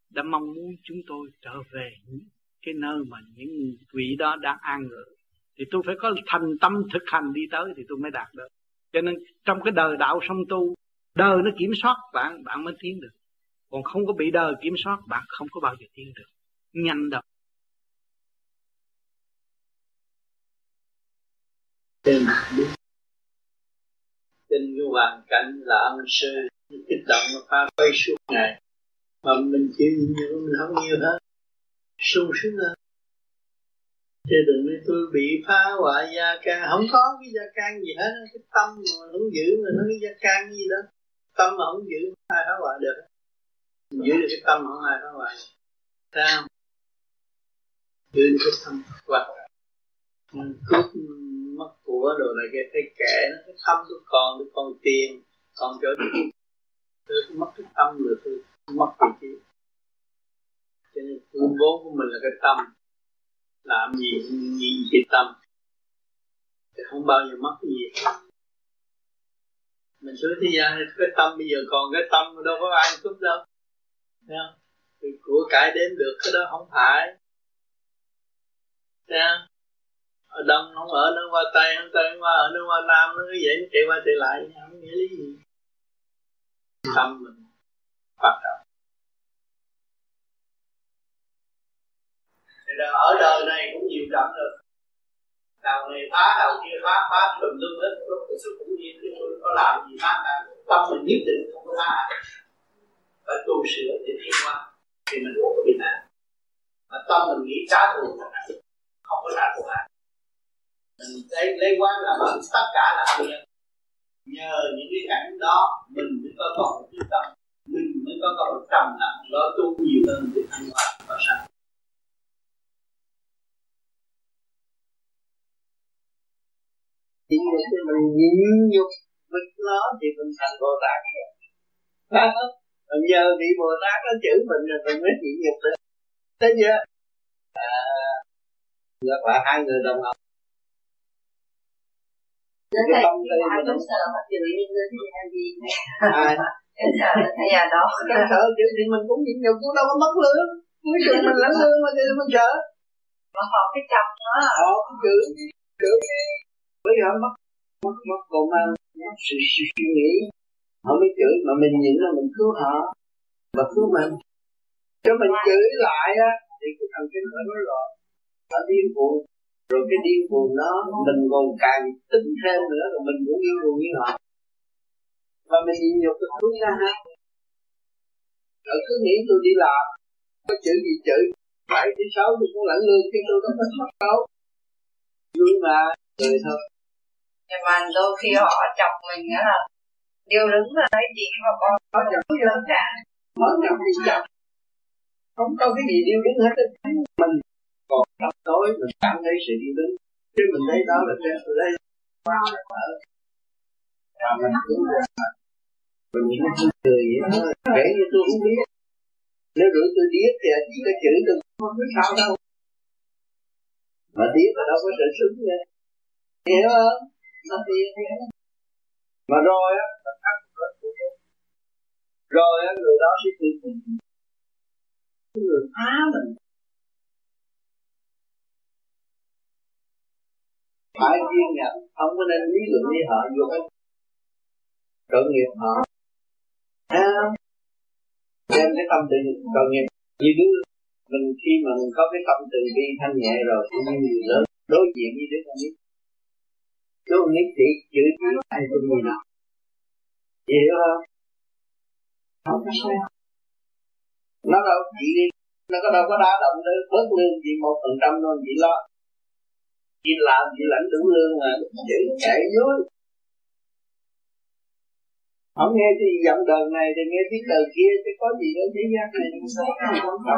đã mong muốn chúng tôi trở về cái nơi mà những vị đó đang an ngự. Thì tôi phải có thành tâm thực hành đi tới thì tôi mới đạt được. Cho nên trong cái đời đạo song tu, đời nó kiểm soát bạn bạn mới tiến được. Còn không có bị đời kiểm soát, bạn không có bao giờ tiến được. Nhanh đâu. Trên trên cái hoàn cảnh là âm sư, kích động nó pha quay suốt ngày. Mà mình chịu nhiều, mình không nhiều hết. Sung sướng hơn. Chứ đừng nói tôi bị phá hoại gia can không có cái gia can gì hết. Cái tâm mà không giữ mà nó cái gia can gì đó. Tâm mà không giữ ai phá hoại được. Giữ được cái tâm không ai phá hoại. Sao? Giữ được cái tâm. Hoặc cướp của đồ này cái thấy kẻ nó cái tâm của còn tôi còn tiền còn chỗ tôi mất cái tâm rồi tôi mất vị trí. Cho nên phương bố của mình là cái tâm. Làm gì gì cái tâm. Thì không bao giờ mất cái gì. Mình xuống thế gian thì cái tâm bây giờ còn cái tâm đâu có ai cướp đâu. Thấy không? Thì của cải đến được, cái đó không phải. Thấy không? Ở đông, không ở nó qua tây, không tây qua ở nó qua nam, nó cứ vậy, nó chạy qua chạy lại, không nghĩa lý gì. Tâm mình hoạt động. Thì ở đời này cũng nhiều trận rồi. Đầu này phá, đầu kia phá phá tùm lum hết. Lúc thực sự cũng nhiên cái tôi có làm gì phá cả. Tâm mình nhất định không có phá. Và tu sửa thì thiên qua thì mình không có bị nạn. Mà tâm mình nghĩ trả thù, không có trả thù ai mình lấy lấy quán là ơn tất cả là ân nhân nhờ những cái cảnh đó mình mới có cơ hội quyết tâm. Mình mới có cơ hội trầm lặng lo tu nhiều hơn để thanh hoa và sáng chỉ để mình nhịn nhục với nó thì mình thành bồ tát phải không? Còn nhờ bị bồ tát nó chữ mình rồi mình mới nhịn nhục được. Thế chưa à, gặp lại hai người đồng học nó cái thầy tâm tư ai mình có không sợ mà chửi đi nữa thì làm gì cái sợ là thầy à đó. Cái sợ chứ thì mình cũng nhịn nhục cũng đâu có mất lương. Mới chừng mình lãnh lương mà thì mình sợ. Mà họ cái chồng nó họ cũng chửi chửi bây giờ mất mất mất còn mà sự suy suy nghĩ. Họ mới chửi mà mình nhịn là mình cứu họ. Và cứu mình. Cho mình chửi lại á thì cái thần kinh nó rối loạn nó điên cuồng rồi cái điên cuồng đó mình còn càng tính thêm nữa rồi mình cũng điên cuồng như họ. Và mình nhịn nhục được cứu ra ha rồi cứ nghĩ tôi đi làm có chữ gì chữ bảy thứ sáu tôi cũng lãnh lương chứ tôi đâu có mất đâu vui mà cười thôi nhưng mà đôi khi họ chọc mình á là điều đứng là cái gì mà con có chọc lớn cả mới chọc thì chọc. Không có cái gì điêu đứng hết mình còn đắp tối mình cảm thấy sự đi đứng chứ mình thấy đó là cái tôi đây ở và mình cũng mình chỉ có cười vậy thôi kể như tôi không biết. Nếu rủi tôi điếc thì chỉ có chữ tôi không có sao đâu. Mà điếc mà đâu có sự sướng nha. Hiểu không? Nó điếc mà rồi á rồi á, người đó sẽ tự mình người phá mình. Phải kiên nhẫn không có nên lý luận với họ vô cái tội nghiệp họ. À, đem cái tâm tự tội nghiệp như đứa mình khi mà mình có cái tâm từ bi thanh nhẹ rồi cũng như người lớn đối diện với đứa con nít. Đứa con nít chỉ chữ chữ ai cũng như nào. Hiểu không? Không có sao. Nó đâu chỉ đi nó có đâu có đá động tới bớt lương chỉ một phần trăm thôi chỉ lo chỉ làm chỉ lãnh đủ lương mà chỉ chạy dưới. Không nghe thì giọng đời này thì nghe tiếng đời kia chứ có gì ở thế gian này không có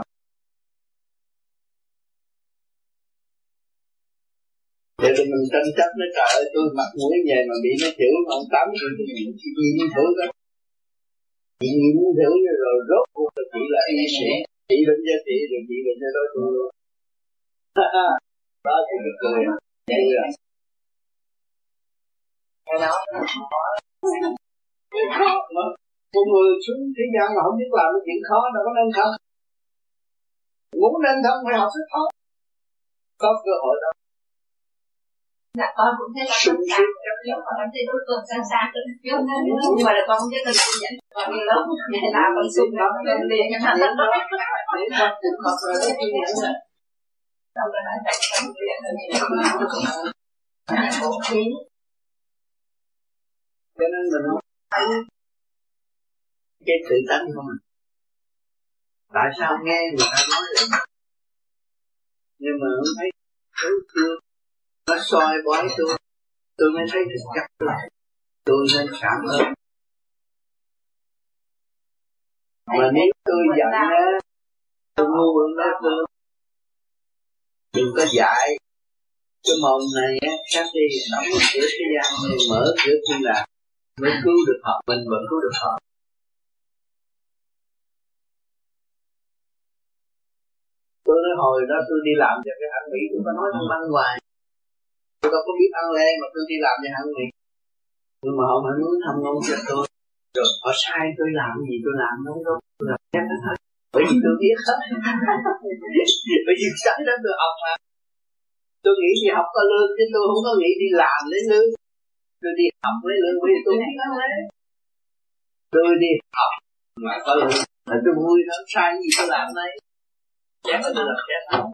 Để thì mình tranh chấp nó trời ơi tôi mặt mũi về mà bị nó chửi mà ông tám thì nhìn thử đó chị nhìn thử rồi rốt cuộc là chị là y sĩ chị bệnh cho chị rồi chị bệnh cho đối phương luôn đó thì được cười vậy rồi cái đó khó. Mà con người xuống thế gian mà không biết làm cái chuyện khó đâu có nên không? Muốn nên không phải học rất khó có cơ hội đâu. Dạ con cũng thấy là sẵn sàng nếu mà cảm thấy đối tượng sẵn sàng nhưng mà là con không biết cần kiên nhẫn còn nhiều lắm ngày nào con sung đó lên liền cái thằng đó để con cũng học rồi đấy nói tại sao cho nên mình không thấy cái tự tánh của mình. Tại sao nghe người ta nói vậy? Nhưng mà không thấy đối phương nó soi bói tôi. Tôi mới thấy thực chất lại tôi nên cảm ơn. Mà nếu tôi giận á tôi ngu hơn đó tôi đừng có dạy. Cái mồm này á, chắc đi đóng cửa thế gian này mở cửa thiên đàng mới cứu được họ, mình vẫn cứu được họ. Tôi nói hồi đó tôi đi làm cho cái hãng mỹ, tôi có nói thằng ăn hoài. Tôi đâu có biết ăn lên mà tôi đi làm cho hãng mỹ. Nhưng mà họ mà muốn thăm ngôn cho tôi. Rồi, họ sai tôi làm gì tôi làm đúng đâu tôi làm hết hết bởi vì tôi biết hết. Bởi vì sẵn đó tôi học mà. Tôi nghĩ đi học có lương chứ tôi không có nghĩ đi làm lấy lương tôi đi học lấy lương bởi vì tôi biết hết tôi đi học mà có lương là tôi vui lắm sai gì tôi làm đấy. Chắc là tôi làm chết không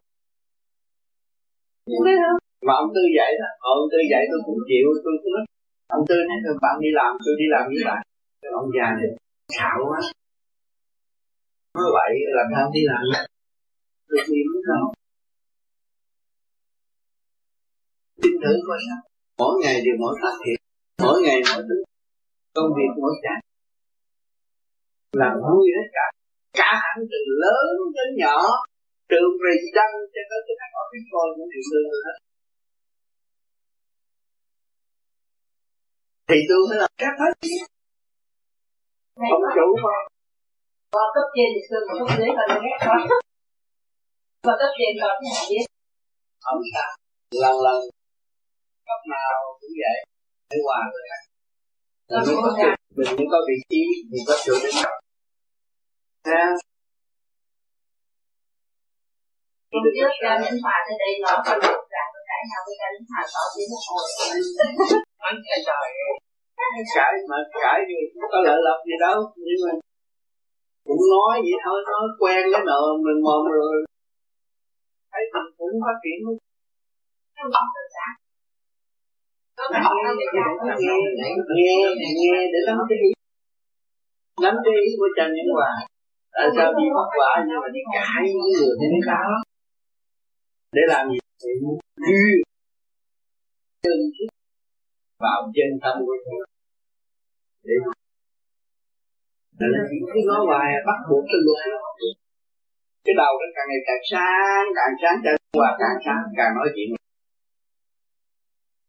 mà ông tư dạy đó ông tư dạy tôi cũng chịu tôi cũng nói ông tư nói là bạn đi làm tôi đi làm với bạn cái ông già này xạo quá nói vậy làm. Sao đi làm. Tôi đi muốn không tin thử coi sao. Mỗi ngày đều mỗi phát hiện. Mỗi ngày mỗi thứ công việc mỗi trạng làm vui hết cả. Cả hãng từ lớn tới nhỏ. Từ president cho tới cái thằng office cũng đều lương hết thì tôi phải làm các hết không chủ không có cấp trên thì mà cấp dưới còn ghét con và cấp trên còn nhà biết không sao lần lần cấp nào cũng vậy phải hòa rồi là mới có chuyện mình mới có vị trí thì có chỗ để gặp Hôm trước ra đến hòa tới đây nó có được tôi cãi nhau với ra đến hòa có tiếng một hồi anh trời cãi mà cãi không có lợi lộc gì đâu nhưng mà cũng nói vậy thôi nói quen cái nợ mình mồm rồi. Thấy mình cũng phát triển nghe nghe nghe để nắm cái ý. Nắm cái ý của trần nhân hòa. Tại sao đi mất quả nhưng mà đi cãi những người thế đó. để làm gì? Chân thức vào chân tâm của chúng để nên cứ nói hoài bắt buộc cái luật. Cái đầu nó càng ngày càng sáng càng sáng càng qua càng sáng càng nói chuyện.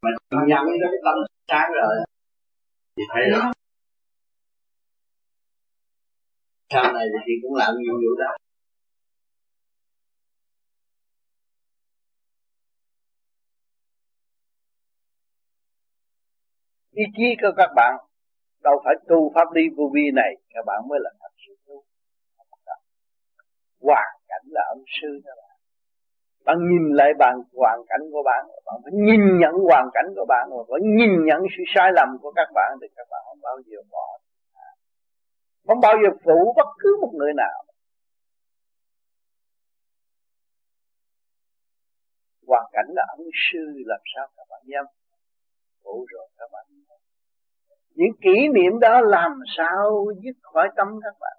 Mà đến cái tâm sáng rồi. Thì thấy rồi sau này thì cũng làm nhiều vụ đó. Ý chí của các bạn đâu phải tu pháp lý vô vi này, các bạn mới là thật sự tu. Hoàn cảnh là ông sư các bạn. Bạn nhìn lại bạn, hoàn cảnh của bạn bạn phải nhìn nhận hoàn cảnh của bạn, và phải nhìn nhận sự sai lầm của các bạn thì các bạn không bao giờ bỏ không bao giờ phụ bất cứ một người nào. Hoàn cảnh là ông sư, làm sao các bạn dám? Phụ rồi các bạn những kỷ niệm đó làm sao dứt khỏi tâm các bạn?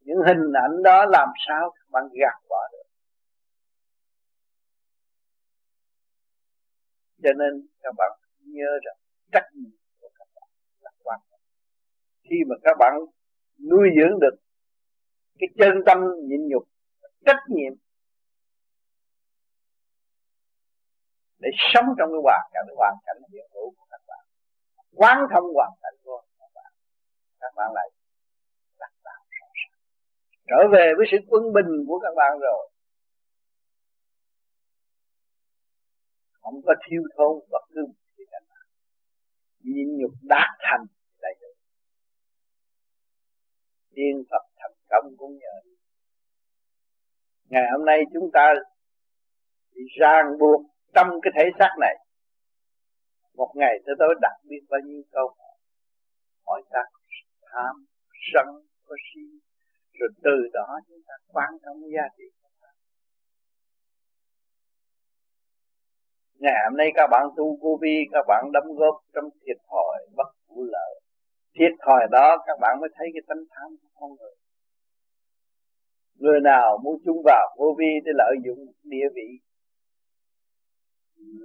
Những hình ảnh đó làm sao các bạn gạt bỏ được? Cho nên các bạn nhớ rằng trách nhiệm của các bạn là quan trọng. Khi mà các bạn nuôi dưỡng được cái chân tâm nhịn nhục, trách nhiệm để sống trong cái hoàn cảnh hoàn cảnh hiện hữu của các bạn. Quán thông hoàn cảnh của các bạn. Các bạn lại đặt bạn trở về với sự quân bình của các bạn rồi. Không có thiêu thốn vật cứ gì cả nhịn nhục đạt thành đại được. Tiên Phật thành công cũng nhờ ngày hôm nay chúng ta bị ràng buộc trong cái thể xác này. Một ngày tới tối đặt biết bao nhiêu câu hỏi. Ta tham sân có si. Rồi từ đó chúng ta quan tâm gia đình ngày hôm nay các bạn tu vô vi, các bạn đóng góp trong thiệt thòi bất vụ lợi. Thiệt thòi đó các bạn mới thấy cái tánh tham của con người. Người nào muốn chung vào vô vi để lợi dụng địa vị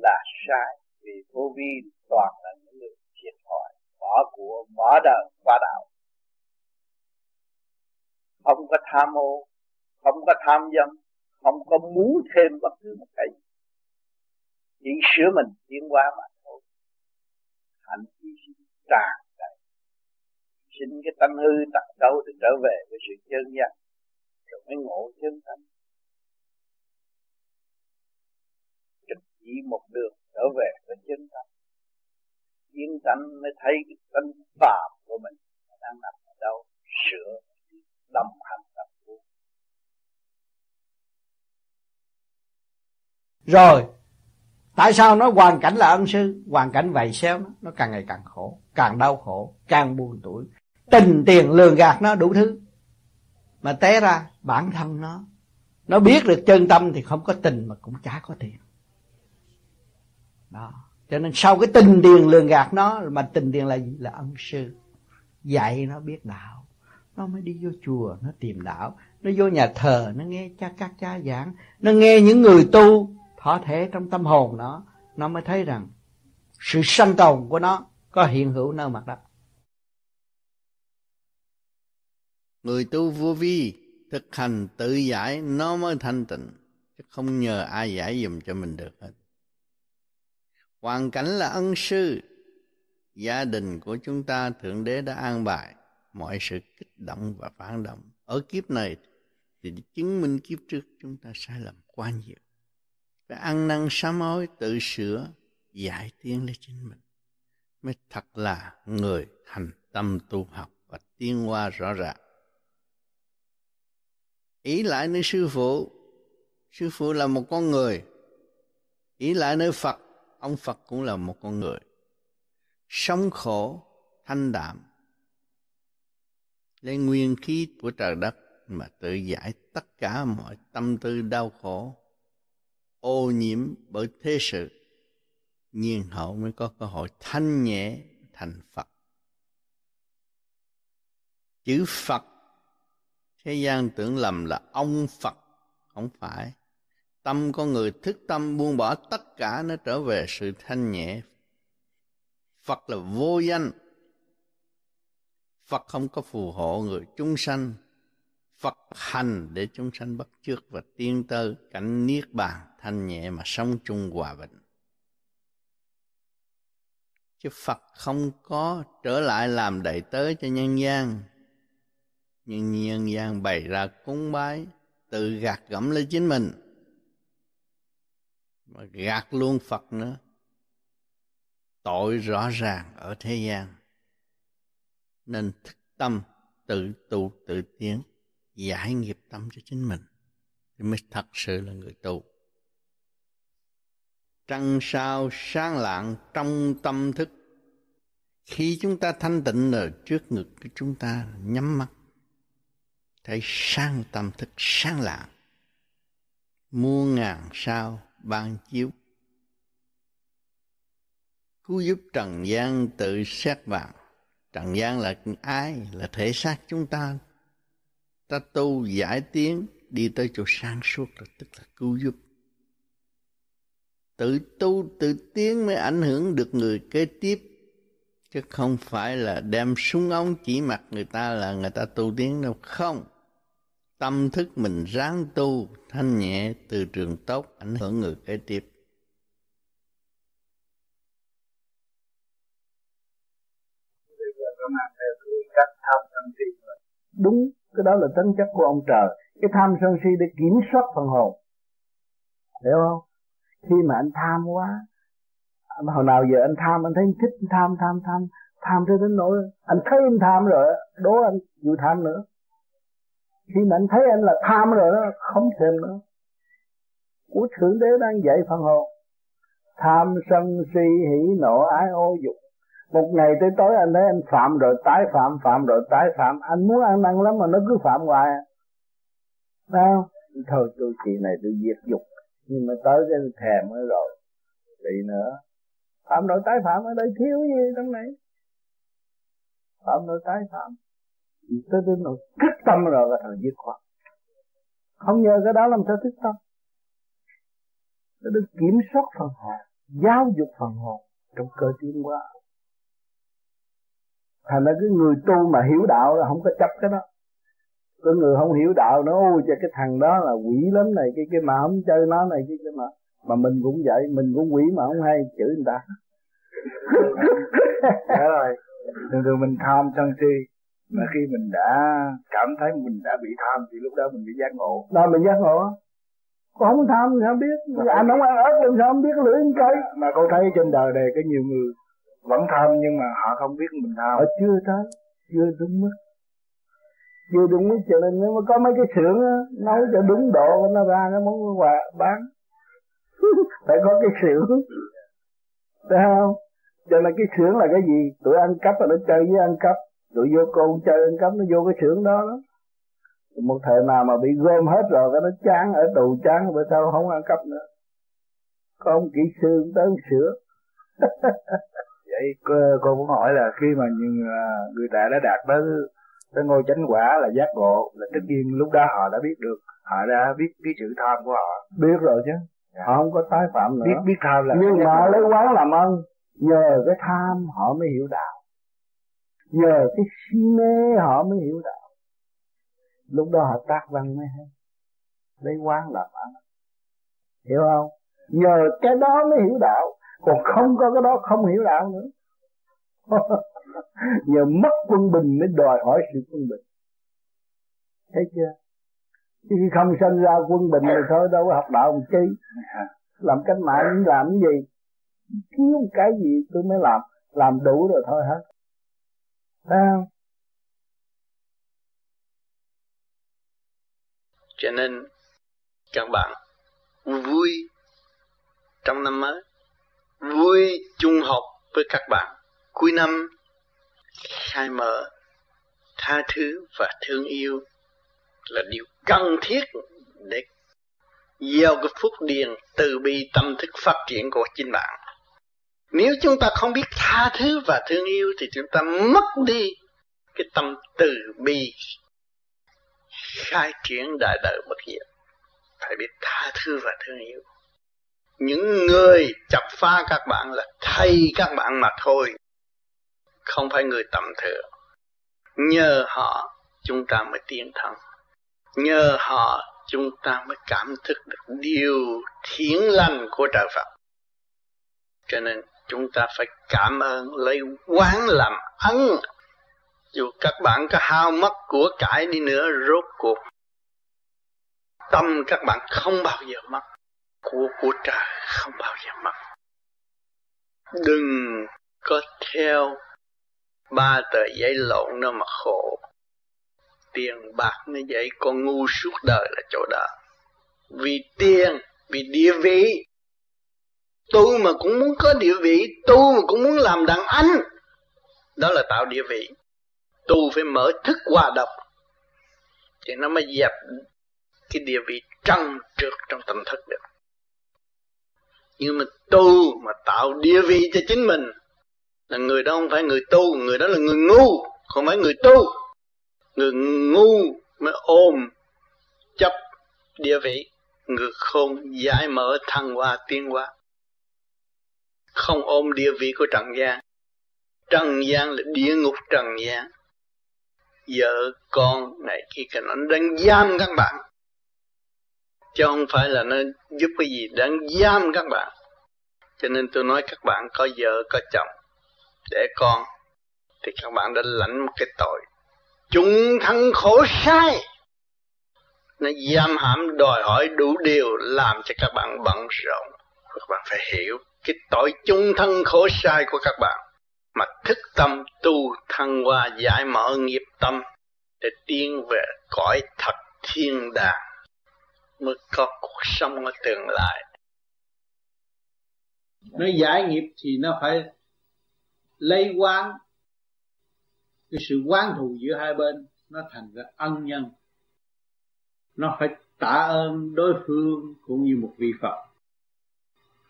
là sai, vì vô vi toàn là những người thiệt thòi, bỏ của, bỏ đời qua đạo. Không có tham ô, không có tham dâm, không có muốn thêm bất cứ một cái gì. Chỉ sửa mình tiến hóa mà thôi. Hạnh hy sinh tràn đầy. Xin cái tâm hư tật đâu để trở về với sự chân giác rồi mới ngộ chân thành. Chỉ một đường trở về với chân tâm yên tâm mới thấy cái tâm phạm của mình đang nằm ở đâu sửa đồng hành tập tu rồi tại sao nói hoàn cảnh là ân sư? Hoàn cảnh vậy xéo nó, nó càng ngày càng khổ càng đau khổ càng buồn tuổi tình tiền lường gạt nó đủ thứ mà té ra bản thân nó nó biết được chân tâm thì không có tình mà cũng chả có tiền đó. Cho nên sau cái tình tiền lường gạt nó, mà tình tiền là gì là ân sư, dạy nó biết đạo, nó mới đi vô chùa, nó tìm đạo. Nó vô nhà thờ, nó nghe cha các cha giảng, nó nghe những người tu thọ thể trong tâm hồn nó nó mới thấy rằng sự sanh tồn của nó có hiện hữu nơi mặt đất. Người tu vô vi thực hành tự giải, nó mới thanh tịnh, chứ không nhờ ai giải dùm cho mình được hết hoàn cảnh là ân sư. Gia đình của chúng ta, thượng đế đã an bài mọi sự kích động và phản động. Ở kiếp này thì chứng minh kiếp trước chúng ta sai lầm quá nhiều. Phải ăn năn sám hối, tự sửa, giải tiến lên chính mình. Mới thật là người thành tâm tu học và tiến hóa rõ ràng. Ý lại nơi sư phụ. Sư phụ là một con người. Ý lại nơi phật ông phật cũng là một con người sống khổ thanh đạm lấy nguyên khí của trời đất mà tự giải tất cả mọi tâm tư đau khổ ô nhiễm bởi thế sự nhiên hậu mới có cơ hội thanh nhẹ thành Phật. Chữ Phật thế gian tưởng lầm là ông Phật, không phải. Tâm con người thức tâm, buông bỏ tất cả nó trở về sự thanh nhẹ. Phật là vô danh. Phật không có phù hộ người chúng sanh. Phật hành để chúng sanh bắt chước và tiên tơ cảnh niết bàn, thanh nhẹ mà sống chung hòa bình chứ Phật không có trở lại làm đầy tớ cho nhân gian nhưng nhân gian bày ra cúng bái, tự gạt gẫm lên chính mình mà gạt luôn Phật nữa. Tội rõ ràng ở thế gian. Nên thức tâm, tự tu, tự tiến, giải nghiệp tâm cho chính mình thì mới thật sự là người tu. Trăng sao sáng lạng trong tâm thức. Khi chúng ta thanh tịnh ở trước ngực của chúng ta, nhắm mắt, thấy sáng tâm thức, sáng lạng. Muôn ngàn sao ban chiếu. Cứu giúp trần gian tự xét vào trần gian là ai? Là thể xác chúng ta. Ta tu giải tiến, đi tới chỗ sáng suốt là tức là cứu giúp. Tự tu, tự tiến mới ảnh hưởng được người kế tiếp, chứ không phải là đem súng ống chỉ mặt người ta là người ta tu tiến đâu. Không tâm thức mình ráng tu, thanh nhẹ từ trường tốt, ảnh hưởng người kế tiếp. Đúng, cái đó là tính chất của ông trời. Cái tham sân si để kiểm soát phần hồn. Hiểu không? Khi mà anh tham quá hồi nào giờ anh tham, anh thấy anh thích, anh tham tham tham tham cho đến nỗi anh thấy anh tham rồi đố anh chịu tham nữa khi mà anh thấy anh là tham rồi đó, không thêm nữa. Của thượng đế đang dạy phần hồn. Tham sân si hỉ nộ ái ô dục. Một ngày tới tối anh thấy anh phạm rồi, tái phạm phạm rồi, tái phạm. Anh muốn ăn năn lắm mà nó cứ phạm hoài. Sao thôi, tôi chị này tôi diệt dục. Nhưng mà tới cái thèm mới rồi. Bị nữa. Phạm rồi tái phạm ở đây thiếu gì trong này? Phạm rồi tái phạm tới đến nỗi thức tâm rồi là thằng giết khoa không nhờ cái đó làm sao thức tâm. Nó được kiểm soát phần hồn giáo dục phần hồn trong cơ tiến hóa thành ra cái người tu mà hiểu đạo là không có chấp cái đó. Có người không hiểu đạo nó ôi cho cái thằng đó là quỷ lắm này cái cái mà không chơi nó này cái cái mà mà mình cũng vậy mình cũng quỷ mà không hay chửi người ta. Đó rồi. Thường thường mình tham sân si mà khi mình đã cảm thấy mình đã bị tham thì lúc đó mình bị giác ngộ. Đó mình giác ngộ. Con không tham thì không biết? Mà anh không ăn ớt làm sao không biết? Lưỡi anh cây mà cô thấy trên đời này có nhiều người vẫn tham nhưng mà họ không biết mình tham. Họ chưa tới chưa đúng mức. Chưa đúng mức cho nên nếu mà có mấy cái xưởng á nấu cho đúng độ nó ra cái món quà bán. Phải có cái xưởng. Thấy không? Cho nên cái xưởng là cái gì? Tụi ăn cắp là nó chơi với ăn cắp tụi vô con chơi ăn cắp nó vô cái xưởng đó đó một thời nào mà bị gom hết rồi cái nó chán ở tù chán bữa sau không ăn cắp nữa. Có ông kỹ sư tới sửa. Vậy cô, cô muốn hỏi là khi mà những à, người ta đã đạt tới tới ngôi chánh quả là giác ngộ là tất nhiên lúc đó họ đã biết được họ đã biết cái sự tham của họ. Biết rồi chứ. Dạ. họ không có tái phạm nữa. Biết biết tham là nhưng mà lấy quán làm ơn nhờ cái tham họ mới hiểu đạo nhờ cái si mê họ mới hiểu đạo. Lúc đó họ tác văn mới hay. Lấy quán làm ăn. Hiểu không? Nhờ cái đó mới hiểu đạo. Còn không có cái đó không hiểu đạo nữa. Nhờ mất quân bình mới đòi hỏi sự quân bình. Thấy chưa? Chứ khi không sinh ra quân bình thì thôi, đâu có học đạo một chi. Làm cách mạng làm cái gì? Thiếu cái gì tôi mới làm. Làm đủ rồi thôi hết. Thấy không? cho nên, các bạn vui trong năm mới, vui chung học với các bạn cuối năm, khai mở, tha thứ và thương yêu là điều cần thiết để gieo cái phúc điền từ bi tâm thức phát triển của chính bạn nếu chúng ta không biết tha thứ và thương yêu thì chúng ta mất đi cái tâm từ bi, khai triển đại đời bất diệt. Phải biết tha thứ và thương yêu. Những người chập phá các bạn là thay các bạn mà thôi, không phải người tầm thường. Nhờ họ, chúng ta mới tiến thân. Nhờ họ, chúng ta mới cảm thức được điều thiện lành của trời Phật. Cho nên chúng ta phải cảm ơn, lấy quán làm ân dù các bạn có hao mất của cải đi nữa, rốt cuộc tâm các bạn không bao giờ mất, của của trời không bao giờ mất. Đừng có theo ba tờ giấy lộn nó mà khổ. Tiền bạc như vậy, con ngu suốt đời là chỗ đó. Vì tiền, vì địa vị tu mà cũng muốn có địa vị tu mà cũng muốn làm đàn anh. Đó là tạo địa vị. Tu phải mở thức hòa độc thì nó mới dẹp cái địa vị trăng trượt trong tâm thức được. Nhưng mà tu mà tạo địa vị cho chính mình, là người đó không phải người tu người đó là người ngu, không phải người tu người ngu mới ôm chấp địa vị, người khôn giải mở thăng hoa, tiến hóa không ôm địa vị của trần gian. Trần gian là địa ngục trần gian. Vợ con này kia cái nó đang giam các bạn, chứ không phải là nó giúp cái gì, đang giam các bạn. Cho nên tôi nói các bạn có vợ, có chồng, để con, thì các bạn đã lãnh một cái tội. Chúng thân khổ sai. Nó giam hãm đòi hỏi đủ điều, làm cho các bạn bận rộn. Các bạn phải hiểu cái tội chung thân khổ sai của các bạn. Mà thức tâm tu thăng hoa giải mở nghiệp tâm để tiến về cõi thật thiên đàng, mới có cuộc sống ở tương lai. Nó giải nghiệp thì nó phải lấy quán. Cái sự quán thù giữa hai bên nó thành ra ân nhân. Nó phải tạ ơn đối phương cũng như một vị Phật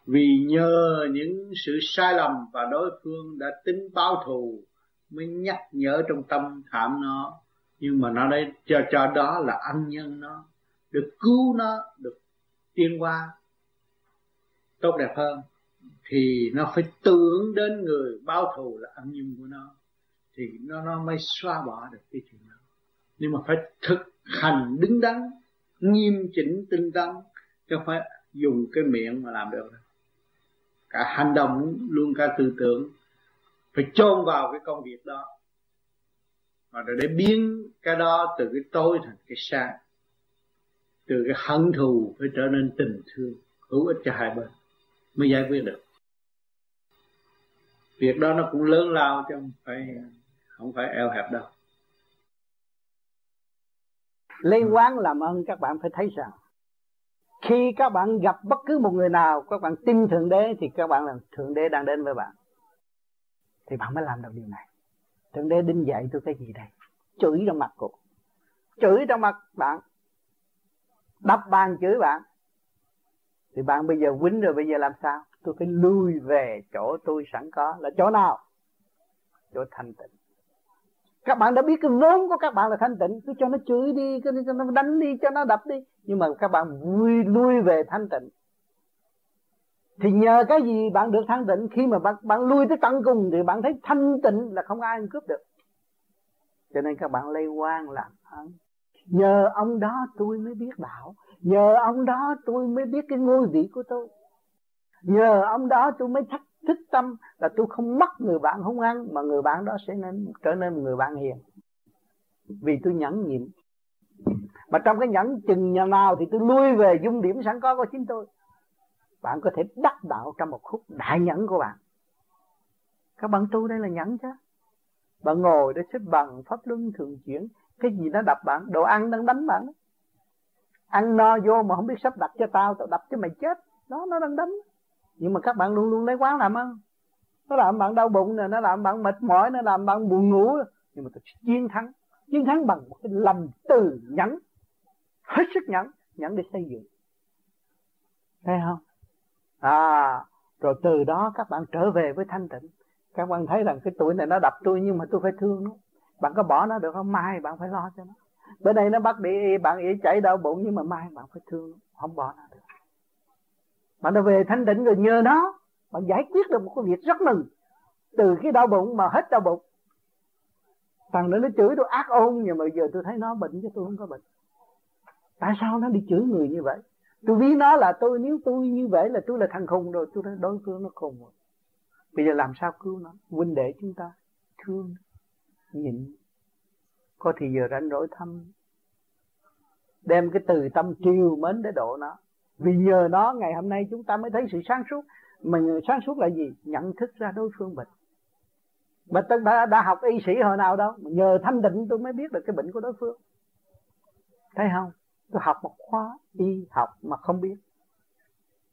vì nhờ những sự sai lầm và đối phương đã tính báo thù mới nhắc nhở trong tâm thảm nó. Nhưng mà nó đây cho cho đó là ân nhân nó, được cứu nó, được tiên qua tốt đẹp hơn, thì nó phải tưởng đến người báo thù là ân nhân của nó, thì nó nó mới xóa bỏ được cái chuyện đó. Nhưng mà phải thực hành đứng đắn, nghiêm chỉnh tinh tấn, chứ không phải dùng cái miệng mà làm được cả hành động luôn cả tư tưởng phải chôn vào cái công việc đó. Và để biến cái đó từ cái tối thành cái sáng, từ cái hận thù phải trở nên tình thương, hữu ích cho hai bên mới giải quyết được. Việc đó nó cũng lớn lao chứ không phải không phải eo hẹp đâu. Liên quán làm ơn các bạn phải thấy rằng khi các bạn gặp bất cứ một người nào, các bạn tin thượng đế, thì các bạn là thượng đế đang đến với bạn. Thì bạn mới làm được điều này. Thượng đế đinh dạy tôi cái gì đây? Chửi trong mặt cô chửi trong mặt bạn. Đập bàn chửi bạn. Thì bạn bây giờ quýnh rồi, bây giờ làm sao? Tôi phải lui về chỗ tôi sẵn có. Là chỗ nào? Chỗ thanh tịnh các bạn đã biết cái vốn của các bạn là thanh tịnh. Cứ cho nó chửi đi, cứ cho nó đánh đi, cho nó đập đi. Nhưng mà các bạn vui lui về thanh tịnh. Thì nhờ cái gì bạn được thanh tịnh? Khi mà bạn bạn lui tới tận cùng thì bạn thấy thanh tịnh là không ai cướp được. Cho nên các bạn lây quan làm ơn. Nhờ ông đó tôi mới biết đạo. Nhờ ông đó tôi mới biết cái ngôi vị của tôi. Nhờ ông đó tôi mới thắc thích tâm là tôi không mất người bạn hung ăn, mà người bạn đó sẽ nên trở nên một người bạn hiền. Vì tôi nhẫn nhịn. Mà trong cái nhẫn chừng nhà nào thì tôi lui về dung điểm sẵn có của chính tôi. Bạn có thể đắc đạo trong một khúc đại nhẫn của bạn. Các bạn tu đây là nhẫn chứ. Bạn ngồi để xếp bằng, pháp luân thường chuyển. Cái gì nó đập bạn, đồ ăn đang đánh bạn. Ăn no vô mà không biết sắp đặt cho tao tao đập cho mày chết. Đó, nó đang đánh nhưng mà các bạn luôn luôn lấy quán làm ăn. Nó làm bạn đau bụng nè, nó làm bạn mệt mỏi, nó làm bạn buồn ngủ. Nhưng mà tôi chiến thắng. Chiến thắng bằng một cái lòng từ nhẫn hết sức nhẫn nhẫn để xây dựng. Thấy không? À rồi từ đó các bạn trở về với thanh tịnh. Các bạn thấy rằng cái tuổi này nó đập tôi nhưng mà tôi phải thương nó. Bạn có bỏ nó được không? Mai bạn phải lo cho nó. Bữa nay nó bắt đi, bạn ý chảy đau bụng nhưng mà mai bạn phải thương nó. Không bỏ nó được bạn đã về thanh tịnh rồi, nhờ nó bạn giải quyết được một cái việc rất mừng. Từ cái đau bụng mà hết đau bụng. Thằng nữa nó chửi tôi ác ôn, nhưng mà giờ tôi thấy nó bệnh chứ tôi không có bệnh. Tại sao nó đi chửi người như vậy? Tôi ví nó là tôi, nếu tôi như vậy là tôi là thằng khùng rồi, tôi đối phương nó khùng rồi. Bây giờ làm sao cứu nó? Huynh đệ chúng ta thương, nhịn. Có thì giờ rảnh rỗi thăm. Đem cái từ tâm triều mến để độ nó vì nhờ đó ngày hôm nay chúng ta mới thấy sự sáng suốt. Mà sáng suốt là gì? Nhận thức ra đối phương bệnh. Mà tôi đã, đã học y sĩ hồi nào đâu. Nhờ thanh định tôi mới biết được cái bệnh của đối phương. Thấy không? Tôi học một khóa y học mà không biết.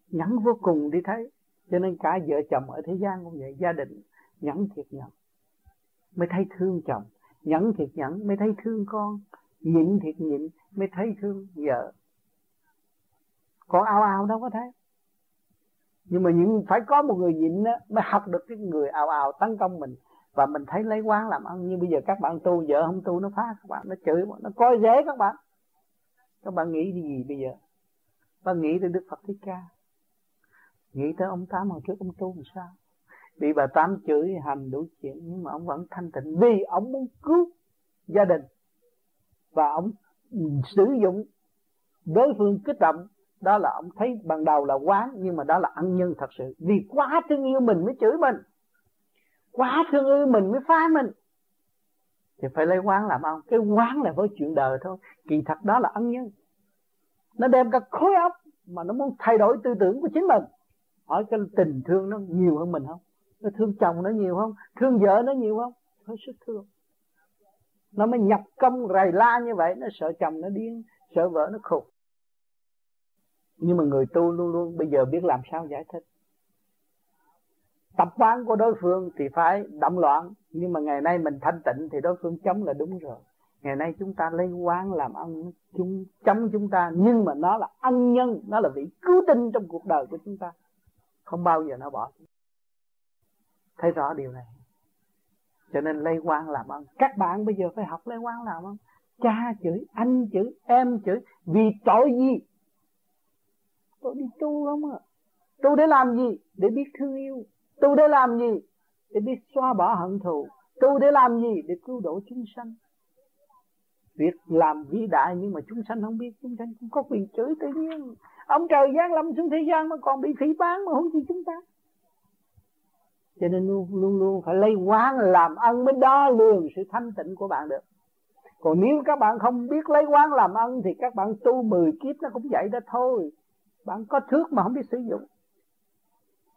Nhẫn vô cùng đi thấy. Cho nên cả vợ chồng ở thế gian cũng vậy. Gia đình nhẫn thiệt nhẫn. Mới thấy thương chồng. Nhẫn thiệt nhẫn mới thấy thương con. Nhịn thiệt nhịn mới thấy thương vợ còn ao ao đâu có thấy nhưng mà những phải có một người nhịn đó, mới học được cái người ào ào tấn công mình. Và mình thấy lấy quán làm ăn. Như bây giờ các bạn tu vợ không tu nó phá các bạn nó chửi nó coi rẻ các bạn. Các bạn nghĩ gì bây giờ? Bạn nghĩ tới đức phật thích ca. Nghĩ tới ông tám hồi trước ông tu làm sao? Bị bà tám chửi hành đủ chuyện nhưng mà ông vẫn thanh tịnh. Vì ông muốn cứu gia đình. Và ông sử dụng đối phương kích động đó là ông thấy ban đầu là quán, nhưng mà đó là ân nhân thật sự. Vì quá thương yêu mình mới chửi mình. Quá thương yêu mình mới phá mình. Thì phải lấy quán làm ông. Cái quán là với chuyện đời thôi. Kỳ thật đó là ân nhân. Nó đem cả khối óc mà nó muốn thay đổi tư tưởng của chính mình. Hỏi cái tình thương nó nhiều hơn mình không? Nó thương chồng nó nhiều không? Thương vợ nó nhiều không? Hết sức thương. Nó mới nhập công rầy la như vậy, nó sợ chồng nó điên, sợ vợ nó khùng nhưng mà người tu luôn luôn, bây giờ biết làm sao giải thích. Tập quán của đối phương thì phải động loạn, nhưng mà ngày nay mình thanh tịnh thì đối phương chống là đúng rồi. Ngày nay chúng ta lấy quán làm ăn, chúng chống chúng ta, nhưng mà nó là ân nhân, nó là vị cứu tinh trong cuộc đời của chúng ta. Không bao giờ nó bỏ. Thấy rõ điều này. Cho nên lấy quan làm ăn. Các bạn bây giờ phải học lấy quan làm ăn. Cha chửi, anh chửi, em chửi, vì tội gì? Tôi đi tu không à tu để làm gì? Để biết thương yêu. Tu để làm gì? Để biết xóa bỏ hận thù. Tu để làm gì? Để cứu độ chúng sanh. Việc làm vĩ đại nhưng mà chúng sanh không biết, chúng sanh cũng có quyền chửi tự nhiên. Ông trời giáng lâm xuống thế gian mà còn bị phỉ bán mà không gì chúng ta. Cho nên luôn luôn luôn phải lấy quán làm ân mới đo lường sự thanh tịnh của bạn được. Còn nếu các bạn không biết lấy quán làm ân thì các bạn tu 10 kiếp nó cũng vậy đó thôi bạn có thước mà không biết sử dụng.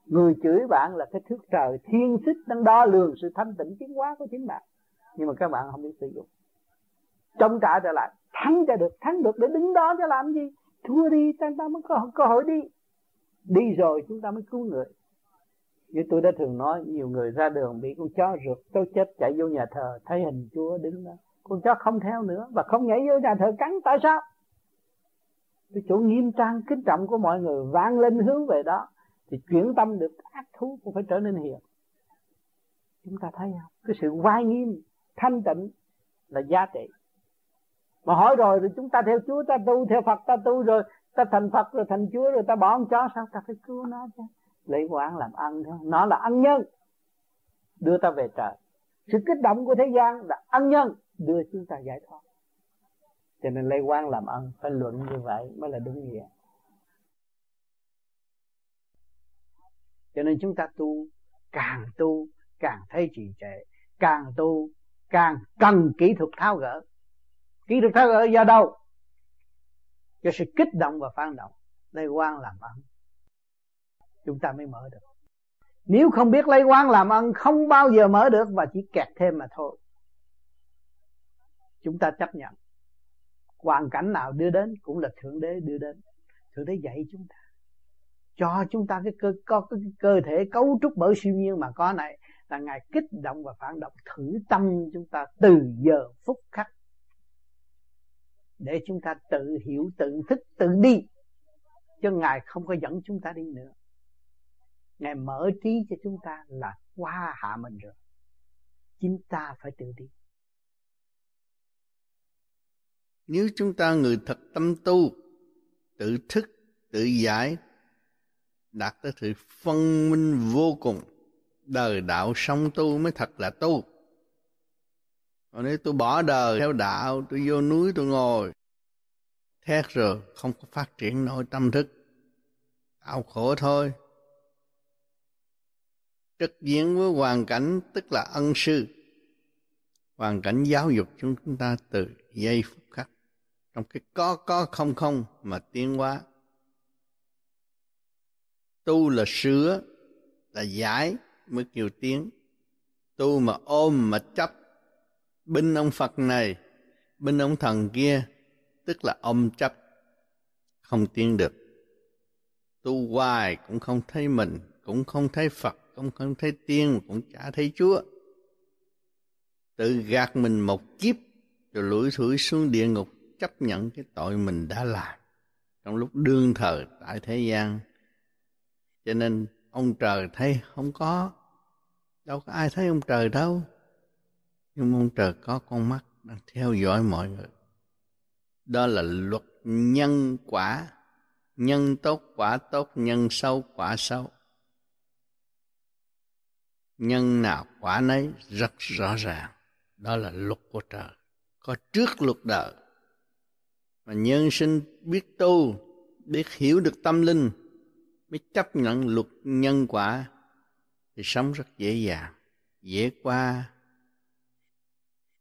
Người chửi bạn là cái thước trời thiên xích đang đo lường sự thanh tịnh tiến hóa của chính bạn. Nhưng mà các bạn không biết sử dụng. Trong trả trở lại. Thắng cho được thắng được để đứng đó cho làm gì? Thua đi ta, ta mới có cơ hội đi. Đi rồi chúng ta mới cứu người. Như tôi đã thường nói nhiều người ra đường bị con chó rượt tôi chết chạy vô nhà thờ thấy hình chúa đứng đó. Con chó không theo nữa và không nhảy vô nhà thờ cắn tại sao? Cái chỗ nghiêm trang, kính trọng của mọi người vang lên, hướng về đó, thì chuyển tâm được, ác thú cũng phải trở nên hiền. Chúng ta thấy không? Cái sự vai nghiêm, thanh tịnh là giá trị. Mà hỏi rồi thì chúng ta theo Chúa, ta tu theo Phật, ta tu rồi, ta thành Phật rồi, thành Chúa rồi, ta bỏ con chó, sao ta phải cứu nó chứ? Lấy quán làm ăn thôi. Nó là ăn nhân, đưa ta về trời. Sự kích động của thế gian là ăn nhân, đưa chúng ta giải thoát cho nên lấy quán làm ân phải luận như vậy mới là đúng nghĩa. Cho nên chúng ta tu, càng tu, càng thấy trì trệ. Càng tu, càng cần kỹ thuật tháo gỡ. Kỹ thuật tháo gỡ do đâu? Do sự kích động và phản động. Lấy quan làm ân chúng ta mới mở được. Nếu không biết lấy quán làm ân không bao giờ mở được và chỉ kẹt thêm mà thôi. Chúng ta chấp nhận hoàn cảnh nào đưa đến cũng là thượng đế đưa đến. Thượng đế dạy chúng ta. Cho chúng ta cái cơ, có cái cơ thể cấu trúc bởi siêu nhiên mà có này là ngài kích động và phản động thử tâm chúng ta từ giờ phút khắc. Để chúng ta tự hiểu, tự thức, tự đi. Cho ngài không có dẫn chúng ta đi nữa. Ngài mở trí cho chúng ta là qua hạ mình rồi. Chính ta phải tự đi. Nếu chúng ta người thật tâm tu, tự thức, tự giải, đạt tới sự phân minh vô cùng, đời đạo sống tu mới thật là tu. Còn nếu tôi bỏ đời theo đạo, tôi vô núi tôi ngồi, thét rồi không có phát triển nội tâm thức. Đau khổ thôi. Trực diện với hoàn cảnh, tức là ân sư. Hoàn cảnh giáo dục chúng ta từ giây phút khắc trong cái có có không không mà tiến hóa. Tu là sửa, là giải mới kêu tiến. Tu mà ôm mà chấp binh ông phật này binh ông thần kia, tức là ôm chấp, không tiến được. Tu hoài cũng không thấy mình, cũng không thấy phật, cũng không thấy tiên, cũng chả thấy chúa. Tự gạt mình một kiếp, rồi lủi thủi xuống địa ngục chấp nhận cái tội mình đã làm trong lúc đương thờ tại thế gian. Cho nên ông trời thấy không có, đâu có ai thấy ông trời đâu. Nhưng ông trời có con mắt đang theo dõi mọi người. Đó là luật nhân quả. Nhân tốt quả tốt, nhân xấu quả xấu. Nhân nào quả nấy rất rõ ràng. Đó là luật của trời. Có trước luật đời mà nhân sinh biết tu, biết hiểu được tâm linh mới chấp nhận luật nhân quả thì sống rất dễ dàng, dễ qua.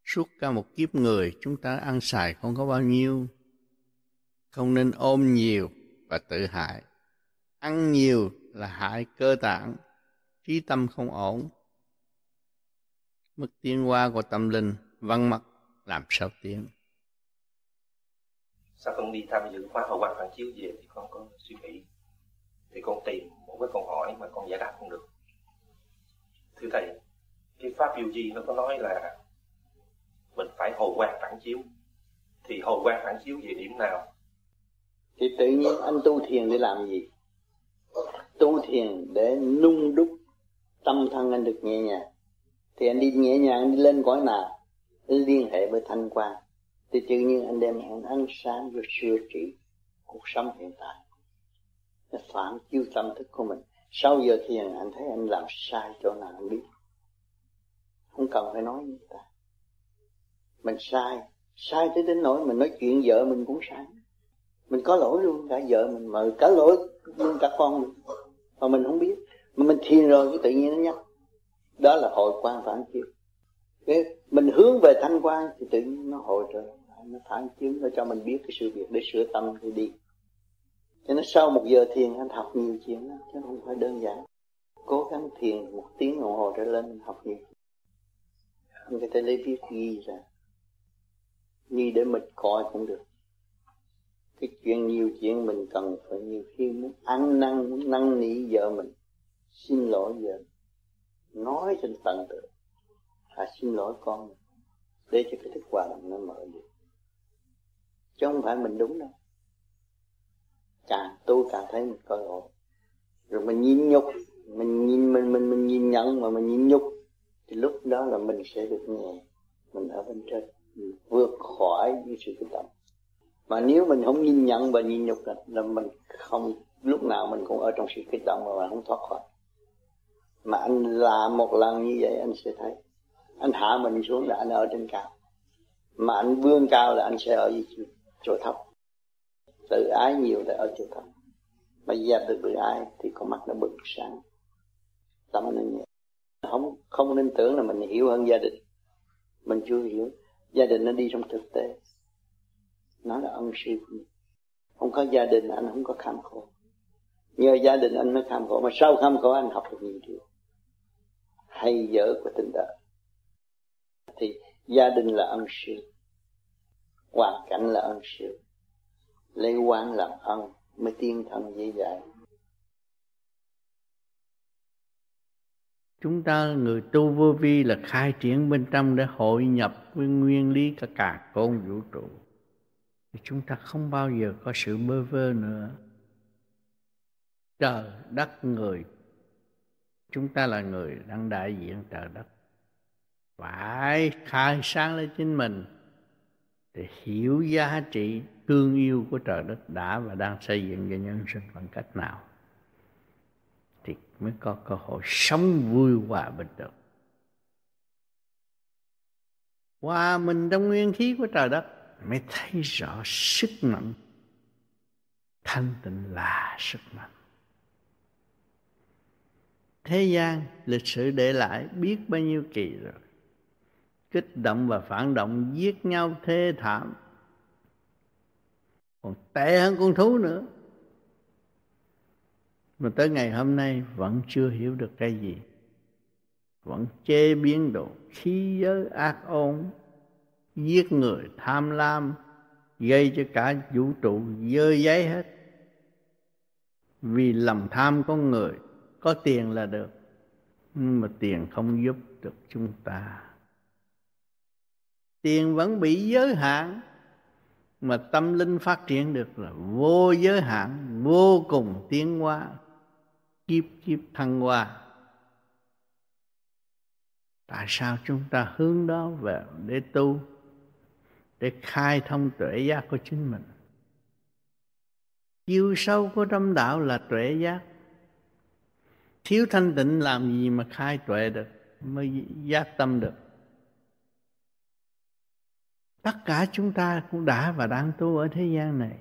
Suốt cả một kiếp người, chúng ta ăn xài không có bao nhiêu. Không nên ôm nhiều và tự hại. Ăn nhiều là hại cơ tạng, trí tâm không ổn. Mức tiến hóa của tâm linh văn mặt, làm sao tiến? Sau con đi tham dự khóa hậu quan phản chiếu về thì con có suy nghĩ? Thì con tìm một cái câu hỏi mà con giải đáp không được. Thưa thầy, cái pháp điều gì nó có nói là mình phải hồi quan phản chiếu? Thì hồi quan phản chiếu về điểm nào? Thì tự nhiên anh tu thiền để làm gì? Tu thiền để nung đúc tâm thân anh được nhẹ nhàng. Thì anh đi nhẹ nhàng đi lên cõi nào? Liên hệ với thanh quan thì tự nhiên anh đem hẹn ánh sáng rồi sửa trị cuộc sống hiện tại. Nó phản chiếu tâm thức của mình. Sau giờ thiền anh thấy anh làm sai chỗ nào anh biết. Không cần phải nói người ta. Mình sai. Sai tới đến nỗi mình nói chuyện vợ mình cũng sai. Mình có lỗi luôn, cả vợ mình mà cả lỗi luôn cả con mình. Mà mình không biết. Mà mình thiền rồi cái tự nhiên nó nhắc. Đó là hội quan phản chiếu. Cái mình hướng về thanh quan thì tự nhiên nó hội trở nó phản chiếu nó cho mình biết cái sự việc để sửa tâm thì đi. Cho nên sau một giờ thiền anh học nhiều chuyện đó, chứ không phải đơn giản. Cố gắng thiền một tiếng đồng hồ trở lên mình học nhiều người ta lấy viết ghi ra. Ghi để mình coi cũng được. Cái chuyện nhiều chuyện mình cần phải nhiều khi muốn ăn năn muốn năn nỉ vợ mình. Xin lỗi vợ nói trên tận tự à xin lỗi con để cho cái thức hòa đồng nó mở được chứ không phải mình đúng đâu. Càng tu càng thấy mình có lỗi. Rồi mình nhìn nhục mình nhìn mình mình mình nhìn nhận mà mình nhìn nhục thì lúc đó là mình sẽ được nhẹ. Mình ở bên trên mình vượt khỏi những sự kích động mà nếu mình không nhìn nhận và nhìn nhục là, là mình không lúc nào mình cũng ở trong sự kích động mà mình không thoát khỏi. Mà anh làm một lần như vậy anh sẽ thấy. Anh hạ mình xuống là anh ở trên cao. Mà anh vươn cao là anh sẽ ở dưới chỗ thấp tự ái nhiều là ở chỗ thấp mà dẹp được tự ái thì con mắt nó bừng sáng. Tâm nó nhẹ. Không không nên tưởng là mình hiểu hơn gia đình. Mình chưa hiểu. Gia đình nó đi trong thực tế. Nó là ân sư của mình. Không có gia đình, anh không có kham khổ. Nhờ gia đình anh mới kham khổ. Mà sau kham khổ, anh học được nhiều điều. Hay dở của tình đời. Thì gia đình là ân sư hoàn cảnh là ân sư lấy quan làm ân mới tiên thân dễ dàng. Chúng ta, người tu vô vi là khai triển bên trong để hội nhập với nguyên lý cả cả con vũ trụ. Thì chúng ta không bao giờ có sự bơ vơ nữa. Trời, đất, người. Chúng ta là người đang đại diện trời đất. Phải khai sáng lên chính mình để hiểu giá trị thương yêu của trời đất đã và đang xây dựng cho nhân sinh bằng cách nào, thì mới có cơ hội sống vui hòa bình được. Hòa mình trong nguyên khí của trời đất mới thấy rõ sức mạnh, thanh tịnh là sức mạnh. Thế gian lịch sử để lại biết bao nhiêu kỳ rồi kích động và phản động giết nhau thê thảm. Còn tệ hơn con thú nữa. Mà tới ngày hôm nay vẫn chưa hiểu được cái gì. Vẫn chế biến đồ, khí giới ác ôn giết người tham lam gây cho cả vũ trụ dơ giấy hết. Vì lòng tham con người có tiền là được nhưng mà tiền không giúp được chúng ta tiền vẫn bị giới hạn, mà tâm linh phát triển được là vô giới hạn, vô cùng tiến hóa, kiếp kiếp thăng hoa. Tại sao chúng ta hướng đó về để tu, để khai thông tuệ giác của chính mình? Chiều sâu của tâm đạo là tuệ giác. Thiếu thanh tịnh làm gì mà khai tuệ được, mới giác tâm được? Tất cả chúng ta cũng đã và đang tu ở thế gian này.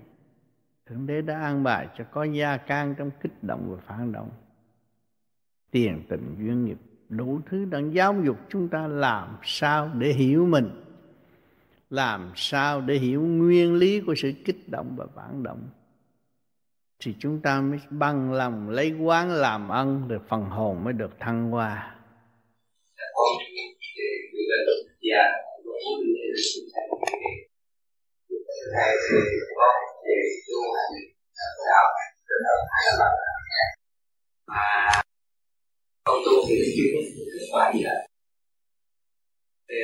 Thượng đế đã an bài cho có gia can trong kích động và phản động. Tiền tình, duyên nghiệp, đủ thứ đang giáo dục chúng ta làm sao để hiểu mình. Làm sao để hiểu nguyên lý của sự kích động và phản động. Thì chúng ta mới bằng lòng lấy quán làm ăn rồi phần hồn mới được thăng hoa mà con tu thì chưa có kết quả gì hết thì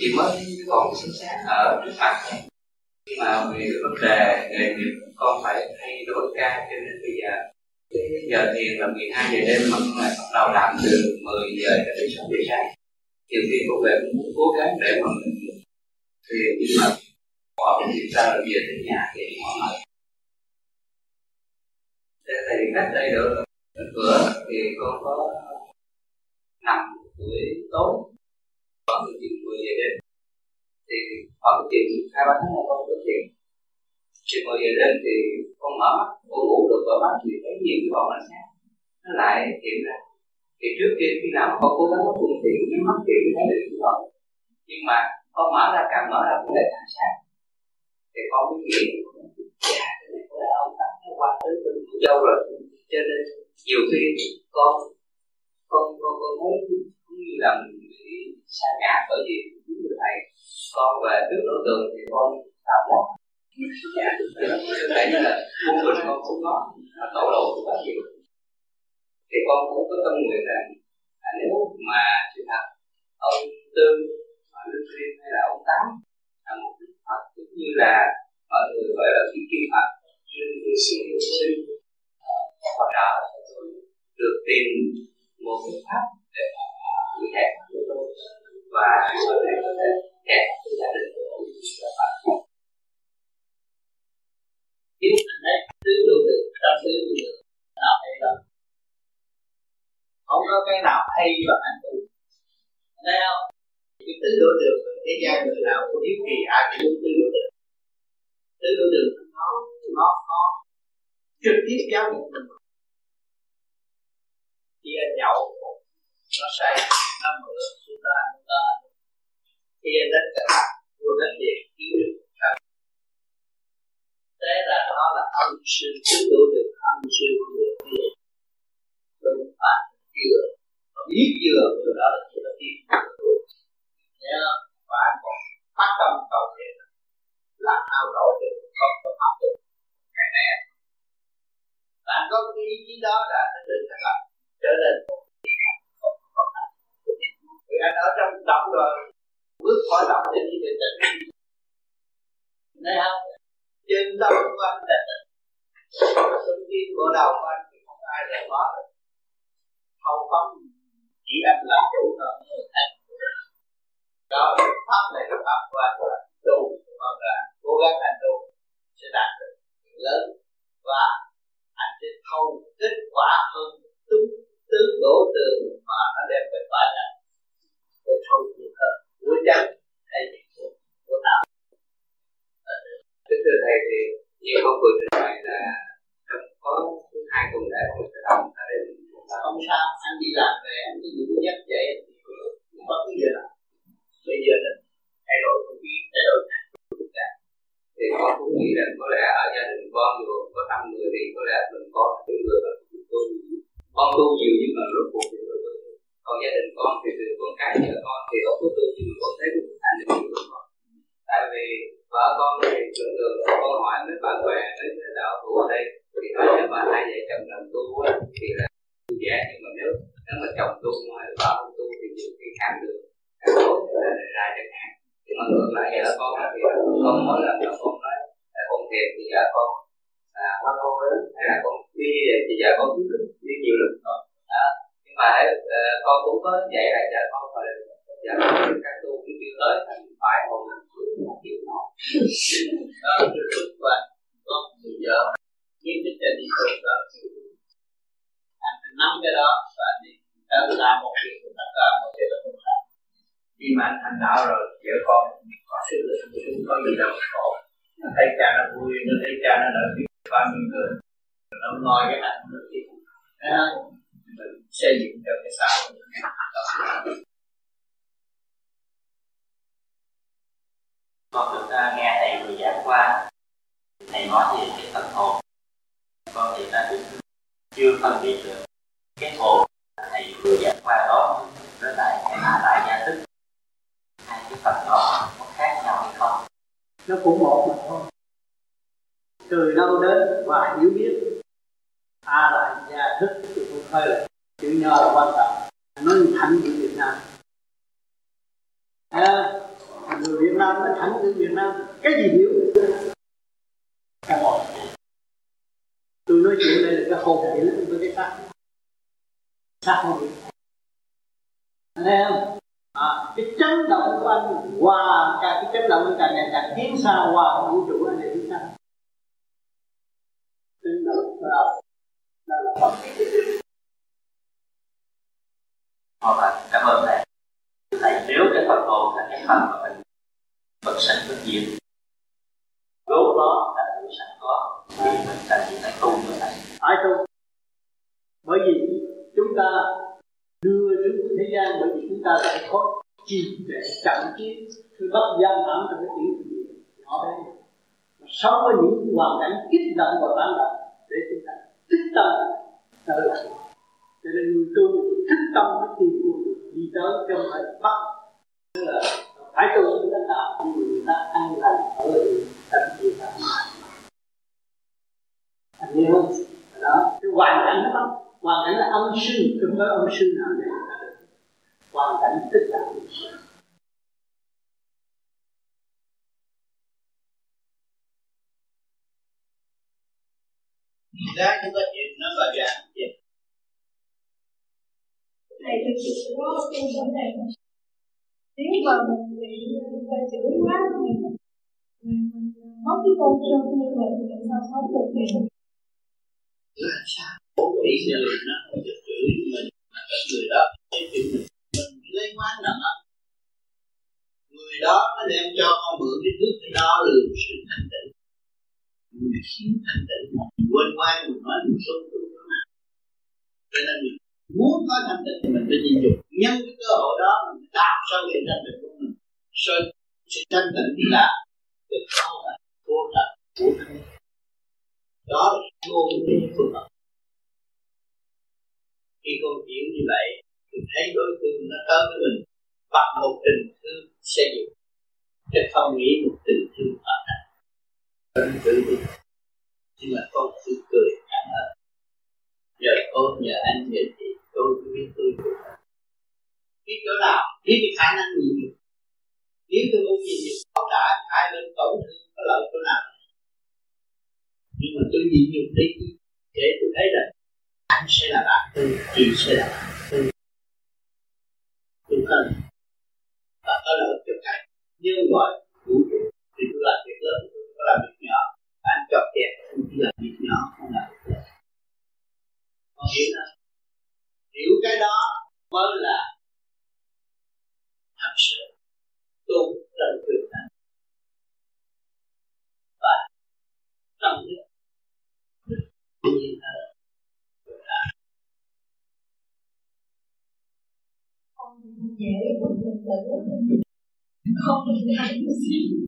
chỉ mới còn sinh sáng ở trước mặt mà về vấn đề nghề nghiệp con phải thay đổi ca cho nên bây giờ giờ thiền là 12 giờ đêm mà con lại bắt đầu làm từ 10 giờ cho đến 6 giờ sáng nhiều khi cô về cũng muốn cố gắng để mà mình thì nhưng mà bỏ cái chuyện ra là về đến nhà thì mọi người để thầy cách đây được. Bữa thì con có nằm buổi tối khoảng từ chuyện 10 giờ đêm thì khoảng chuyện hai ba tháng này con có chuyện chuyện mười giờ đêm thì con mở mắt, con ngủ được mở mắt thì thấy nhiều cái bọn ánh sáng nó lại hiện ra thì trước kia khi nào con cố gắng thuận tiện cái mắt thì thấy được cái vòng nhưng mà con mở ra, càng mở ra cũng lại càng sáng thì con mới nghĩ dạ cái này có ông ta nó qua tới từ lâu rồi. Cho nên nhiều khi con con con con muốn cũng như là mình bị xa ngã bởi vì những người thầy con về trước đối tượng thì con tạo mất dạ tại như là quân bình con cũng có mà tổ lộ cũng quá nhiều thì con cũng có tâm nguyện rằng à, nếu mà sự thật ông tư mà lương riêng hay là ông tám là một đức phật cũng như là mọi người gọi là cái kim phật linh sinh sinh. Ờ, và trợ được tìm một phương pháp để à, thử thách của tôi. Và sau này có thể kể với gia đình của tôi và bạn nếu mình thấy tứ độ được trong tứ độ được nào hay đó. Không có cái nào hay và anh tu thấy không? thì tứ độ đường thế gian người nào cũng hiếu kỳ, ai cũng muốn tứ độ đường tứ độ đường nó nó nó trực tiếp giáo dục mình. Khi anh nhậu, nó say, nó mượn chúng ta chúng ta khi anh đánh cờ bạc vô đánh tiền kiếm được thế là nó là âm sư tứ độ đường âm sư vừa vừa đúng phải vừa biết vừa vừa đó là chúng chưa biết tin nhớ và anh còn phát tâm cầu thiện làm ao đổi được không có pháp được ngày nay anh anh có cái ý chí đó là anh tự thành lập, trở nên một vì anh ở trong động rồi, bước khỏi động thì đi về tỉnh thấy không trên tâm của anh là tỉnh trong tim của đầu của anh thì không ai là có được không phóng chỉ anh làm chủ thôi đó pháp này cái pháp anh là tu vâng là cố gắng anh tu sẽ đạt được lớn. Và anh sẽ thâu kết quả hơn tướng tướng đổ tường mà nó đem về bài này để thâu nhiều hơn. Của chân hay của của đạo Kính thưa thầy thì như con vừa trình bày là có hai tuần lễ của sẽ đồng ở đây không sao anh đi làm về anh cứ giữ giấc dậy bất cứ giờ nào bây giờ là thay đổi không khí thay đổi thì con cũng nghĩ rằng có lẽ ở gia đình con dù có năm người thì có lẽ mình có với những hoàn cảnh kích động và phản động để chúng ta thích tâm trở lại cho nên người tu thích tâm mới tìm được đi tới cho không phải bắt tức là phải tu với cách nào nhưng người ta ăn lành ở tâm gì ta anh hiểu không đó cái hoàn cảnh đó hoàn cảnh là âm sư không có âm sư nào để hoàn cảnh tất cả giá chúng ta chuyện nó là giá thầy thực sự có câu hỏi này nếu mà mình bị ta chửi quá mình mất cái con sân như vậy thì làm sao sống được thì làm sao? Bố ý người nó không được chửi mình mà cái người đó mình. Mình lấy quán nặng người đó nó đem cho con mượn cái nước cái đó lường sự thanh tịnh. Mình khiến thanh tịnh quên qua mình nói mình sống tu nó nào cho nên mình muốn có thanh tịnh thì mình phải nhìn dụng nhân cái cơ hội đó mình tạo ra hiện thanh tịnh của mình. Rồi sự thanh tịnh là cái khó là vô tận của thân đó là vô cái phương pháp. Khi con hiểu như vậy, thì thấy đối phương nó tới với mình bằng một tình thương xây dựng. Chứ không nghĩ một tình thương ở đây. Tự đi nhưng mà con cứ cười cảm ơn. Nhờ cô nhờ anh, nhờ chị, tôi biết tôi được biết chỗ nào biết cái khả năng nhịn nếu tôi không nhịn được không đã hai bên tổn thương có lợi chỗ nào? Nhưng mà tôi nhịn được đi để tôi thấy rằng anh sẽ là bạn tôi, chị sẽ là bạn tôi. Tôi cần. Và có lợi cho cả nhân loại vũ trụ, thì tôi làm việc lớn, tôi có làm việc nhỏ anh chọc kẹt cũng là việc nhỏ, không là con hiểu không hiểu cái đó mới là thật sự tôn trong quyền năng và tâm thức nhiên hơn dễ không bình tĩnh không bình gì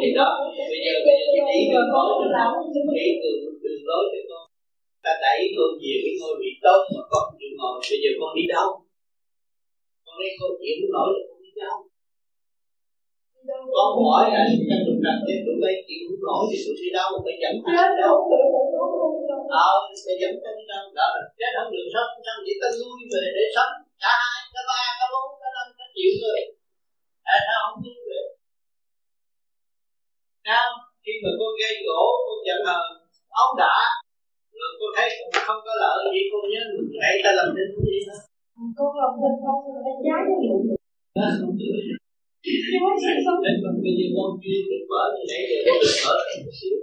thì đó bây giờ bây giờ lối cho con chỉ đường đường lối cho con. Ta đẩy con về cái ngôi vị tốt mà con không chịu ngồi. Bây giờ con đi đâu? Con lấy câu chuyện muốn nổi là con đi đâu? Con hỏi là trong lúc nào thì tụi bay chịu không nổi thì tụi đi đâu? Phải dẫn ta đi đâu? Ờ phải dẫn ta đi đâu? Đó là cái đó được sống. Ta chỉ ta lui về để sống. Cả hai cả ba cả bốn cả năm cả triệu người. À, sao không Sao? Khi mà con gây gỗ, con giận hờn, ấu đã. Rồi con thấy con không có lợi gì con nhớ mình hãy ta làm nên cái gì đó. Con làm nên không đánh giá cho đủ Đến mà bây giờ con chưa được mở như nãy giờ con được mở lại một xíu.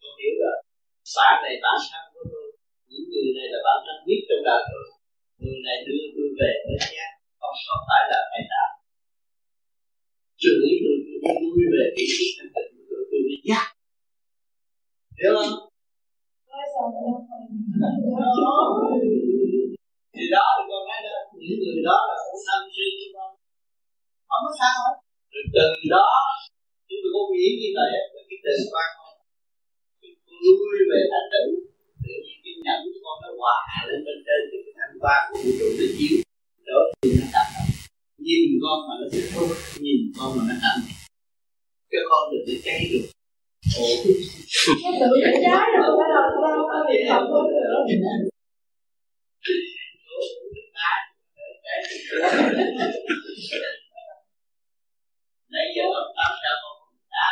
Con hiểu rồi. Bạn này bạn thân của tôi. Những người này là bạn thân biết trong đời tôi. Người này đưa tôi về với nhé Không phải là phải đạo Chừng ý tôi tôi vui về cái trí thành tựu của tôi tôi đi nhắc Hiểu không? thì đó thì con nói đó những người đó là cũng tham sư của con không có sao hết rồi từ đó khi mà con nghĩ như vậy là cái tình quan con lui về thanh tịnh tự nhiên cái nhẫn của con nó hòa lên bên trên thì cái thanh quan của vũ trụ nó chiếu đó thì nó cảm động nhìn con mà nó sẽ thú nhìn con mà nó cảm động cái con được để cháy được. Ồ. Tự trái rồi bắt đầu đâu có bị không có nữa nãy giờ ông tám sao con đã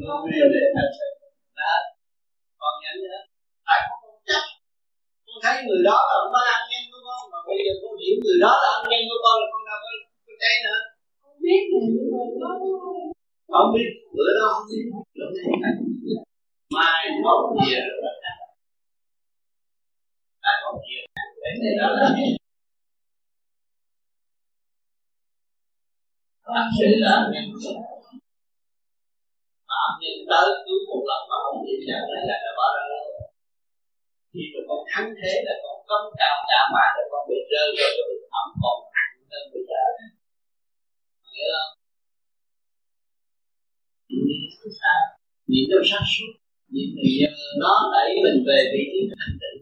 nuôi về thành sự đã con nhắn nữa tại con không chắc con thấy người đó là ông ba ăn nhân của con mà bây giờ con hiểu người đó là ăn nhân của con là con đâu có có cháy nữa. Không biết mà nhưng mà nó không biết, bữa đó không biết. Mai mốt về. Rồi mai mốt về. Để đó là thật sự là phạm nhân tới cứu một lần mà không chịu nhận lại là đã bỏ ra rồi. Khi mà con thắng thế là con cấm cao đã mà, rồi con bị rơi rồi cái bị thẳm còn nặng hơn bây giờ. Hiểu không? Niệm nhìn sao niệm trong sáng suốt niệm thì nó đẩy mình về vị trí thanh tịnh